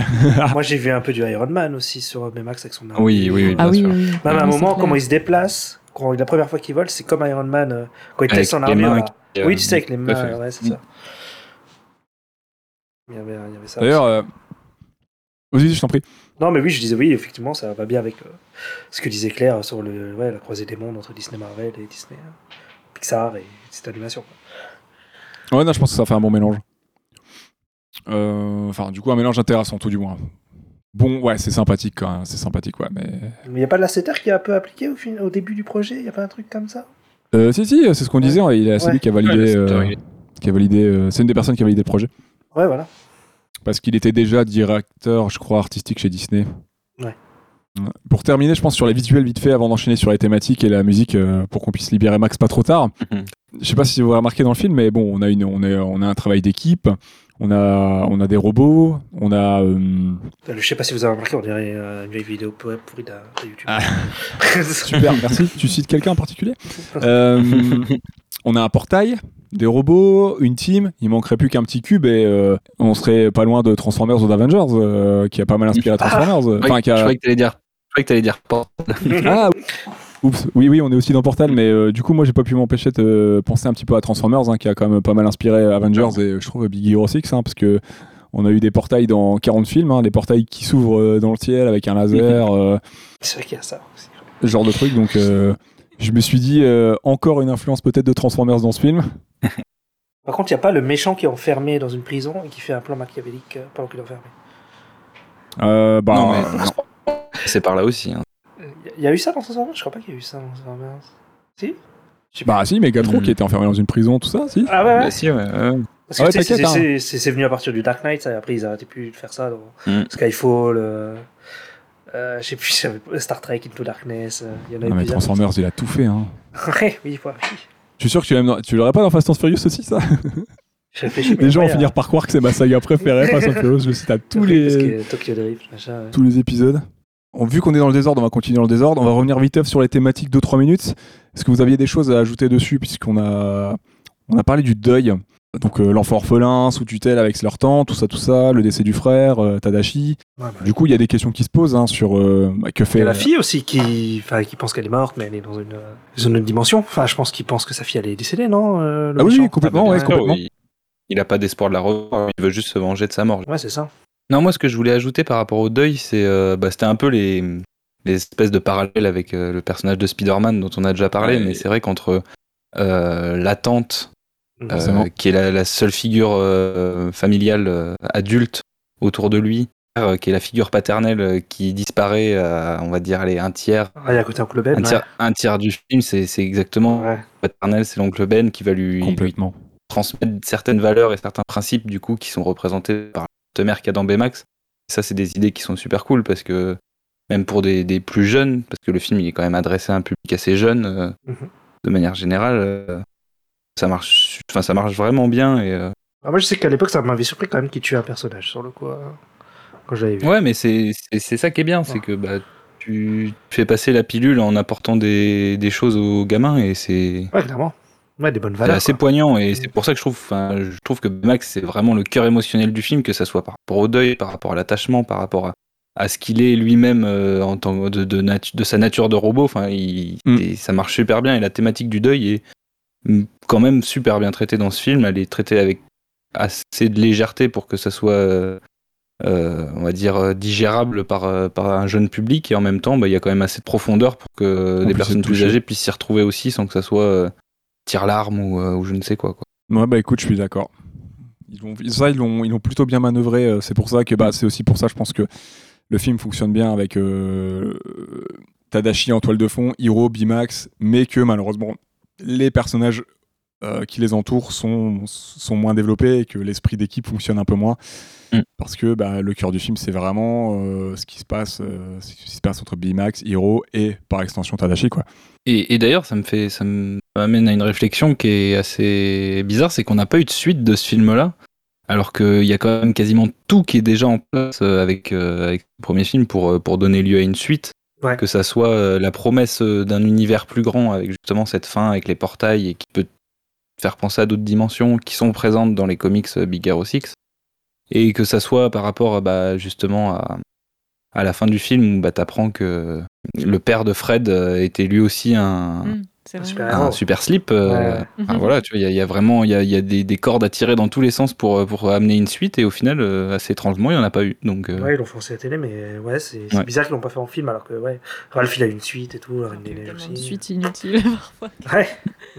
Moi, j'ai vu un peu du Iron Man aussi sur Baymax avec son arme. Oui, oui, oui. ah bien oui, sûr. oui. Même à un Oui, c'est moment, comment il se déplace, quand, la première fois qu'il vole, c'est comme Iron Man euh, quand il teste son armure. qui, euh, Oui, tu sais, avec les mains, ouais, c'est ça. Il y avait, il y avait ça. D'ailleurs, euh... vas-y, je t'en prie. Non, mais oui, je disais oui, effectivement, ça va bien avec euh, ce que disait Claire sur le, ouais, la croisée des mondes entre Disney Marvel et Disney euh, Pixar et cette animation. quoi. Ouais, non, je pense que ça fait un bon mélange. Euh, Enfin, du coup, un mélange intéressant, tout du moins. Bon, ouais, c'est sympathique quand même, c'est sympathique, ouais, mais... Mais il n'y a pas de la qui est un peu appliqué au, fin- au début du projet? Il n'y a pas un truc comme ça? Euh, si, si, c'est ce qu'on disait, il a- c'est Ouais. lui qui a validé... Euh, qui a validé euh, c'est une des personnes qui a validé le projet. Ouais, voilà. Parce qu'il était déjà directeur, je crois, artistique chez Disney. Ouais. Pour terminer, je pense sur les visuels vite fait avant d'enchaîner sur les thématiques et la musique euh, pour qu'on puisse libérer Max pas trop tard. Mhm. Je sais pas si vous avez remarqué dans le film, mais bon, on a, une, on est, on a un travail d'équipe, on a, on a des robots, on a. euh, Je sais pas si vous avez remarqué, on dirait euh, une vieille vidéo pourrie de, YouTube. Ah. Super, merci. Tu cites quelqu'un en particulier? Euh, On a un portail, des robots, une team. Il manquerait plus qu'un petit cube et euh, on serait pas loin de Transformers ou d'Avengers, euh, qui a pas mal inspiré Transformers. Ouais, Enfin, qui Je a- croyais que t'allais dire. Je croyais que t'allais dire. Ah, oups. Oui, oui, on est aussi dans Portal, mais euh, du coup, moi, j'ai pas pu m'empêcher de penser un petit peu à Transformers, hein, qui a quand même pas mal inspiré Avengers et je trouve Big Hero 6, hein, parce que on a eu des portails dans 40 films, hein, des portails qui s'ouvrent euh, dans le ciel avec un laser, euh, C'est vrai qu'il y a ça aussi. ce genre de truc. Donc, euh, je me suis dit euh, encore une influence peut-être de Transformers dans ce film. Par contre, il n'y a pas le méchant qui est enfermé dans une prison et qui fait un plan machiavélique euh, pendant qu'il est enfermé. Euh, bah, Non, mais non. c'est par là aussi. hein. Il y, a eu ça dans Transformers? Je crois pas qu'il y a eu ça dans Transformers. Si? Bah si, Megatron Hmm. qui était enfermé dans une prison, tout ça, si. Ah ouais, ouais. Bah, si, ouais. Parce Ah c'est- t'inquiète, hein. c'est c'est- c'est venu à partir du Dark Knight, ça, et après ils arrêtaient plus de faire ça dans Mm. Skyfall, euh, euh, je sais plus, Star Trek Into Darkness, euh, il y en a Non, mais. Transformers, il a tout fait. Hein. ouais, oui, ouais, oui. Je suis sûr que tu, l'aimes dans- tu l'aurais pas dans Fast and Furious aussi, ça? Je Les gens vont finir par croire que c'est ma saga préférée, Fast and Furious. Je cite à tous Parce les, que Tokyo Drift, machin. ouais. tous les épisodes. Vu qu'on est dans le désordre, on va continuer dans le désordre. On va revenir vite sur les thématiques 2-3 minutes. Est-ce que vous aviez des choses à ajouter dessus, puisqu'on a, on a parlé du deuil? Donc euh, l'enfant orphelin, sous tutelle avec leur tante, tout ça, tout ça, le décès du frère, euh, Tadashi. Ouais, bah, Du coup, il y a des questions qui se posent hein, sur euh, bah, que Il fait y a la fille aussi qui, enfin, qui pense qu'elle est morte, mais elle est dans une, dans une autre dimension. Enfin, je pense qu'il pense que sa fille elle est décédée, non euh, le Ah oui, complètement, ouais, sûr, complètement. il, il a pas d'espoir de la revoir, il veut juste se venger de sa mort. Ouais, c'est ça. Non, moi, ce que je voulais ajouter par rapport au deuil, c'est, euh, bah, c'était un peu les, les espèces de parallèles avec euh, le personnage de Spider-Man dont on a déjà parlé, Ouais. mais c'est vrai qu'entre euh, la tante, euh, qui est la, la seule figure euh, familiale euh, adulte autour de lui, euh, qui est la figure paternelle euh, qui disparaît, à, on va dire, allez, un tiers, Ah, il y a un côté Uncle Ben. un tiers, un tiers du film, c'est, exactement ouais. Ouais. paternel, c'est l'oncle Ben qui va lui, transmettre certaines valeurs et certains principes du coup qui sont représentés par la mère qu'il y a dans Baymax. Ça, c'est des idées qui sont super cool parce que même pour des, des plus jeunes, parce que le film il est quand même adressé à un public assez jeune euh, Mhm. de manière générale, euh, ça marche, enfin ça marche vraiment bien et euh, Ah, moi, je sais qu'à l'époque, ça m'avait surpris quand même qu'il tue un personnage sur le coup. euh, Quand je l'avais vu. ouais, mais c'est c'est c'est ça qui est bien, c'est que bah tu fais passer la pilule en apportant des, des choses aux gamins et c'est Ouais, clairement. Ouais, des bonnes C'est valeurs. assez quoi. poignant et c'est pour ça que je trouve, enfin, je trouve que Max c'est vraiment le cœur émotionnel du film, que ça soit par rapport au deuil, par rapport à l'attachement, par rapport à, à ce qu'il est lui-même euh, en tant de, de, natu- de sa nature de robot. Enfin, il- Mm. ça marche super bien et la thématique du deuil est mm, quand même super bien traitée dans ce film. Elle est traitée avec assez de légèreté pour que ça soit, euh, euh, on va dire, euh, digérable par, par un jeune public et en même temps, bah, il y a quand même assez de profondeur pour que des personnes plus âgées puissent s'y retrouver aussi sans que ça soit euh, tire-larme ou, euh, ou je ne sais quoi. quoi. Ouais, bah écoute, je suis d'accord. Ils l'ont, ça, ils l'ont, ils l'ont plutôt bien manœuvré. C'est pour ça que, bah, c'est aussi pour ça, je pense que le film fonctionne bien avec. Tadashi en toile de fond, Hiro, Bimax, mais que malheureusement les personnages euh, qui les entourent sont, sont moins développés et que l'esprit d'équipe fonctionne un peu moins. Mm. Parce que bah, le cœur du film, c'est vraiment euh, ce, qui se passe, euh, ce qui se passe entre Bimax, Hiro et par extension Tadashi. Quoi. Et, et d'ailleurs, ça me fait, ça m'amène à une réflexion qui est assez bizarre, c'est qu'on n'a pas eu de suite de ce film-là, alors qu'il y a quand même quasiment tout qui est déjà en place euh, avec, avec le premier film pour, pour donner lieu à une suite. Ouais. Que ça soit euh, la promesse euh, d'un univers plus grand avec justement cette fin avec les portails et qui peut faire penser à d'autres dimensions qui sont présentes dans les comics euh, Big Hero 6. Et que ça soit par rapport bah, justement à, à la fin du film où bah, t'apprends que le père de Fred était lui aussi un, Mm. Super. un super slip. euh, Ouais. enfin, Mhm. voilà, tu vois, il y, a- il y a vraiment il y a, il y a des, des cordes à tirer dans tous les sens pour, pour amener une suite et au final, euh, assez étrangement, il n'y en a pas eu. Donc, euh, Ouais, ils l'ont forcé à la télé, mais ouais, c'est Ouais. bizarre qu'ils l'ont pas fait en film alors que ouais, Ralph il a une suite et tout, la Reine des Neiges Tellement de aussi. suite inutile parfois. Ouais.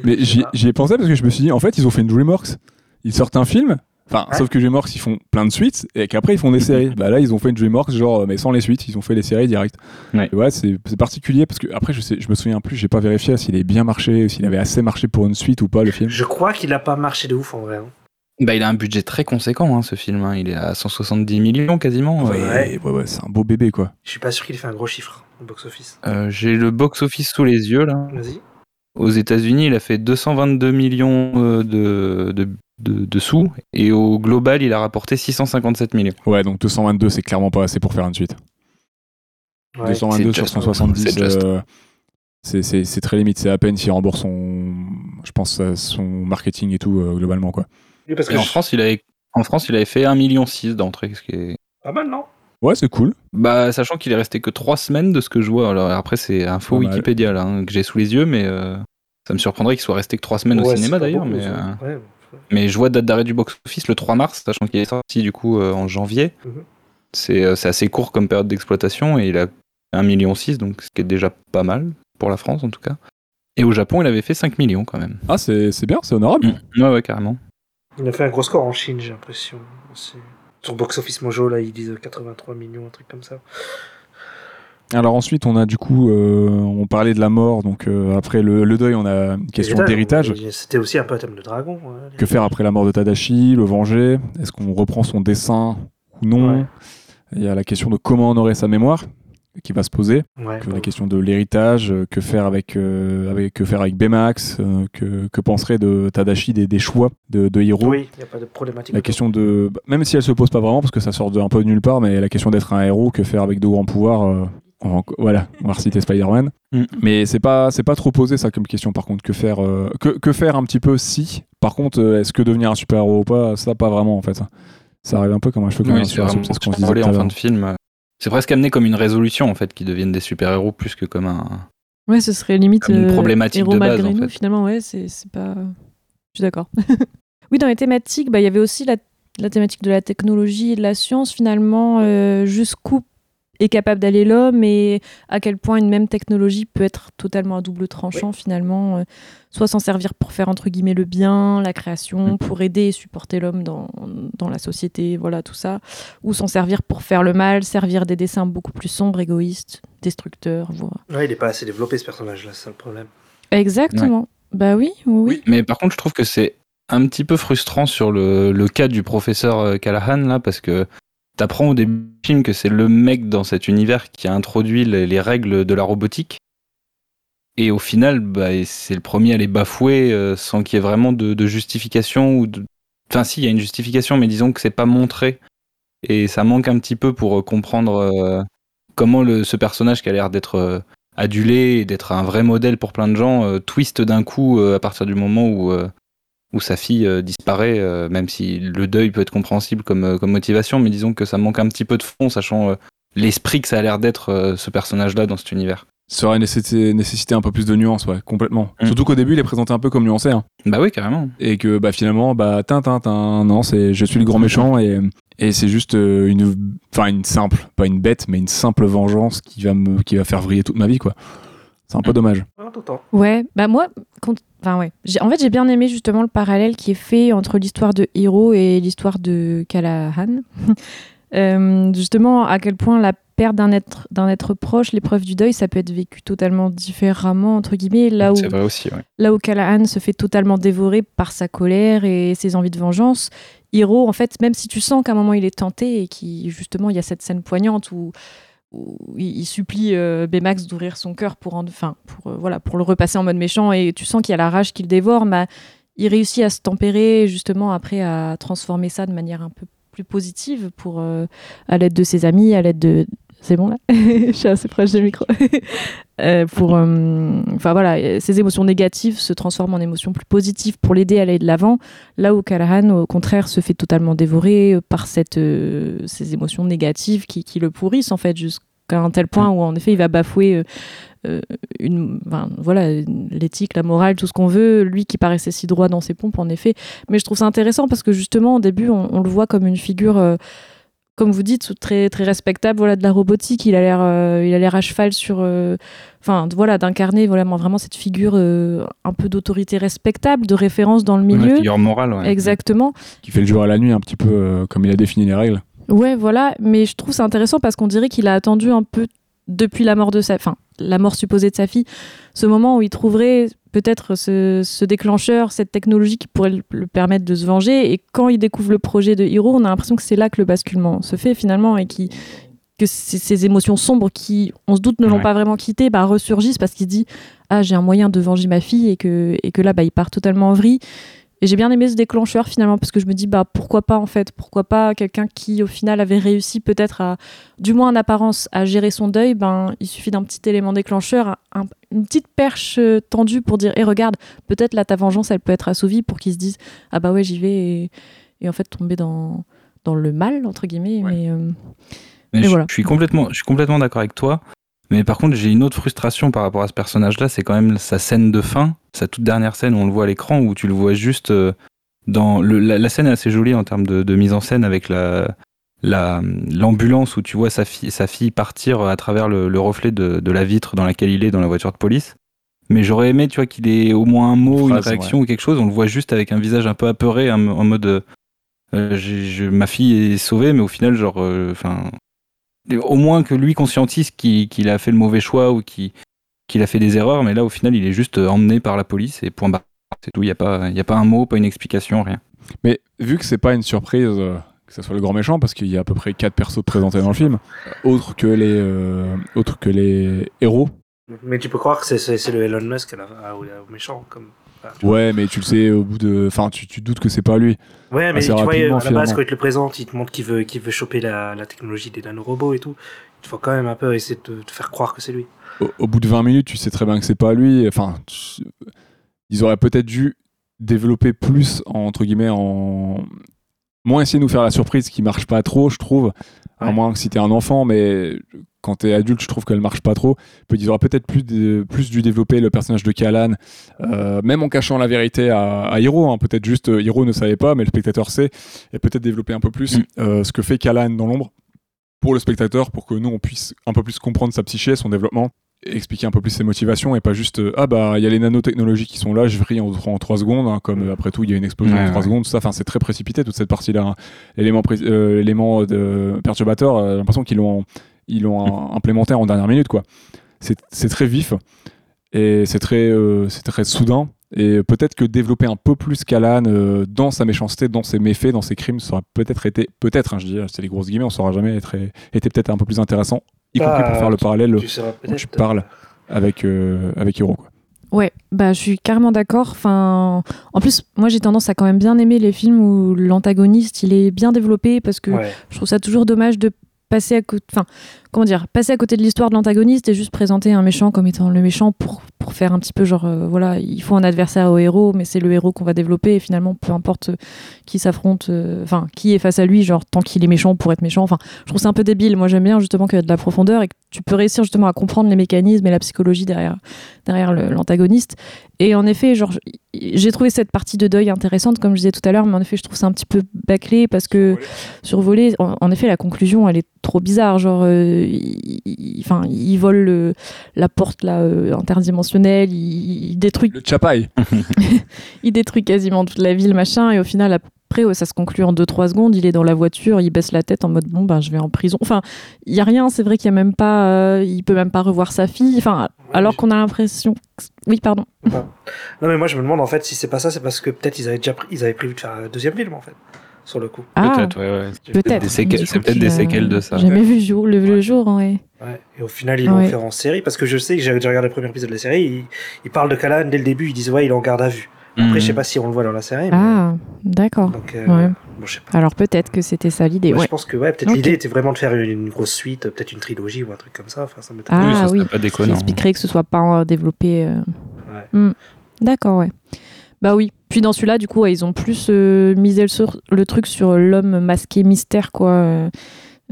Mais j'y ai pensé parce que je me suis dit, en fait, ils ont fait une DreamWorks. Ils sortent un film. Enfin, Ouais. sauf que DreamWorks, ils font plein de suites et qu'après, ils font des séries. bah là, ils ont fait une DreamWorks, genre, euh, mais sans les suites, ils ont fait les séries direct. Ouais. Ouais, c'est c'est particulier parce que après, je, sais, je me souviens plus, j'ai pas vérifié s'il est bien marché, s'il avait assez marché pour une suite ou pas, le film. Je crois qu'il a pas marché de ouf en vrai. hein. bah, il a un budget très conséquent, hein, ce film. hein. Il est à 170 millions quasiment. Ouais, Euh, ouais, ouais, c'est un beau bébé, quoi. Je suis pas sûr qu'il ait fait un gros chiffre au box-office. euh, J'ai le box-office sous les yeux là. Vas-y. Aux États-Unis, il a fait 222 millions euh, de, de, de- de sous et au global, il a rapporté 657 millions. Ouais, donc 222, c'est clairement pas assez pour faire une suite. Ouais. 222 sur just. 170, C'est just. euh, c'est- très limite. C'est à peine s'il rembourse son, je pense, son marketing et tout, euh, globalement, quoi. Oui, parce que Et en je- France, il avait, en France, il avait fait 1,6 million d'entrée, ce qui est pas mal, non? Ouais, c'est cool. Bah, sachant qu'il est resté que 3 semaines de ce que je vois. Alors après, c'est un faux Pas. Wikipédia là, hein, que j'ai sous les yeux, mais euh, ça me surprendrait qu'il soit resté que 3 semaines au cinéma d'ailleurs. Mais, euh, Ouais, mais je vois date d'arrêt du box-office le 3 mars, sachant qu'il est sorti du coup euh, en janvier. Mhm. C'est euh, c'est assez court comme période d'exploitation et il a 1,6 million, donc ce qui est déjà pas mal pour la France en tout cas. Et au Japon, il avait fait 5 millions quand même. Ah, c'est c'est bien, c'est honorable. Ouais, ouais, carrément. Il a fait un gros score en Chine, j'ai l'impression. aussi. Sur Box Office Mojo, là, ils disent 83 millions, un truc comme ça. Alors ensuite, on a du coup, euh, on parlait de la mort, donc euh, après le, le deuil, on a une question d'héritage. C'était aussi un peu un thème de dragon. hein. Que faire après la mort de Tadashi, le venger? Est-ce qu'on reprend son dessin ou non? Ouais. Il y a la question de comment honorer sa mémoire qui va se poser. Ouais, Que bon. la question de l'héritage, euh, que faire avec, euh, avec que faire avec Baymax, que, que penserait de Tadashi des, des choix de, de Hiro. Oui, il n'y a pas de problématique. La question de, bah, même si elle se pose pas vraiment parce que ça sort de, un peu de nulle part, mais la question d'être un héros, que faire avec de grands pouvoirs, on voilà, on va reciter Spider-Man. Mm. Mais c'est pas, c'est pas trop posé ça comme question. Par contre, que faire, euh, que, que faire un petit peu si? Par contre, euh, est-ce que devenir un super héros ou pas, ça pas vraiment en fait. Ça arrive un peu comme un cheveu comme Oui, un c'est vraiment ce qu'on se disait en fin de film. C'est presque amené comme une résolution en fait, qu'ils deviennent des super-héros plus que comme un. Ouais, ce serait limite Comme une euh, problématique héros de base, en nous. fait. Finalement, ouais, c'est c'est pas. Je suis d'accord. oui, dans les thématiques, bah, il y avait aussi la, la thématique de la technologie et de la science. Finalement, euh, jusqu'où est capable d'aller l'homme et à quel point une même technologie peut être totalement à double tranchant finalement, euh, soit s'en servir pour faire entre guillemets le bien, la création, Mm. pour aider et supporter l'homme dans, dans la société, voilà tout ça, ou s'en servir pour faire le mal, servir des dessins beaucoup plus sombres, égoïstes, destructeurs, voire. Ouais, il n'est pas assez développé ce personnage-là, c'est ça le problème. Exactement. Bah oui, oui, oui. Mais par contre, je trouve que c'est un petit peu frustrant sur le, le cas du professeur euh, Callahan là, parce que t'apprends au début du film que c'est le mec dans cet univers qui a introduit les, les règles de la robotique. Et au final, bah, c'est le premier à les bafouer euh, sans qu'il y ait vraiment de, justification ou de... Enfin, si, il y a une justification, mais disons que c'est pas montré. Et ça manque un petit peu pour euh, comprendre euh, comment ce personnage qui a l'air d'être adulé et d'être un vrai modèle pour plein de gens euh, twist d'un coup à partir du moment où, où sa fille euh, disparaît, euh, même si le deuil peut être compréhensible comme, euh, comme motivation, mais disons que ça manque un petit peu de fond, sachant euh, l'esprit que ça a l'air d'être euh, ce personnage-là dans cet univers. Ça aurait nécessité, nécessité un peu plus de nuances, ouais, complètement. Mm. Surtout qu'au début, il est présenté un peu comme nuancé. hein. Bah oui, carrément. et que bah finalement bah tintin tin non c'est je suis le grand méchant et et c'est juste euh, une enfin une simple pas une bête mais une simple vengeance qui va me qui va faire vriller toute ma vie quoi c'est un peu dommage tout le temps. Ouais, bah moi, quand- enfin ouais, J'ai- en fait j'ai bien aimé justement le parallèle qui est fait entre l'histoire de Hiro et l'histoire de Callahan. Euh, justement, à quel point la perte d'un être, d'un être proche, l'épreuve du deuil, ça peut être vécu totalement différemment, entre guillemets, là où, C'est vrai aussi, ouais. là où Callahan se fait totalement dévorer par sa colère et ses envies de vengeance. Hiro, en fait, même si tu sens qu'à un moment il est tenté et qui justement il y a cette scène poignante où, il, supplie euh, Baymax d'ouvrir son cœur pour, en- pour, euh, voilà, pour le repasser en mode méchant. Et tu sens qu'il y a la rage qui le dévore, mais il réussit à se tempérer justement après à transformer ça de manière un peu plus positive pour, euh, à l'aide de ses amis, à l'aide de... C'est bon là Je suis assez proche du micro. Euh, pour, euh, enfin voilà, ces émotions négatives se transforment en émotions plus positives pour l'aider à aller de l'avant. Là où Callahan, au contraire, se fait totalement dévorer euh, par cette, ces émotions négatives qui, qui le pourrissent en fait jusqu'à un tel point où en effet il va bafouer une, enfin, voilà, l'éthique, la morale, tout ce qu'on veut. Lui qui paraissait si droit dans ses pompes, en effet. Mais je trouve ça intéressant parce que justement au début on le voit comme une figure. Comme vous dites, très très respectable, voilà, de la robotique. Il a l'air, euh, il a l'air à cheval sur, euh, enfin, voilà, d'incarner vraiment vraiment cette figure euh, un peu d'autorité respectable, de référence dans le Ouais, milieu. figure morale, ouais. Exactement. Qui fait le jour à la nuit, un petit peu euh, comme il a défini les règles. Ouais, voilà. Mais je trouve c'est intéressant parce qu'on dirait qu'il a attendu un peu depuis la mort de sa, enfin, la mort supposée de sa fille, ce moment où il trouverait peut-être ce, ce déclencheur, cette technologie qui pourrait le, permettre de se venger. Et quand il découvre le projet de Hiro, on a l'impression que c'est là que le basculement se fait finalement et qui que ces, émotions sombres qui, on se doute, ne l'ont Ouais. pas vraiment quitté, bah, ressurgissent parce qu'il dit ah j'ai un moyen de venger ma fille et que et que là bah il part totalement en vrille. Et j'ai bien aimé ce déclencheur finalement parce que je me dis bah pourquoi pas en fait? Pourquoi pas quelqu'un qui au final avait réussi peut-être à du moins en apparence à gérer son deuil? Ben il suffit d'un petit élément déclencheur un- une petite perche euh, tendue pour dire et regarde peut-être là ta vengeance elle peut être assouvie pour qu'il se dise ah bah ouais j'y vais et, et en fait tomber dans dans le mal entre guillemets Ouais. mais euh, Mais je, voilà. je suis complètement, je suis complètement d'accord avec toi. Mais par contre, j'ai une autre frustration par rapport à ce personnage-là, c'est quand même sa scène de fin, sa toute dernière scène où on le voit à l'écran, où tu le vois juste euh, dans le, la, la scène est assez jolie en termes de, de mise en scène avec la la- l'ambulance où tu vois sa fille, sa fille partir à travers le, le reflet de, de la vitre dans laquelle il est dans la voiture de police. Mais j'aurais aimé, tu vois, qu'il ait au moins un mot, Une réaction ou quelque chose. On le voit juste avec un visage un peu apeuré, en, mode euh, je- ma fille est sauvée, mais au final, genre, euh, enfin, au moins que lui conscientise qu'il a fait le mauvais choix ou qu'il a fait des erreurs, mais là, au final, il est juste euh, emmené par la police et point barre. C'est tout. Il n'y a pas, il y a pas un mot, pas une explication, rien. Mais vu que c'est pas une surprise euh, que ce soit le grand méchant, parce qu'il y a à peu près quatre persos présentés dans le film, autres que les, euh, autres que les héros. Mais tu peux croire que c'est- le Elon Musk à la- à- au, au méchant. Comme... Ouais, mais tu le sais au bout de. Enfin, tu, tu te doutes que c'est pas lui. Ouais, mais tu vois, à la base, finalement. quand il te le présente, il te montre qu'il veut, qu'il veut choper la, la technologie des nanorobots et tout. Il faut quand même un peu essayer de te, te faire croire que c'est lui. Au, au bout de 20 minutes, tu sais très bien que c'est pas lui. Enfin, tu- ils auraient peut-être dû développer plus, entre guillemets, en. Moins essayer de nous faire la surprise qui marche pas trop, je trouve. À Ouais. moins que si t'es un enfant, mais quand t'es adulte, je trouve qu'elle marche pas trop. Ils auraient peut-être plus, de- plus dû développer le personnage de Callan, euh, même en cachant la vérité à, à Hiro. hein. Peut-être juste euh, Hiro ne savait pas, mais le spectateur sait. Et peut-être développer un peu plus Mm. euh, ce que fait Callan dans l'ombre pour le spectateur, pour que nous on puisse un peu plus comprendre sa psyché, son développement, expliquer un peu plus ses motivations et pas juste euh, ah bah il y a les nanotechnologies qui sont là, je vrille en, en 3 secondes, hein, comme euh, après tout il y a une explosion Ouais, en 3 ouais. secondes, tout ça, enfin c'est très précipité toute cette partie-là. hein. L'élément euh, de perturbateur, j'ai l'impression qu'ils l'ont ils l'ont implémenté en dernière minute quoi. C'est c'est très vif et c'est très euh, c'est très soudain. Et peut-être que développer un peu plus Callan euh, dans sa méchanceté, dans ses méfaits, dans ses crimes, ça aurait peut-être été, peut-être, hein, je dis, c'est les grosses guillemets, on saura jamais, être, été peut-être un peu plus intéressant, y compris pour faire le parallèle Tu dont tu parles avec, euh, avec Hiro. Quoi. Ouais, bah je suis carrément d'accord. Enfin, en plus, moi j'ai tendance à quand même bien aimer les films où l'antagoniste il est bien développé parce que Ouais. je trouve ça toujours dommage de passer à côté. Enfin, comment dire, passer à côté de l'histoire de l'antagoniste et juste présenter un méchant comme étant le méchant pour pour faire un petit peu genre euh, voilà, il faut un adversaire au héros, mais c'est le héros qu'on va développer et finalement peu importe euh, qui s'affronte, euh, enfin qui est face à lui, genre tant qu'il est méchant pour être méchant. Enfin, je trouve ça un peu débile. Moi j'aime bien justement qu'il y a de la profondeur et que tu peux réussir justement à comprendre les mécanismes et la psychologie derrière derrière l'antagoniste. Et en effet, genre, j'ai trouvé cette partie de deuil intéressante, comme je disais tout à l'heure, mais en effet, je trouve ça un petit peu bâclé parce que survolé, en, en effet, la conclusion, elle est trop bizarre. Genre, euh, il, il- enfin, il vole le- la porte là euh, interdimensionnelle, il, il détruit, Le Chapai il détruit quasiment toute la ville, machin, et au final, ouais, ça se conclut en 2-3 secondes. Il est dans la voiture, il baisse la tête en mode bon, ben, je vais en prison. Enfin, il y a rien. C'est vrai qu'il y a même pas, euh, il peut même pas revoir sa fille. Enfin, alors qu'on a l'impression. Oui, pardon. Non, mais moi, je me demande, en fait, si c'est pas ça, c'est parce que peut-être ils avaient déjà pr- ils avaient prévu de faire un deuxième film, en fait, sur le coup. Ah, Peut-être, ouais, ouais. peut-être. Des séquelles- c'est peut-être des a séquelles de ça. Jamais vu jour, le, le jour, ouais. Ouais. Et au final, ils l'ont Ouais. fait en série, parce que je sais que j'ai déjà regardé le premier épisode de la série, ils, ils parlent de Callahan dès le début, ils disent, ouais, il est en garde à vue. Après, Mhm. je sais pas si on le voit dans la série, mais... Ah, d'accord. Donc, euh, Ouais. bon, je sais pas. Alors peut-être que c'était ça l'idée. Ouais, Ouais. Je pense que ouais, peut-être Ok. l'idée était vraiment de faire une, une grosse suite, peut-être une trilogie ou un truc comme ça. Enfin, ça m'étonne. Ah Oui, ça oui, pas déconnant. expliquerait que ce soit pas euh, développé. euh. Ouais. Hmm. D'accord, ouais. Bah oui. Puis dans celui-là, du coup, ouais, ils ont plus euh, misé le, sur- le truc sur l'homme masqué mystère, quoi. euh,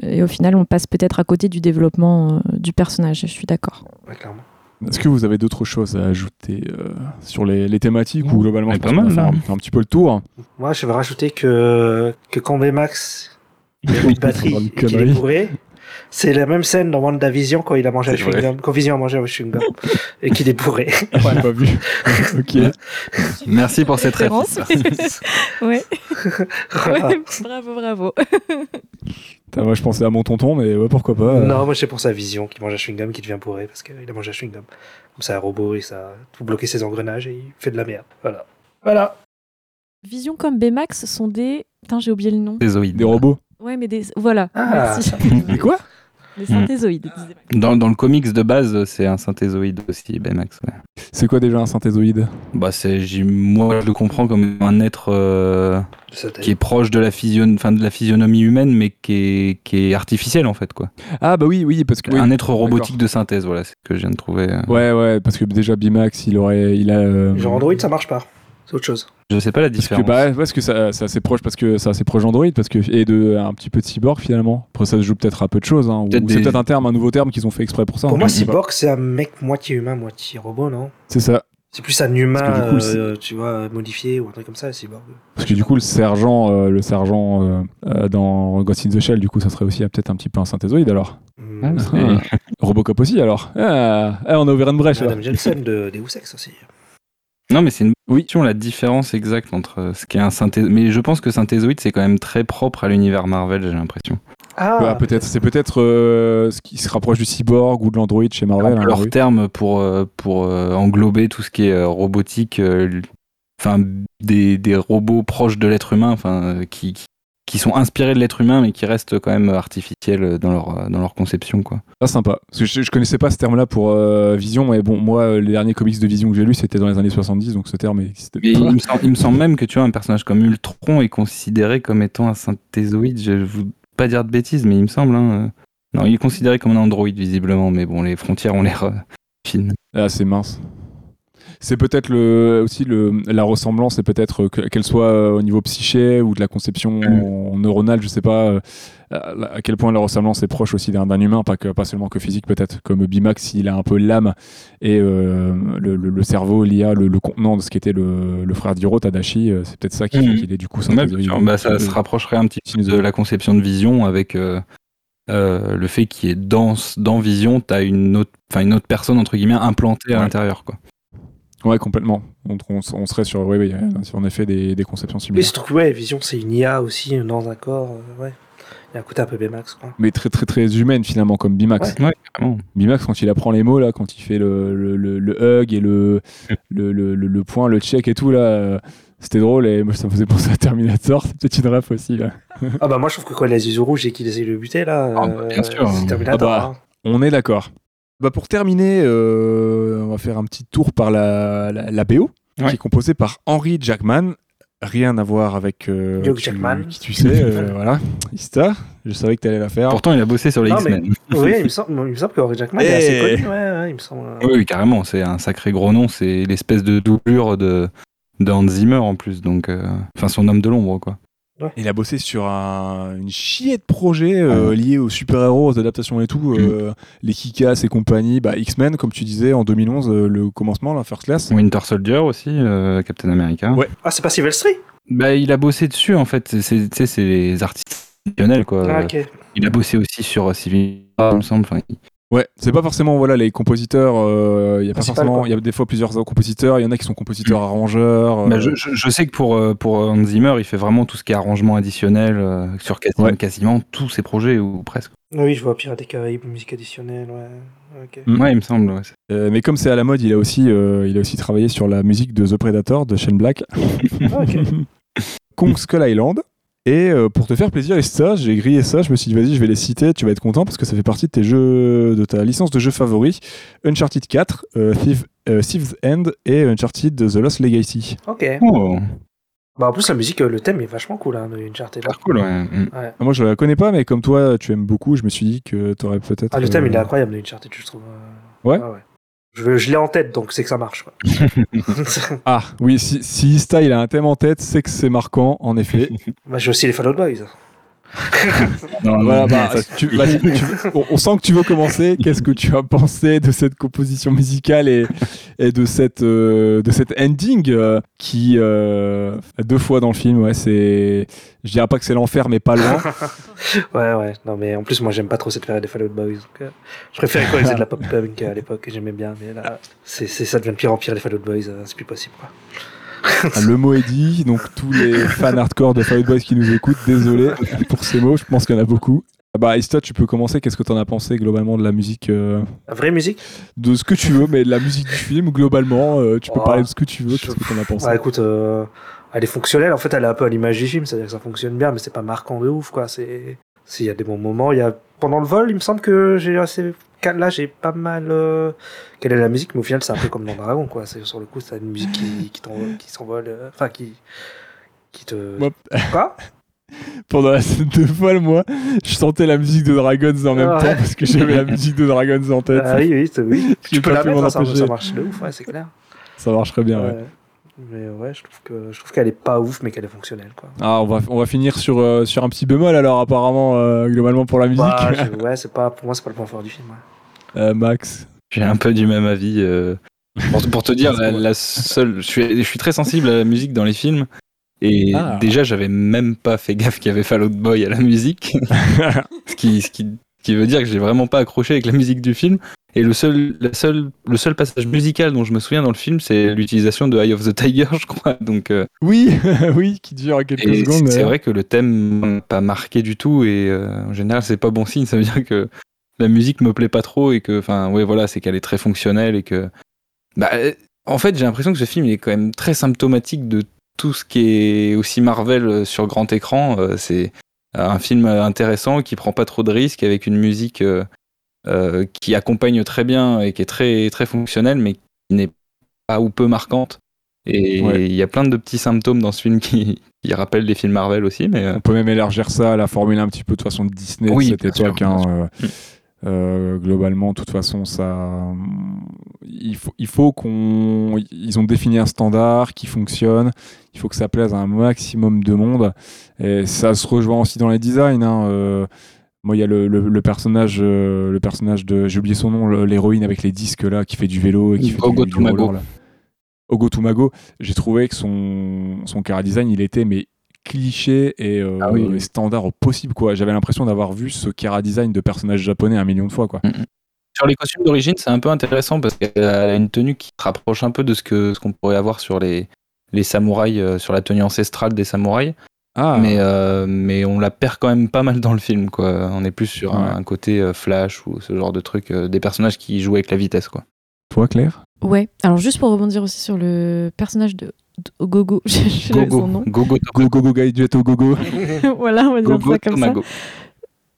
Et au final, on passe peut-être à côté du développement euh, du personnage. Je suis d'accord. Ouais, clairement. Est-ce que vous avez d'autres choses à ajouter euh, sur les, les thématiques ou globalement je pense pas mal, fait là. un, un petit peu le tour Moi, je vais rajouter que, que quand Max il a une batterie et qu'il est bourré, c'est la même scène dans WandaVision quand il a mangé un chewing-gum, quand Vision a mangé un chewing-gum et qu'il est bourré. Voilà. pas vu. ok. Merci pour cette Référence. ouais. Voilà. ouais. Bravo, bravo. Putain, moi je pensais à mon tonton, mais ouais, pourquoi pas. euh. Non, moi, c'est pour sa vision qui mange un chewing-gum qui devient bourré parce qu'il a mangé un chewing-gum. Comme ça, un robot, et ça a tout bloqué ses engrenages et il fait de la merde. Voilà. Voilà. Vision comme Baymax sont des. Putain, j'ai oublié le nom. Synthézoïdes. Des robots. Ouais, mais des. Voilà. Ah. Merci. Mais quoi? Des synthézoïdes. disait Max. Dans, dans le comics de base, c'est un synthézoïde aussi. Ouais. C'est quoi déjà un synthézoïde Bah, moi, je le comprends comme un être euh, qui est proche de la, physion, enfin, de la physionomie humaine, mais qui est, qui est artificiel en fait, quoi. Ah bah oui, oui, parce que. oui. Un être robotique de synthèse, voilà, c'est ce que je viens de trouver. euh. Ouais, ouais, parce que déjà Bimax, il aurait, il a. euh, Genre Android, ça marche pas. C'est autre chose. Je sais pas la Parce que différence. bah, parce que ça, c'est assez proche, parce que c'est assez proche d'Android, parce que et de un petit peu de cyborg finalement. Après ça se joue peut-être à peu de choses, hein, ou c'est peut-être un terme, un nouveau terme qu'ils ont fait exprès pour ça. Pour hein, moi. Cyborg, c'est un mec moitié humain, moitié robot, non? C'est ça. C'est plus un humain, coup, euh, tu vois, modifié ou un truc comme ça, Cyborg. Parce que du coup, le sergent, euh, le sergent euh, euh, dans Ghost in the Shell, du coup, ça serait aussi euh, peut-être un petit peu un synthézoïde alors. Ah, Ah. Robocop aussi alors. Ah, ah, on a ouvert une brèche là. Madame Jensen de Deus Ex aussi. Non, mais c'est une Oui. la différence exacte entre ce qu'est un synthézoïde. Mais je pense que synthézoïde, c'est quand même très propre à l'univers Marvel, j'ai l'impression. Ah, Bah, peut-être, c'est peut-être euh, ce qui se rapproche du cyborg ou de l'android chez Marvel. hein, leur oui. terme pour, euh, pour euh, englober tout ce qui est euh, robotique, euh, enfin des, des robots proches de l'être humain, enfin euh, qui, qui- qui sont inspirés de l'être humain, mais qui restent quand même artificiels dans leur, dans leur conception. Quoi. Ah, sympa. Parce que je, je connaissais pas ce terme-là pour euh, Vision, mais bon, moi, euh, les derniers comics de Vision que j'ai lus, c'était dans les années 70, donc ce terme existait pas. il, me semble, il me semble même que tu vois, un personnage comme Ultron est considéré comme étant un synthézoïde. Je ne veux pas dire de bêtises, mais il me semble. hein, euh. Non, il est considéré comme un androïde, visiblement, mais bon, les frontières ont l'air euh, fines. Ah, c'est mince. C'est peut-être le, aussi le, la ressemblance, c'est peut-être que- qu'elle soit euh, au niveau psyché ou de la conception Mm. neuronale, je sais pas euh, à quel point la ressemblance est proche aussi d'un humain, pas, que, pas seulement que physique peut-être. Comme Bimax, il a un peu l'âme et euh, le, le- le cerveau, l'IA, le, le contenant de ce qu'était le, le frère d'Hiro, Tadashi, c'est peut-être ça qui fait Mhm. qu'il est du coup Ouais, sûr. Bah, ça se rapprocherait un petit peu de la conception de vision avec euh, euh, le fait qu'il ait dans, dans vision, tu as une autre, enfin, une autre personne entre guillemets implantée à Ouais. l'intérieur. Quoi. Ouais, complètement. On, on serait sur, ouais, ouais, y a- sur en effet des, des conceptions Oui, similaires. surtout que ouais, Vision, c'est une IA aussi euh, dans un corps. euh, ouais. Il y a un côté un peu Baymax, quoi. Mais très très très humaine finalement, comme Bimax. Ouais, carrément. Bimax, quand il apprend les mots, là, quand il fait le, le, le- le hug et le, le, le, le- le point, le check et tout, là, euh, c'était drôle et moi ça me faisait penser à Terminator, c'est peut-être une ref aussi, là. Ah bah moi, je trouve que quand il a les yeux rouges et qu'il essaie de le buter, là, Ah bah, bien euh, sûr. c'est Terminator. Ah bah. hein. On est d'accord. Bah pour terminer, euh, on va faire un petit tour par la, la, la BO, qui est composée par Henry Jackman. Rien à voir avec euh, Hugh qui- Jackman. qui tu sais, euh, voilà. Ista, je savais que tu allais la faire. Pourtant, il a bossé sur les Non, mais- X-Men. Oui, il me semble, il me semble que Henry Jackman est Eh. assez connu, ouais, ouais, il me semble. Oui, oui, carrément. C'est un sacré gros nom. C'est l'espèce de doublure de, de Hans Zimmer en plus. Donc, euh, enfin, son homme de l'ombre, quoi. Il a bossé sur un- une chier de projets euh, liés aux super-héros, aux adaptations et tout, euh, les Kikas et compagnie, bah, X-Men, comme tu disais, en 2011, euh, le commencement, la First Class. Winter Soldier aussi, euh, Captain America. Ouais. Ah, c'est pas Silvestri Bah, il a bossé dessus en fait. C'est, tu sais, c'est les artistes professionnels quoi. Ah. Il a bossé aussi sur Civil War, il me semble. Enfin, il- Ouais, c'est pas forcément voilà les compositeurs. euh, Il y a pas forcément. Il y a des fois plusieurs compositeurs. Il y en a qui sont compositeurs arrangeurs. euh, Bah, je, je- je sais que pour, euh, pour Hans Zimmer, il fait vraiment tout ce qui est arrangement additionnel euh, sur quasiment, Ouais. quasiment tous ses projets, ou presque. Oui, je vois Pirates des Caraïbes, musique additionnelle, ouais. Mm. Ouais, il me semble. ouais. euh, mais comme c'est à la mode, il a aussi euh, il a aussi travaillé sur la musique de The Predator de Shane Black. Ah. Kong Skull Island. Et euh, pour te faire plaisir, et ça, j'ai grillé ça. Je me suis dit, vas-y, je vais les citer. Tu vas être content parce que ça fait partie de tes jeux, de ta licence de jeux favoris. Uncharted 4, euh, Thief- euh, Thief's End et Uncharted The Lost Legacy. Ok. Oh, Bah, en plus, la musique, le thème est vachement cool, hein, de Uncharted. super cool, ouais. Mm. Ouais. Moi, je la connais pas, mais comme toi, tu aimes beaucoup, je me suis dit que tu aurais peut-être. Ah, le thème, euh, il est incroyable, de Uncharted, je trouve. euh. Ouais. Je, je l'ai en tête, donc c'est que ça marche. Quoi. Ah, oui, si, si Ista, il a un thème en tête, c'est que c'est marquant, en effet. bah, j'ai aussi les Fallout Boys. Non, Voilà, non, bah, ça, tu- vas-y, tu- on, on sent que tu veux commencer. Qu'est-ce que tu as pensé de cette composition musicale et, et de, cette, euh, de cette ending euh, qui, euh, deux fois dans le film, ouais, c'est. Je dirais pas que c'est l'enfer, mais pas loin. Ouais, ouais. Non, mais en plus, moi, j'aime pas trop cette période des Fallout Boys. Donc, euh, je préférais quand ils faisaient de la pop punk à l'époque, que j'aimais bien. Mais là, c'est, c'est, ça devient de pire en pire, les Fallout Boys. euh, c'est plus possible. Quoi. Ah, Le mot est dit, donc tous les fans hardcore de Fallout Boys qui nous écoutent, désolé pour ces mots, je pense qu'il y en a beaucoup. Ah Bah, Ista, tu peux commencer. Qu'est-ce que tu en as pensé globalement de la musique euh, La vraie musique? De ce que tu veux, mais de la musique du film, globalement, euh, tu peux Oh, parler de ce que tu veux. Qu'est-ce que tu en as pensé? Ouais, écoute, euh, elle est fonctionnelle. En fait, elle est un peu à l'image du film, c'est-à-dire que ça fonctionne bien, mais c'est pas marquant de ouf, quoi. C'est, s'il y a des bons moments, il y a pendant le vol, il me semble que j'ai assez, là, j'ai pas mal. euh, Quelle est la musique Mais au final, c'est un peu comme dans Dragon, quoi. C'est sur le coup, c'est une musique qui, qui, s'envole, euh, enfin qui, qui te. Moi- Quoi? Pendant la scène de vol, moi, je sentais la musique de Dragons en même Ah ouais. temps parce que j'avais la musique de Dragons en tête. Ah oui, oui, c'est- oui. Tu peux la mettre, hein, ça, ça marche de ouf, ouais, c'est clair. Ça marcherait bien, ouais. Ouais. Mais ouais, je trouve que je trouve qu'elle est pas ouf, mais qu'elle est fonctionnelle, quoi. Ah, on va, on va finir sur, euh, sur un petit bémol alors, apparemment, euh, globalement pour la musique. Bah, je- ouais, c'est pas, pour moi, c'est pas le point fort du film. ouais. Euh, Max. J'ai un peu du même avis. euh, Pour, pour te dire, la, la seule, je suis, je suis très sensible à la musique dans les films. Et Ah. déjà, j'avais même pas fait gaffe qu'il y avait Fall Out Boy à la musique. ce, qui, ce, qui, ce qui veut dire que j'ai vraiment pas accroché avec la musique du film. Et le seul, la seule, le seul passage musical dont je me souviens dans le film, c'est l'utilisation de Eye of the Tiger, je crois. Donc, euh, Oui, oui, qui dure quelques et secondes. c'est vrai que le thème m'a pas marqué du tout. Et euh, en général, c'est pas bon signe. Ça veut dire que la musique me plaît pas trop et que, enfin, ouais, voilà, c'est qu'elle est très fonctionnelle et que, bah, en fait, j'ai l'impression que ce film il est quand même très symptomatique de tout ce qui est aussi Marvel euh, sur grand écran. C'est un film intéressant qui prend pas trop de risques avec une musique euh, qui accompagne très bien et qui est très très fonctionnelle, mais qui n'est pas ou peu marquante. Et il Ouais. y a plein de petits symptômes dans ce film qui, qui rappellent les films Marvel aussi, mais euh, On peut même élargir ça à la formule un petit peu de toute façon de Disney Oui, de cette sûr, époque. hein, euh, Mm. euh, globalement, de toute façon, ça, il faut, il faut qu'on, ils ont défini un standard qui fonctionne. Il faut que ça plaise à un maximum de monde. Et ça se rejoint aussi dans les designs. hein, euh, moi, il y a le, le- le personnage, euh, le personnage de, j'ai oublié son nom, l'héroïne avec les disques là, qui fait du vélo et qui fait du- Ogo du, Tumago. roller, là. Ogo Tumago. J'ai trouvé que son, son design, il était mais cliché et, euh, Ah oui, oui. et standard au possible quoi. J'avais l'impression d'avoir vu ce cara design de personnage japonais un million de fois quoi. Sur les costumes d'origine, c'est un peu intéressant parce qu'elle a une tenue qui se rapproche un peu de ce que ce qu'on pourrait avoir sur les les samouraïs, euh, sur la tenue ancestrale des samouraïs. Ah, Mais euh, mais on la perd quand même pas mal dans le film quoi. On est plus sur un, Ouais. un côté euh, flash ou ce genre de truc, euh, des personnages qui jouent avec la vitesse quoi. toi Claire? Ouais. Alors juste pour rebondir aussi sur le personnage de, Gogo, je je sais son Gogo, nom. Gogo, Go go go Gaidgeto go go. voilà, on va dire Gogo ça comme ça.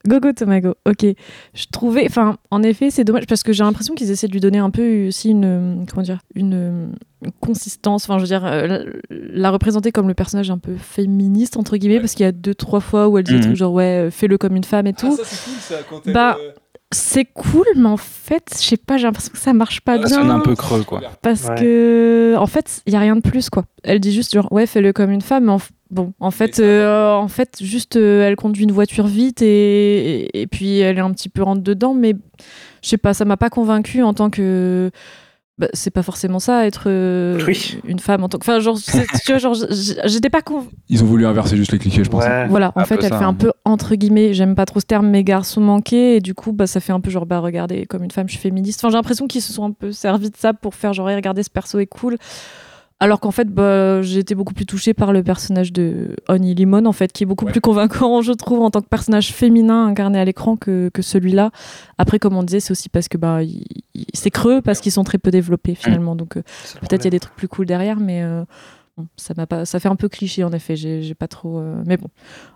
Gogo Tomago, ok. Je trouvais, enfin, en effet, c'est dommage parce que j'ai l'impression qu'ils essaient de lui donner un peu aussi une, euh, comment dire, une, euh, une consistance. Enfin, je veux dire, euh, la, la représenter comme le personnage un peu féministe entre guillemets, parce qu'il y a deux trois fois où elle dit des trucs genre ouais, euh, fais-le comme une femme et tout. Bah, C'est cool, mais en fait, je sais pas, j'ai l'impression que ça marche pas Ça bien. sonne un peu creux quoi. Parce Ouais. que, en fait, il y a rien de plus, quoi. Elle dit juste, genre, ouais, fais-le comme une femme, mais en f- bon, en fait, euh, en fait, juste, euh, elle conduit une voiture vite et, et, et puis elle est un petit peu rentre dedans, mais je sais pas, ça m'a pas convaincu en tant que bah, c'est pas forcément ça, être euh, Oui. une femme en tant que. Enfin, genre, c'est- tu vois, genre, j'étais pas con. Ils ont voulu inverser juste les clichés, je pense. Ouais. Voilà, en fait, elle ça, fait un hein. peu entre guillemets, j'aime pas trop ce terme, mes garçons manqués, et du coup, bah, ça fait un peu genre, bah, regardez, comme une femme, je suis féministe. Enfin, j'ai l'impression qu'ils se sont un peu servis de ça pour faire genre, regardez, ce perso est cool. Alors qu'en fait, bah, j'ai été beaucoup plus touchée par le personnage de Honey Limon, en fait, qui est beaucoup Ouais. plus convaincant, je trouve, en tant que personnage féminin incarné à l'écran que, que celui-là. Après, comme on disait, c'est aussi parce que bah, c'est creux, parce qu'ils sont très peu développés finalement. Donc, euh, Peut-être il y a des trucs plus cool derrière, mais euh, ça m'a pas, ça fait un peu cliché en effet. J'ai pas trop. euh, Mais bon,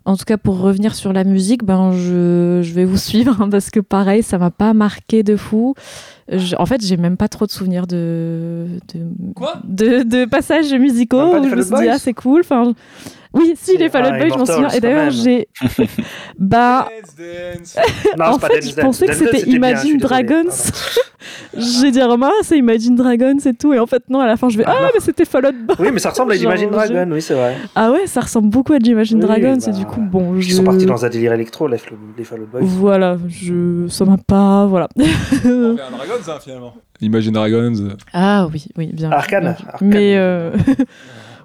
en tout cas pour revenir sur la musique, ben je, je vais vous suivre hein, parce que pareil, ça m'a pas marqué de fou. Je- en fait, j'ai même pas trop de souvenirs de de, Quoi? de, de passages musicaux où je me suis dit ah c'est cool. Enfin, oui, si les Fall Out Ah, Boys, je m'en souviens. Et d'ailleurs j'ai, bah Non, en fait, Dance je pensais que c'était Imagine. Dragons. J'ai dit à Romain, ah, c'est Imagine Dragons et tout. Et en fait, non, à la fin, je vais, Ah, ah, mais c'était Fall Out Boy. Oui, mais ça ressemble à Imagine je- Dragon, oui, c'est vrai. Ah ouais, ça ressemble beaucoup à Imagine Oui, Dragons. bah, et du coup, bon, Ils je... sont partis dans un délire électro, les Fall les Fall Out Boys. Voilà, je... ça m'a pas. Voilà. Dragon, ça, finalement. Imagine Dragons. ah oui, oui, bien. Arcane. Mais euh,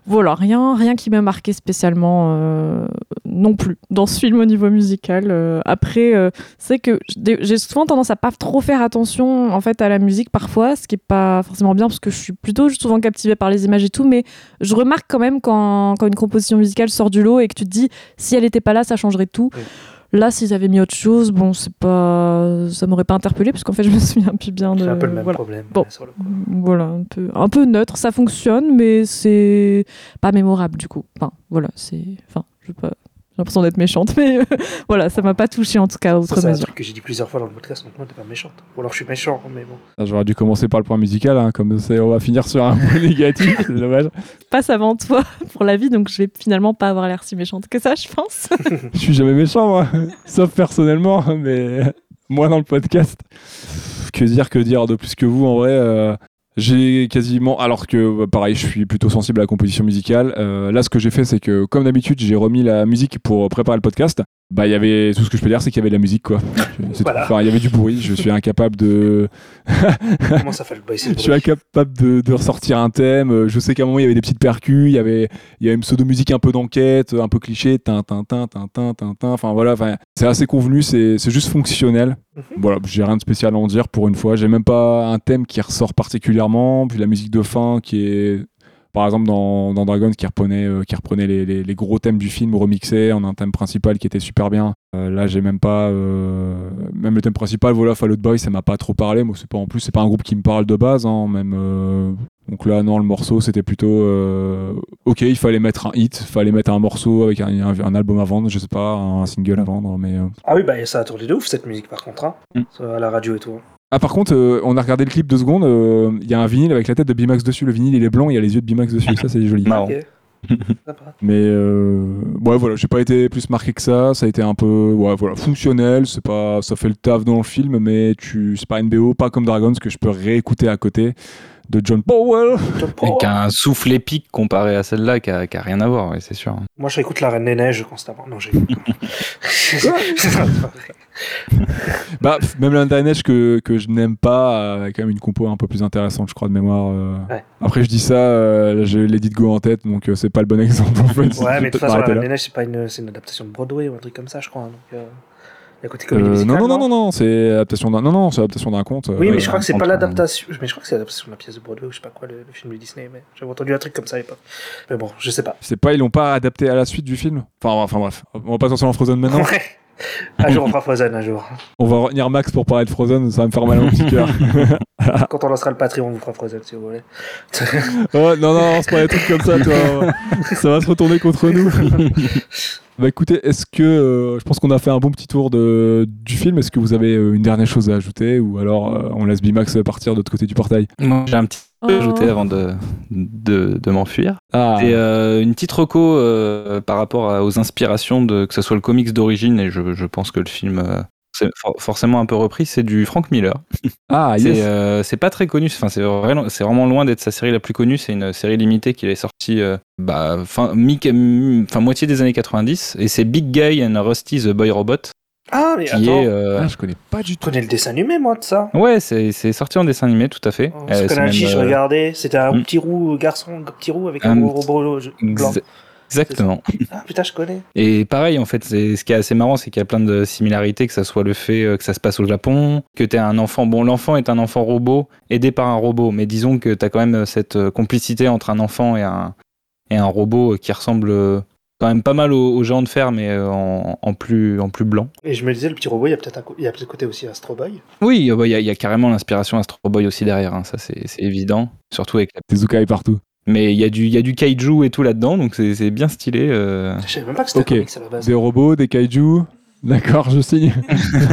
voilà, rien, qui m'a marqué spécialement euh, non plus dans ce film au niveau musical. Euh, après, euh, c'est que j'ai souvent tendance à pas trop faire attention en fait à la musique parfois, ce qui est pas forcément bien parce que je suis plutôt souvent captivée par les images et tout, mais je remarque quand même quand, une composition musicale sort du lot et que tu te dis si elle était pas là, ça changerait tout. Là, s'ils avaient mis autre chose, bon, c'est pas, ça m'aurait pas interpellé parce qu'en fait, je me souviens plus bien de. C'est un peu le même voilà. problème. Bon. sur le coup. Voilà, un peu, un peu neutre, ça fonctionne, mais c'est pas mémorable du coup. Enfin, voilà, c'est. Enfin, je veux pas. J'ai l'impression d'être méchante, mais euh, voilà, ça m'a pas touché en tout cas, Ça, outre c'est un mesure. truc que j'ai dit plusieurs fois dans le podcast, donc moi, t'es pas méchante. Ou alors je suis méchant, mais bon. Ah, J'aurais dû commencer par le point musical, hein, comme c'est- on va finir sur un point négatif, c'est dommage. Passe avant toi pour la vie, donc je vais finalement pas avoir l'air si méchante que ça, je pense. Je suis jamais méchant, moi. Sauf personnellement, mais moi dans le podcast. Que dire, que dire de plus que vous, en vrai. euh, J'ai quasiment, alors que bah, pareil, je suis plutôt sensible à la composition musicale. euh, là, ce que j'ai fait, c'est que, comme d'habitude, j'ai remis la musique pour préparer le podcast. Bah, il y avait tout ce que je peux dire, c'est qu'il y avait de la musique, quoi. Voilà. Enfin, il y avait du bruit. Je suis incapable de, Comment ça fait le c'est je suis incapable de, de ressortir un thème. Euh, Je sais qu'à un moment il y avait des petites percus, il y avait, il y avait une pseudo musique un peu d'enquête, un peu cliché, tin tin tin tin tin tin tin. Enfin voilà, enfin, c'est assez convenu, c'est c'est juste fonctionnel. Mhm. Voilà, j'ai rien de spécial à en dire pour une fois. J'ai même pas un thème qui ressort particulièrement. Puis la musique de fin qui est par exemple dans, dans Dragon qui reprenait, euh, qui reprenait les, les- les gros thèmes du film remixés en un thème principal qui était super bien. Euh, là j'ai même pas euh, même le thème principal voilà Fall Out Boy ça m'a pas trop parlé moi c'est pas en plus c'est pas un groupe qui me parle de base hein, même euh, donc là non le morceau c'était plutôt ok il fallait mettre un hit fallait mettre un morceau avec un, un- un album à vendre je sais pas un single à vendre mais. Ah oui, bah ça a tourné de ouf cette musique par contre, hein. Mm. À la radio et tout. hein. Ah par contre euh, on a regardé le clip deux secondes euh, il y a un vinyle avec la tête de Bimax dessus le vinyle il est blanc il y a les yeux de Bimax dessus ça c'est joli Marrant. Mais euh, ouais, voilà, j'ai pas été plus marqué que ça. Ça a été un peu, ouais, voilà, fonctionnel. C'est pas, ça fait le taf dans le film, mais tu, c'est pas une BO, pas comme Dragons que je peux réécouter à côté de John Powell. John un souffle épique comparé à celle-là qui a, qui a rien à voir, ouais, c'est sûr. Moi j'écoute la Reine des Neiges constamment. Non. Bah, même la Neige que, que je n'aime pas, euh, a quand même une compo un peu plus intéressante, je crois, de mémoire. euh. Ouais. Après, je dis ça, euh, j'ai Lady Go en tête, donc euh, c'est pas le bon exemple en fait. ouais, Je mais de toute façon, la Reine des Neiges, c'est pas une, c'est une adaptation de Broadway ou un truc comme ça, je crois. hein, Donc, euh, côté comédie Euh, musicale, non, non, non, non, non, c'est adaptation d'un, non, non, c'est adaptation d'un conte. Oui, euh, mais je crois que c'est pas l'adaptation. Mais je crois que c'est l'adaptation de la pièce de Broadway ou je sais pas quoi, le, le film de Disney. Mais j'avais entendu un truc comme ça à l'époque. Mais bon, je sais pas. C'est pas, ils l'ont pas adapté à la suite du film? Enfin, enfin bref, on va pas sortir en Frozen maintenant. Ouais. Un jour on fera Frozen, un jour. On va retenir Max pour parler de Frozen, ça va me faire mal au petit cœur. Quand on lancera le Patreon, on vous fera Frozen si vous voulez. oh, non, non, c'est pas des trucs comme ça, toi. ça va se retourner contre nous. bah écoutez, est-ce que. euh, je pense qu'on a fait un bon petit tour de, du film. Est-ce que vous avez euh, une dernière chose à ajouter Ou alors euh, on laisse Bimax partir de l'autre côté du portail? Moi, j'ai un petit peu Oh. ajouté avant de, de, de m'enfuir. Ah, euh, une petite reco euh, par rapport à- aux inspirations de que ce soit le comics d'origine et je, je pense que le film euh, c'est for- forcément un peu repris, c'est du Frank Miller. ah C'est yes. euh, c'est pas très connu, enfin c'est vraiment, loin d'être sa série la plus connue. C'est une série limitée qui est sortie euh, bah, fin, mi- moitié des années 90 et c'est Big Guy and Rusty the Boy Robot. Ah, mais qui attends, est. euh, Ah, je connais pas du je tout. connais le dessin animé, moi, de ça. Ouais, c'est sorti en dessin animé, tout à fait. Oh, Euh, c'est Scolachi, même, je regardais. C'était un hmm. petit roux, garçon, un petit roux avec Un un, petit- robot blanc. Exa- Exactement. Ah, putain, je connais. Et pareil, en fait, ce qui est assez marrant, c'est qu'il y a plein de similarités, que ça soit le fait euh, que ça se passe au Japon, que tu un enfant. Bon, l'enfant est un enfant robot aidé par un robot, mais disons que tu as quand même euh, cette euh, complicité entre un enfant et un, et un robot qui ressemble quand même pas mal au, au géant de fer, mais en, en plus, en plus blanc. Et je me disais, le petit robot, il y a peut-être un, il y a peut-être côté aussi Astro Boy. Oui, bah, il y, a- il y a carrément l'inspiration Astro Boy aussi derrière, hein, ça c'est c'est évident, surtout avec la... Tezuka est partout. Mais il y, a du- il y a du kaiju et tout là-dedans, donc c'est c'est bien stylé. euh. Je savais même pas que c'était Ok. un comics à la base. Des robots, des kaiju. D'accord, je signe.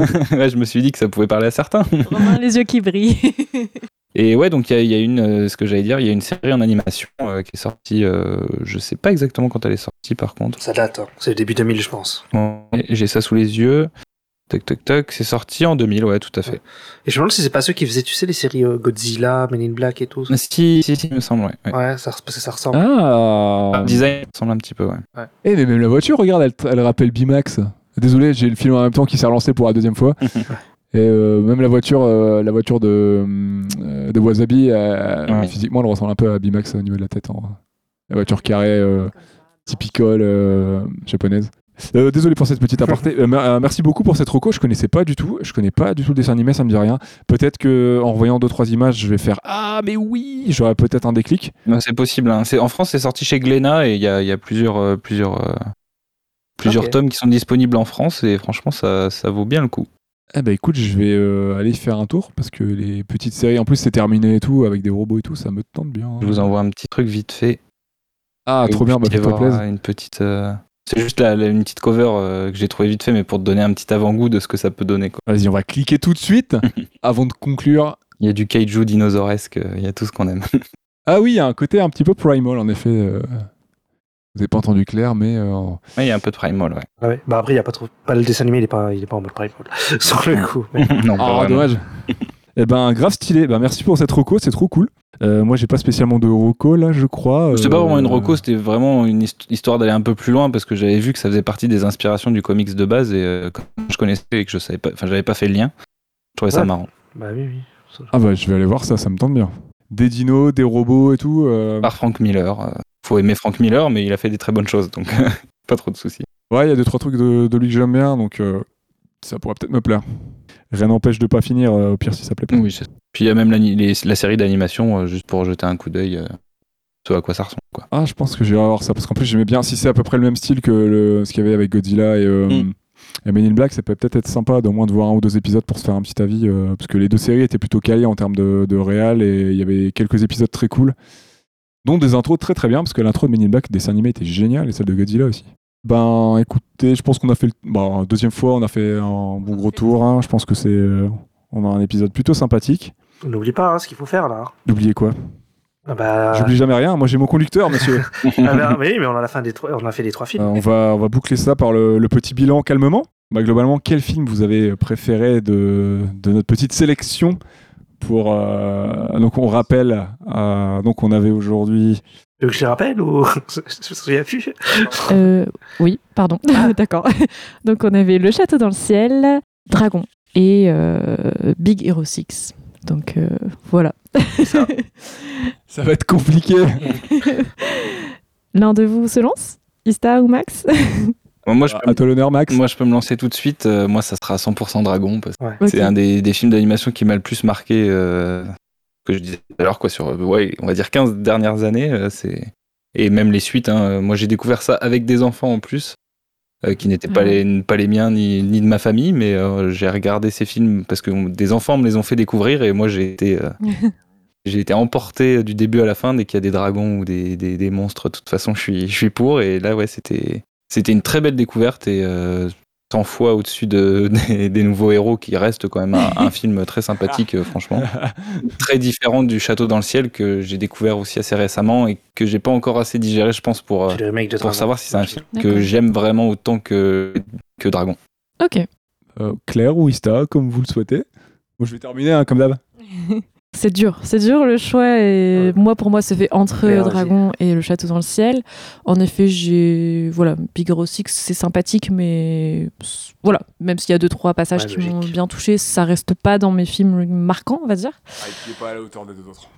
ouais, je me suis dit que ça pouvait parler à certains. Romain, les yeux qui brillent. Et ouais, donc il y a- il y, a une, euh, ce que j'allais dire, il y a une série en animation euh, qui est sortie, euh, je sais pas exactement quand elle est sortie par contre. Ça date, hein. c'est le début 2000, je pense. Ouais, J'ai ça sous les yeux. Toc toc toc, c'est sorti en 2000, ouais, tout à fait. Et je me demande si c'est pas ceux qui faisaient, tu sais, les séries euh, Godzilla, Men in Black et tout. Si, si, si, il me semble, ouais. ouais. Ouais, ça, parce que ça ressemble. Ah Le design ressemble un petit peu, ouais. Eh, mais même la voiture, regarde, elle, elle rappelle Bimax. Désolé, j'ai le film en même temps qui s'est relancé pour la deuxième fois. Et euh, même la voiture, euh, la voiture de, euh, de Wasabi, euh, Ouais. physiquement, elle ressemble un peu à Bimax au niveau de la tête. en- La voiture carrée, euh, typicale euh, japonaise. Euh, désolé pour cette petite aparté. Euh, euh, merci beaucoup pour cette reco. Je connaissais pas du tout. Je connais pas du tout le dessin animé, ça me dit rien. Peut-être que en revoyant deux trois images, je vais faire ah mais oui, j'aurais peut-être un déclic. C'est possible. hein. C'est- En France, c'est sorti chez Glénat et il y a, il y a plusieurs, euh, plusieurs, euh, plusieurs tomes qui sont disponibles en France et franchement, ça, ça vaut bien le coup. Eh ben écoute, je vais euh, aller faire un tour parce que les petites séries, en plus c'est terminé et tout, avec des robots et tout, ça me tente bien. Je vous envoie un petit truc vite fait. Ah, Et trop bien, bah pouvez voir plaisir. Une petite. euh, C'est juste la- la- une petite cover euh, que j'ai trouvé vite fait, mais pour te donner un petit avant-goût de ce que ça peut donner. Vas-y, on va cliquer tout de suite avant de conclure. Il y a du kaiju dinosauresque, euh, il y a tout ce qu'on aime. Ah oui, il y a un côté un petit peu primal en effet. euh, Vous n'avez pas entendu clair, mais euh, Ouais, il y a un peu de primal, ouais. Ah ouais. Bah après, il y a pas trop. Pas le dessin animé, il est pas, il est pas en mode prime sur le coup. mais- non, pas Ah, vraiment. dommage. Eh ben, grave stylé. Ben, merci pour cette reco, c'est trop cool. Euh, moi, j'ai pas spécialement de reco là, je crois. C'était pas vraiment une Euh, reco, c'était vraiment une hist- histoire d'aller un peu plus loin parce que j'avais vu que ça faisait partie des inspirations du comics de base et euh, comme je connaissais et que je savais pas, enfin j'avais pas fait le lien, je trouvais ça marrant. Bah oui, oui. Ça- Ah bah, je vais aller voir ça, ça me tente bien. Des dinos, des robots et tout. euh, Par Frank Miller, faut aimer Frank Miller, mais il a fait des très bonnes choses donc pas trop de soucis. Ouais, il y a deux trois trucs de, de lui que j'aime bien, donc euh, ça pourrait peut-être me plaire. Rien n'empêche de pas finir, euh, au pire si ça plaît pas. Oui, Puis il y a même les- la série d'animation, euh, juste pour jeter un coup d'œil, euh, ce à quoi ça ressemble. Quoi. Ah, je pense que j'irai voir ça parce qu'en plus j'aimais bien. Si c'est à peu près le même style que le, ce qu'il y avait avec Godzilla et, euh, Mm. et Men in Black, ça peut peut-être être sympa d'au moins de voir un ou deux épisodes pour se faire un petit avis. euh, parce que les deux séries étaient plutôt calées en termes de, de réal et il y avait quelques épisodes très cool. Dont des intros très très bien parce que l'intro de Men in Black, dessin animé, était génial et celle de Godzilla aussi. Ben écoutez, je pense qu'on a fait le. Bon, deuxième fois, on a fait un bon gros tour. hein. Je pense que c'est. euh, on a un épisode plutôt sympathique. N'oublie pas hein, ce qu'il faut faire là. N'oubliez quoi? Ah bah, J'oublie jamais rien. Moi j'ai mon conducteur, monsieur. ah bah, oui, mais on a, la fin des trois... on a fait les trois films. Euh, on, va, on va boucler ça par le, le petit bilan calmement. Bah, globalement, quel film vous avez préféré de, de notre petite sélection pour euh, donc on rappelle euh, donc on avait aujourd'hui Tu veux que je les rappelle ou je me souviens plus? Euh, oui, pardon. D'accord. Donc on avait Le Château dans le ciel, Dragon et euh, Big Hero 6. Donc euh, voilà. ça va être compliqué L'un de vous se lance? Ista ou Max? Moi, je peux, à toi l'honneur Max moi, je peux me lancer tout de suite. euh, moi, ça sera 100% Dragon parce que Ouais. Ok. c'est un des, des films d'animation qui m'a le plus marqué. euh, que je disais tout à l'heure, quoi, sur, euh, ouais, on va dire 15 dernières années. euh, c'est Et même les suites. hein, moi, j'ai découvert ça avec des enfants en plus. euh, qui n'étaient pas, ouais. les, pas les miens ni, ni de ma famille, mais euh, j'ai regardé ces films parce que des enfants me les ont fait découvrir et moi j'ai été, euh, j'ai été emporté du début à la fin dès qu'il y a des dragons ou des, des, des monstres. De toute façon, je suis, je suis pour et là, ouais, c'était, c'était une très belle découverte et euh, 100 fois au-dessus de, des, des nouveaux héros qui restent quand même un, un film très sympathique, euh, franchement. Très différent du Château dans le ciel que j'ai découvert aussi assez récemment et que j'ai pas encore assez digéré, je pense, pour, euh, pour savoir si c'est un film que j'aime vraiment autant que, que Dragon. Ok. Euh, Claire ou Ista comme vous le souhaitez Moi, je vais terminer hein, comme d'hab C'est dur, c'est dur le choix. Et moi, pour moi, c'est fait entre. Dragon et Le Château dans le ciel. En effet, j'ai. Voilà, Big Hero 6, c'est sympathique, mais. Voilà, même s'il y a deux, trois passages Ouais, qui m'ont bien touché, ça reste pas dans mes films marquants, on va dire. Ah, il n'est pas à la hauteur des deux autres.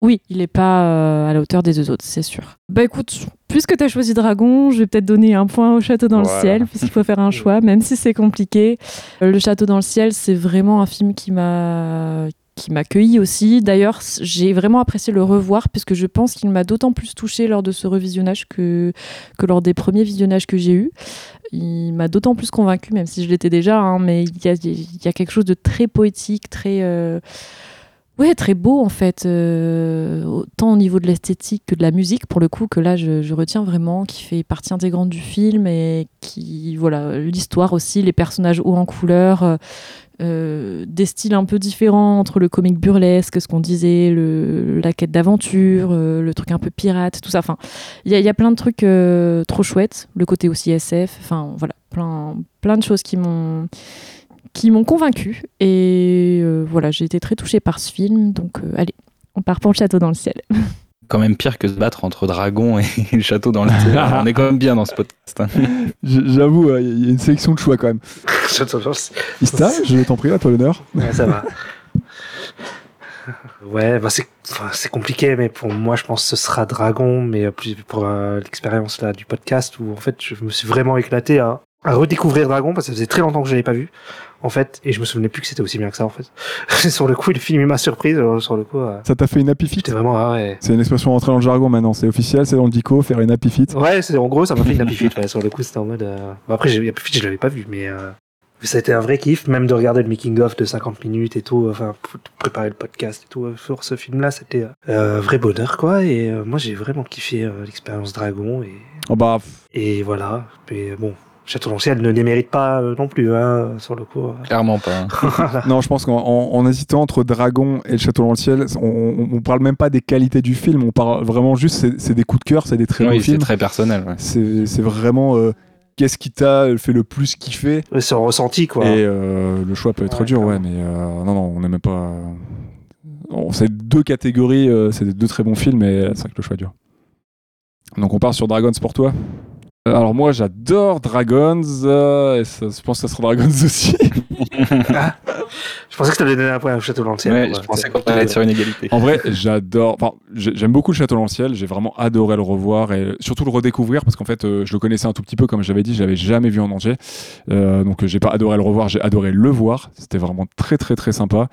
Oui, il est pas euh, à la hauteur des deux autres, c'est sûr. Bah écoute, puisque tu as choisi Dragon, je vais peut-être donner un point au Château dans Voilà. le ciel, puisqu'il faut faire un choix, même si c'est compliqué. Euh, Le Château dans le ciel, c'est vraiment un film qui m'a qui m'a cueilli aussi. D'ailleurs, j'ai vraiment apprécié le revoir, puisque je pense qu'il m'a d'autant plus touché lors de ce revisionnage que, que lors des premiers visionnages que j'ai eus. Il m'a d'autant plus convaincu, même si je l'étais déjà, hein, mais il y a, quelque chose de très poétique, très... euh, très beau en fait, euh, au niveau de l'esthétique que de la musique pour le coup, que là je, je retiens vraiment, qui fait partie intégrante du film et qui, voilà, l'histoire aussi, les personnages hauts en couleur, euh, euh, des styles un peu différents entre le comique burlesque, ce qu'on disait, la quête d'aventure, euh, le truc un peu pirate, tout ça. Enfin, il y, a- plein de trucs euh, trop chouettes, le côté aussi SF, enfin voilà, plein, plein de choses qui m'ont qui m'ont convaincu. Et voilà j'ai été très touchée par ce film. Donc allez on part pour le château dans le ciel Quand même pire que se battre entre Dragon et le château dans le. On est quand même bien dans ce podcast. hein. J'avoue, euh, il y a une sélection de choix quand même. Ista, je t'en prie, à toi l'honneur. Ouais, ça va. Ouais, bah c'est enfin, compliqué, mais pour moi, je pense que ce sera Dragon, mais euh, plus pour euh, l'expérience là du podcast où en fait, je me suis vraiment éclaté à, à redécouvrir Dragon parce que ça faisait très longtemps que je l'avais pas vu, en fait, et je me souvenais plus que c'était aussi bien que ça, en fait. sur le coup, le film il m'a surprise, euh, sur le coup, euh, Ça t'a fait une happy fit vraiment ah ouais. C'est une expression rentrée dans le jargon maintenant, c'est officiel, c'est dans le dico, faire une happy fit. Ouais, c'est en gros, ça m'a fait une happy fit, ouais, sur le coup, c'était en mode. euh, bon, après, j'ai- happy fit, je l'avais pas vu, mais. Euh... Ça a été un vrai kiff, même de regarder le making of de 50 minutes et tout, enfin, préparer le podcast et tout, sur ce film-là, c'était euh, vrai bonheur, quoi. Et moi, j'ai vraiment kiffé l'expérience Dragon, et, Oh bah, et voilà. Et bon, Château dans le ciel ne les mérite pas euh, non plus, hein, sur le coup. Clairement pas. hein. non, je pense qu'en en, en hésitant entre Dragon et le Château dans le ciel, on, on, on parle même pas des qualités du film, on parle vraiment juste, c'est- c'est des coups de cœur, c'est des très Oui, bons c'est films. très personnel. ouais. C'est c'est vraiment euh, qu'est-ce qui t'a fait le plus kiffer? C'est un ressenti, quoi. Et euh, le choix peut être Ouais, dur, ouais, mais euh, non, non, on n'est même pas. on- C'est deux catégories, euh, c'est deux très bons films, mais c'est vrai que le choix est dur. Donc on part sur Dragons pour toi? Euh, Alors moi j'adore Dragons, euh, et ça- je pense que ça sera Dragons aussi. Je pensais que tu allais donner un point au Château dans le ciel. Ouais, quoi. je pensais qu'on allait être sur une égalité. En vrai, j'adore. Enfin, j'ai- j'aime beaucoup le Château dans le ciel. J'ai vraiment adoré le revoir et surtout le redécouvrir parce qu'en fait, euh, je le connaissais un tout petit peu, comme j'avais dit, je l'avais jamais vu en entier. Euh, donc, euh, j'ai pas adoré le revoir, j'ai adoré le voir. C'était vraiment très, très, très sympa.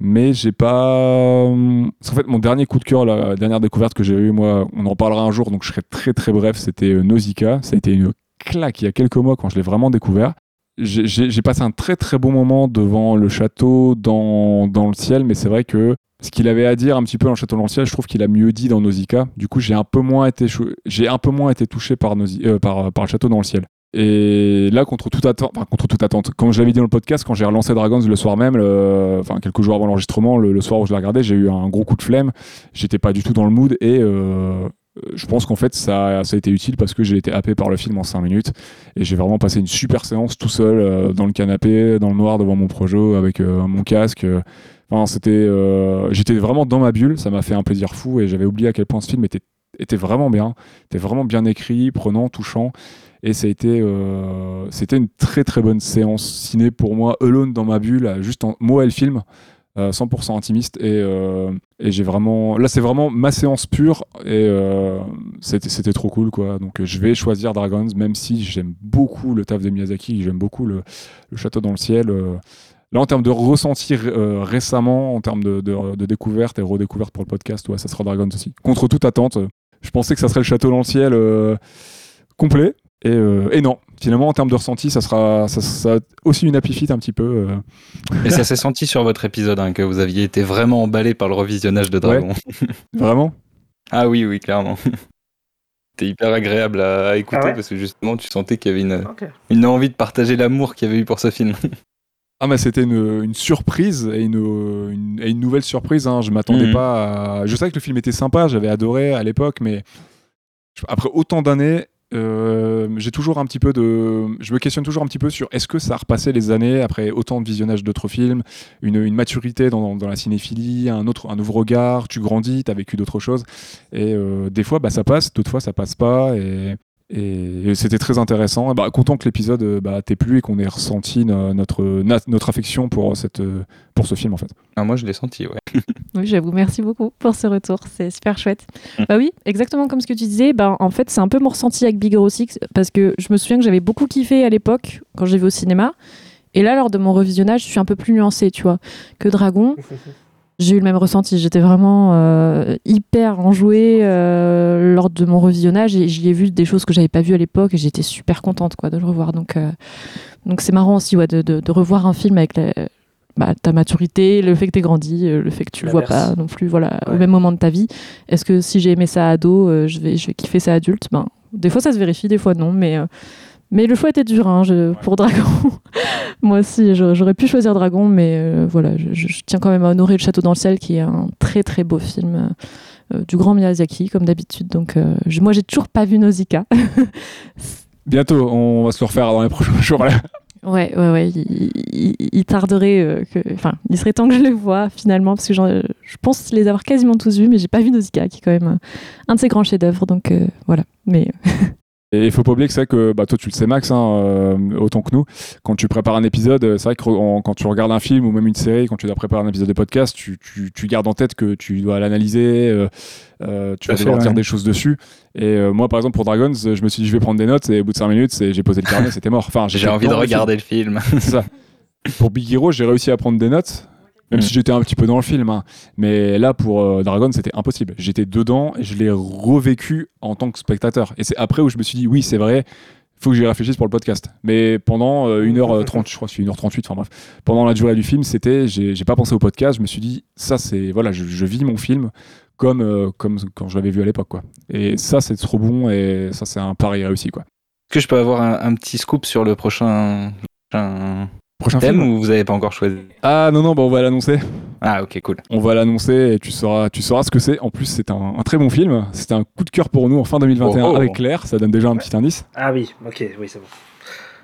Mais j'ai pas. parce qu'en fait, mon dernier coup de cœur, la dernière découverte que j'ai eue, moi, on en reparlera un jour, donc je serai très, très bref. C'était euh, Nausicaa. Ça a été une claque il y a quelques mois quand je l'ai vraiment découvert j'ai- passé un très très bon moment devant le château dans, dans le ciel, mais c'est vrai que ce qu'il avait à dire un petit peu dans le château dans le ciel, je trouve qu'il a mieux dit dans Nausicaa. Du coup, j'ai un peu moins été un peu moins été touché par, euh, par par le château dans le ciel. Et là, contre toute attente, enfin, contre toute attente, comme je l'avais dit dans le podcast, quand j'ai relancé Dragons le soir même, le- enfin quelques jours avant l'enregistrement, le, soir où je l'ai regardé, j'ai eu un gros coup de flemme. J'étais pas du tout dans le mood et euh, je pense qu'en fait ça, ça a été utile parce que j'ai été happé par le film en 5 minutes et j'ai vraiment passé une super séance tout seul euh, dans le canapé, dans le noir devant mon projo avec euh, mon casque. euh. Enfin, c'était, euh, j'étais vraiment dans ma bulle, ça m'a fait un plaisir fou et j'avais oublié à quel point ce film était, était vraiment bien, était vraiment bien écrit, prenant, touchant. Et ça a été, euh, c'était une très très bonne séance ciné pour moi, alone dans ma bulle, juste en moi et le film, euh, 100% intimiste. Et, euh, et j'ai vraiment, là c'est vraiment ma séance pure et euh, c'était, trop cool quoi. Donc euh, je vais choisir Dragons, même si j'aime beaucoup le taf de Miyazaki, j'aime beaucoup le, le château dans le ciel. euh. Là, en termes de ressenti euh, récemment, en termes de, de, de découverte et redécouverte pour le podcast, ouais, ça sera Dragons aussi. Contre toute attente, euh, je pensais que ça serait le château dans le ciel euh, complet. Et, euh, et non, finalement, en termes de ressenti, ça sera, ça aussi une happy fit un petit peu. euh. Et ça s'est senti sur votre épisode hein, que vous aviez été vraiment emballé par le revisionnage de Dragon. Vraiment? Ah oui, oui, clairement. C'était hyper agréable à, à écouter Ah ouais? parce que justement tu sentais qu'il y avait une, envie de partager l'amour qu'il y avait eu pour ce film. Ah mais c'était une, une surprise et une, une, et une nouvelle surprise. Hein. Je m'attendais Mhm. pas à... Je savais que le film était sympa, j'avais adoré à l'époque, mais après autant d'années, euh, j'ai toujours un petit peu de. Je me questionne toujours un petit peu sur est-ce que ça a repassé les années après autant de visionnage d'autres films, une, une maturité dans, dans la cinéphilie, un, autre, un nouveau regard, tu grandis, tu as vécu d'autres choses. Et euh, des fois, bah, ça passe, d'autres fois, ça passe pas. Et, et, c'était très intéressant. Bah, content que l'épisode euh, bah, t'ait plu et qu'on ait ressenti no- notre, na- notre affection pour, cette, euh, pour ce film en fait. Ah, moi, je l'ai senti, ouais. Oui, j'avoue, merci beaucoup pour ce retour, c'est super chouette. Mm. Bah oui, exactement comme ce que tu disais, bah, en fait c'est un peu mon ressenti avec Big Hero 6, parce que je me souviens que j'avais beaucoup kiffé à l'époque quand j'ai vu au cinéma, et là lors de mon revisionnage, je suis un peu plus nuancée, tu vois, que Dragon. J'ai eu le même ressenti, j'étais vraiment euh, hyper enjouée euh, lors de mon revisionnage et j'y ai vu des choses que j'avais pas vues à l'époque et j'étais super contente quoi, de le revoir. Donc euh, donc c'est marrant aussi ouais, de, de- de revoir un film avec la- bah, ta maturité, le fait que tu grandi, euh, le fait que tu le vois pas non plus voilà, au même moment de ta vie. Est-ce que si j'ai aimé ça ado, je, vais, je vais kiffer ça adulte? Ben, Des fois ça se vérifie, des fois non, mais, mais le choix était dur hein, je- pour Dragon. Moi aussi, j'aurais pu choisir Dragon, mais euh, voilà, je, tiens quand même à honorer Le Château dans le ciel, qui est un très très beau film euh, du grand Miyazaki, comme d'habitude. Donc euh, je- moi, j'ai toujours pas vu Nausicaa. Bientôt, on va se le refaire dans les prochains jours. là. Ouais, ouais, ouais. Il, il- il tarderait euh, que. Enfin, il serait temps que je le voie finalement, parce que je pense les avoir quasiment tous vus, mais j'ai pas vu Nausicaa, qui est quand même un, un de ses grands chefs-d'œuvre. Donc euh, voilà. Mais Et il faut pas oublier que c'est vrai que bah, toi tu le sais Max, hein, euh, autant que nous, quand tu prépares un épisode, euh, c'est vrai que quand tu regardes un film ou même une série, quand tu dois préparer un épisode de podcast, tu, tu- tu gardes en tête que tu dois l'analyser, euh, euh, tu vas devoir dire des choses dessus. Et moi par exemple pour Dragons, je me suis dit je vais prendre des notes et au bout de 5 minutes j'ai posé le carnet, c'était mort. Enfin, J'ai envie de le film. regarder le film. C'est ça. Pour Big Hero, j'ai réussi à prendre des notes, même Mm. si j'étais un petit peu dans le film. hein. Mais là, pour euh, Dragon, c'était impossible. J'étais dedans et je l'ai revécu en tant que spectateur. Et c'est après où je me suis dit, oui, c'est vrai, faut que j'y réfléchisse pour le podcast. Mais pendant euh, 1h30, je crois que c'est 1h38, enfin bref, pendant la durée du film, c'était, j'ai pas pensé au podcast, je me suis dit, ça, c'est, voilà, je, je vis mon film comme, euh, comme quand je l'avais vu à l'époque, quoi. Et ça, c'est trop bon et ça, c'est un pari réussi, quoi. Est-ce que je peux avoir un, un petit scoop sur le prochain, prochain Prochain thème film ou vous avez pas encore choisi Ah non, non, bah, on va l'annoncer. Ah, ok, cool. On va l'annoncer et tu sauras, tu sauras ce que c'est. En plus, c'est un, un très bon film. C'était un coup de cœur pour nous en fin 2021 Oh, oh. avec Claire. Ça donne déjà un petit indice. Ah oui, ok, oui, c'est bon.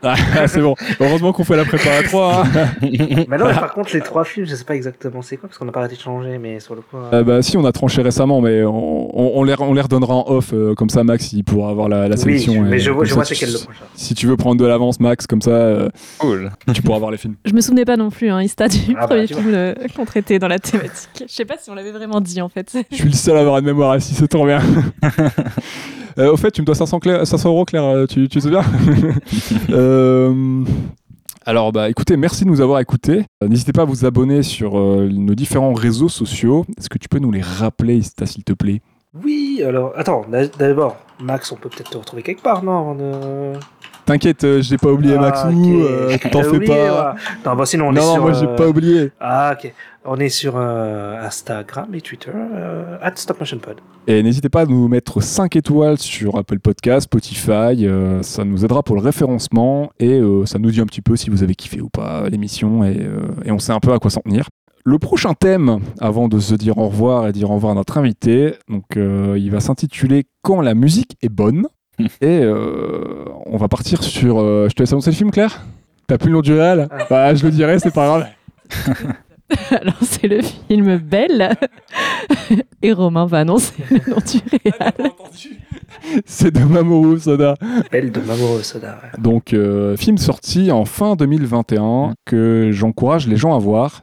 Ah, c'est bon. Heureusement qu'on fait la prépa à 3. Mais non, mais par contre, les trois films, je sais pas exactement c'est quoi, parce qu'on n'a pas arrêté de changer, mais sur le coup. euh, Euh, bah, si, on a tranché récemment, mais on, on, on les, on les redonnera en off. euh, comme ça, Max, il pourra avoir la, la oui, sélection. mais et je vois, je ça, vois c'est quel le prochain. Si tu veux prendre de l'avance, Max, comme ça, euh, Cool. tu pourras voir les films. je me souvenais pas non plus, hein, Ista, du Ah bah, premier film euh, qu'on traitait dans la thématique. Je sais pas si on l'avait vraiment dit en fait. Je suis le seul à avoir une mémoire assis, c'est trop bien. Euh, au fait, tu me dois 500, Claire- 500 euros, Claire, euh, tu, tu te souviens Euh, Alors, bah, écoutez, merci de nous avoir écoutés. N'hésitez pas à vous abonner sur euh, nos différents réseaux sociaux. Est-ce que tu peux nous les rappeler, Ista, s'il te plaît? Oui, alors, attends, d'a- d'abord, Max, on peut peut-être te retrouver quelque part, non. T'inquiète, euh, je n'ai pas oublié Ah, Maxou, ok. euh, t'en fais pas. Non, bah sinon, on est sur. moi, j'ai euh, pas oublié. Ah, ok. On est sur euh, Instagram et Twitter, euh, at StopMotionPod. Et n'hésitez pas à nous mettre 5 étoiles sur Apple Podcast, Spotify. euh, ça nous aidera pour le référencement et ça nous dit un petit peu si vous avez kiffé ou pas l'émission et, et on sait un peu à quoi s'en tenir. Le prochain thème, avant de se dire au revoir et dire au revoir à notre invité, donc il va s'intituler Quand la musique est bonne. Et euh, on va partir sur. euh, je te laisse annoncer le film, Claire? T'as plus le nom du réel Ah. Bah, je le dirai, c'est pas grave. Alors c'est le film Belle et Romain va annoncer le nom du réel. C'est de Mamoru Soda. Belle de Mamoru Soda. ouais. Donc, euh, film sorti en fin 2021 Mm. que j'encourage les gens à voir.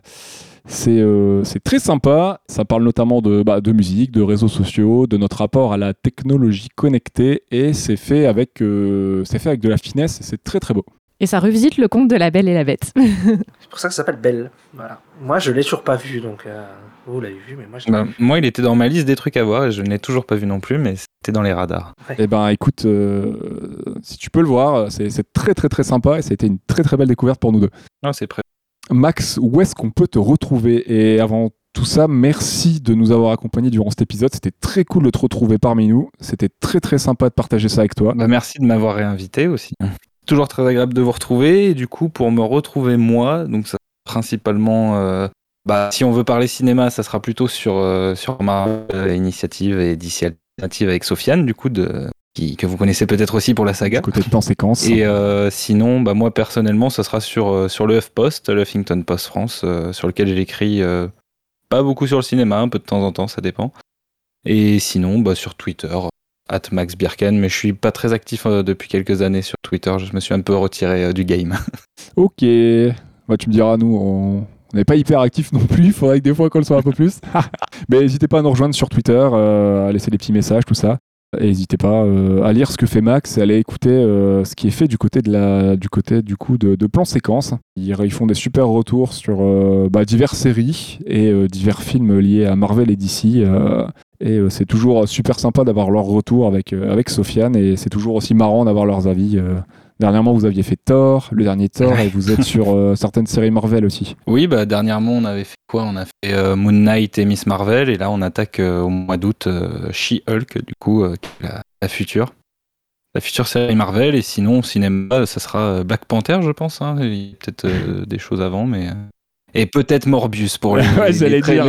C'est euh, c'est très sympa. Ça parle notamment de, bah, de musique, de réseaux sociaux, de notre rapport à la technologie connectée. Et c'est fait, avec, euh, c'est fait avec de la finesse et c'est très très beau. Et ça revisite le conte de la Belle et la Bête. C'est pour ça que ça s'appelle Belle. Voilà. Moi, je l'ai toujours pas vu, donc euh, vous l'avez vu, mais moi, je Bah, vu. moi, il était dans ma liste des trucs à voir et je ne l'ai toujours pas vu non plus, mais c'était dans les radars. Et ben écoute, euh, si tu peux le voir, c'est très très très sympa et c'était une très très belle découverte pour nous deux. Non, c'est prêt. Max, où est-ce qu'on peut te retrouver Et avant tout ça, merci de nous avoir accompagnés durant cet épisode. C'était très cool de te retrouver parmi nous. C'était très très sympa de partager ça avec toi. Bah, merci de m'avoir réinvité aussi. Toujours très agréable de vous retrouver. Et du coup, pour me retrouver moi, donc ça principalement, euh, bah, si on veut parler cinéma, ça sera plutôt sur, euh, ma euh, initiative et DC Alternative avec Sofiane, du coup, de qui, que vous connaissez peut-être aussi pour la saga. Côté plan séquence. Et euh, sinon, bah, moi personnellement, ça sera sur, euh, sur le HuffPost, le Huffington Post France, euh, sur lequel j'écris euh, pas beaucoup sur le cinéma, un peu de temps en temps, ça dépend. Et sinon, bah, sur Twitter, at Max Birken, mais je suis pas très actif depuis quelques années sur Twitter, je me suis un peu retiré du game. Ok. Bah, tu me diras, nous, on on n'est pas hyper actifs non plus. Il faudrait que des fois qu'on le soit un peu plus. Mais n'hésitez pas à nous rejoindre sur Twitter, euh, à laisser des petits messages, tout ça. N'hésitez pas euh, à lire ce que fait Max à aller écouter euh, ce qui est fait du côté de du côté du coup de, plan séquence. Ils, ils font des super retours sur euh, bah, diverses séries et divers films liés à Marvel et DC. et c'est toujours super sympa d'avoir leur retour avec, avec Sofiane et c'est toujours aussi marrant d'avoir leurs avis. Dernièrement, vous aviez fait Thor, le dernier Thor, et vous êtes sur euh, certaines séries Marvel aussi. Oui, bah dernièrement on avait fait quoi? On a fait euh, Moon Knight et Miss Marvel, et là on attaque euh, au mois d'août euh, She-Hulk, du coup, euh, la, la future. La future série Marvel, et sinon au cinéma, ça sera Black Panther, je pense. hein. Il y a peut-être euh, des choses avant, mais. Et peut-être Morbius pour les, Ouais, les- j'allais les très- dire.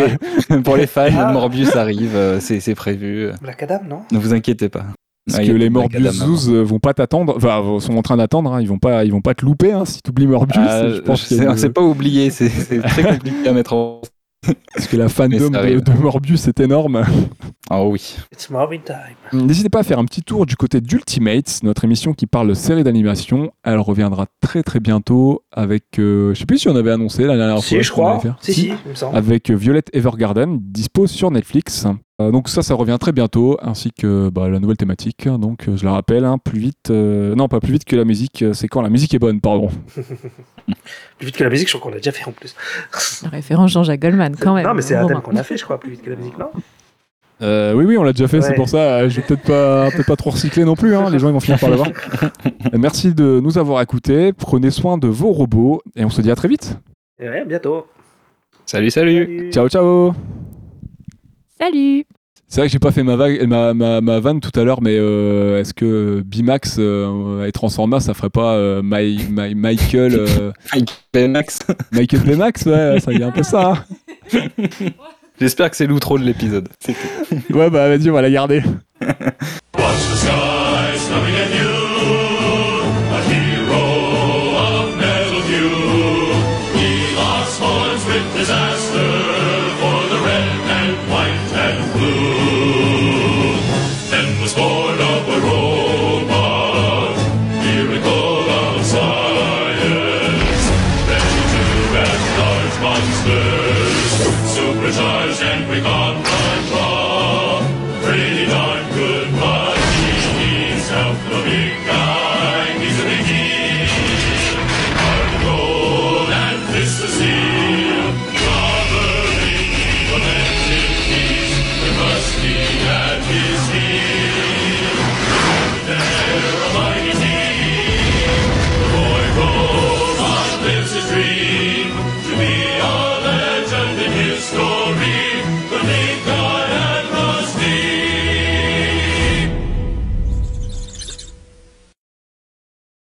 les- pour les fans. Ah. Morbius arrive, euh, c'est c'est prévu. Black Adam, non? Ne vous inquiétez pas. Parce Ah, que les Morbius. Zoos euh, vont pas t'attendre, enfin, sont en train d'attendre, hein, ils vont pas, ils vont pas te louper hein, si tu oublies Morbius. Ah, je pense je une- C'est pas oublié, c'est très compliqué à mettre en. Parce que la fandom de, Morbius est énorme. Ah oui. It's Time. N'hésitez pas à faire un petit tour du côté d'Ultimates, notre émission qui parle de séries d'animation. Elle reviendra très très bientôt avec, euh, je sais plus si on avait annoncé la dernière fois. Si, je ce qu'on crois. faire. Si, si, il me semble. Avec Violet Evergarden, dispo sur Netflix. Euh, donc ça, ça revient très bientôt, ainsi que bah, la nouvelle thématique. Donc euh, je la rappelle, hein, plus vite, euh, non pas plus vite que la musique, c'est quand la musique est bonne, pardon. Plus vite que la musique, je crois qu'on l'a déjà fait en plus. La référence Jean-Jacques Goldman, quand même. non, mais c'est un thème qu'on a fait, je crois, plus vite que la musique, non? Euh, oui, oui, on l'a déjà fait, c'est pour ça. euh, Je vais peut-être pas, trop recycler non plus. hein, les gens ils vont finir par le voir. Euh, Merci de nous avoir écoutés. Prenez soin de vos robots et on se dit à très vite. Et ouais, à bientôt. Salut, salut. Salut. Ciao, ciao. Salut C'est vrai que j'ai pas fait ma, vague, ma, ma, ma vanne tout à l'heure, mais euh, est-ce que Bimax euh, et Transformers, ça ferait pas euh, My- My- Michael, euh, Ben Max. Michael Baymax Ouais, ça y est un peu ça. hein. J'espère que c'est l'outro de l'épisode. Ouais, bah vas-y, on va la garder.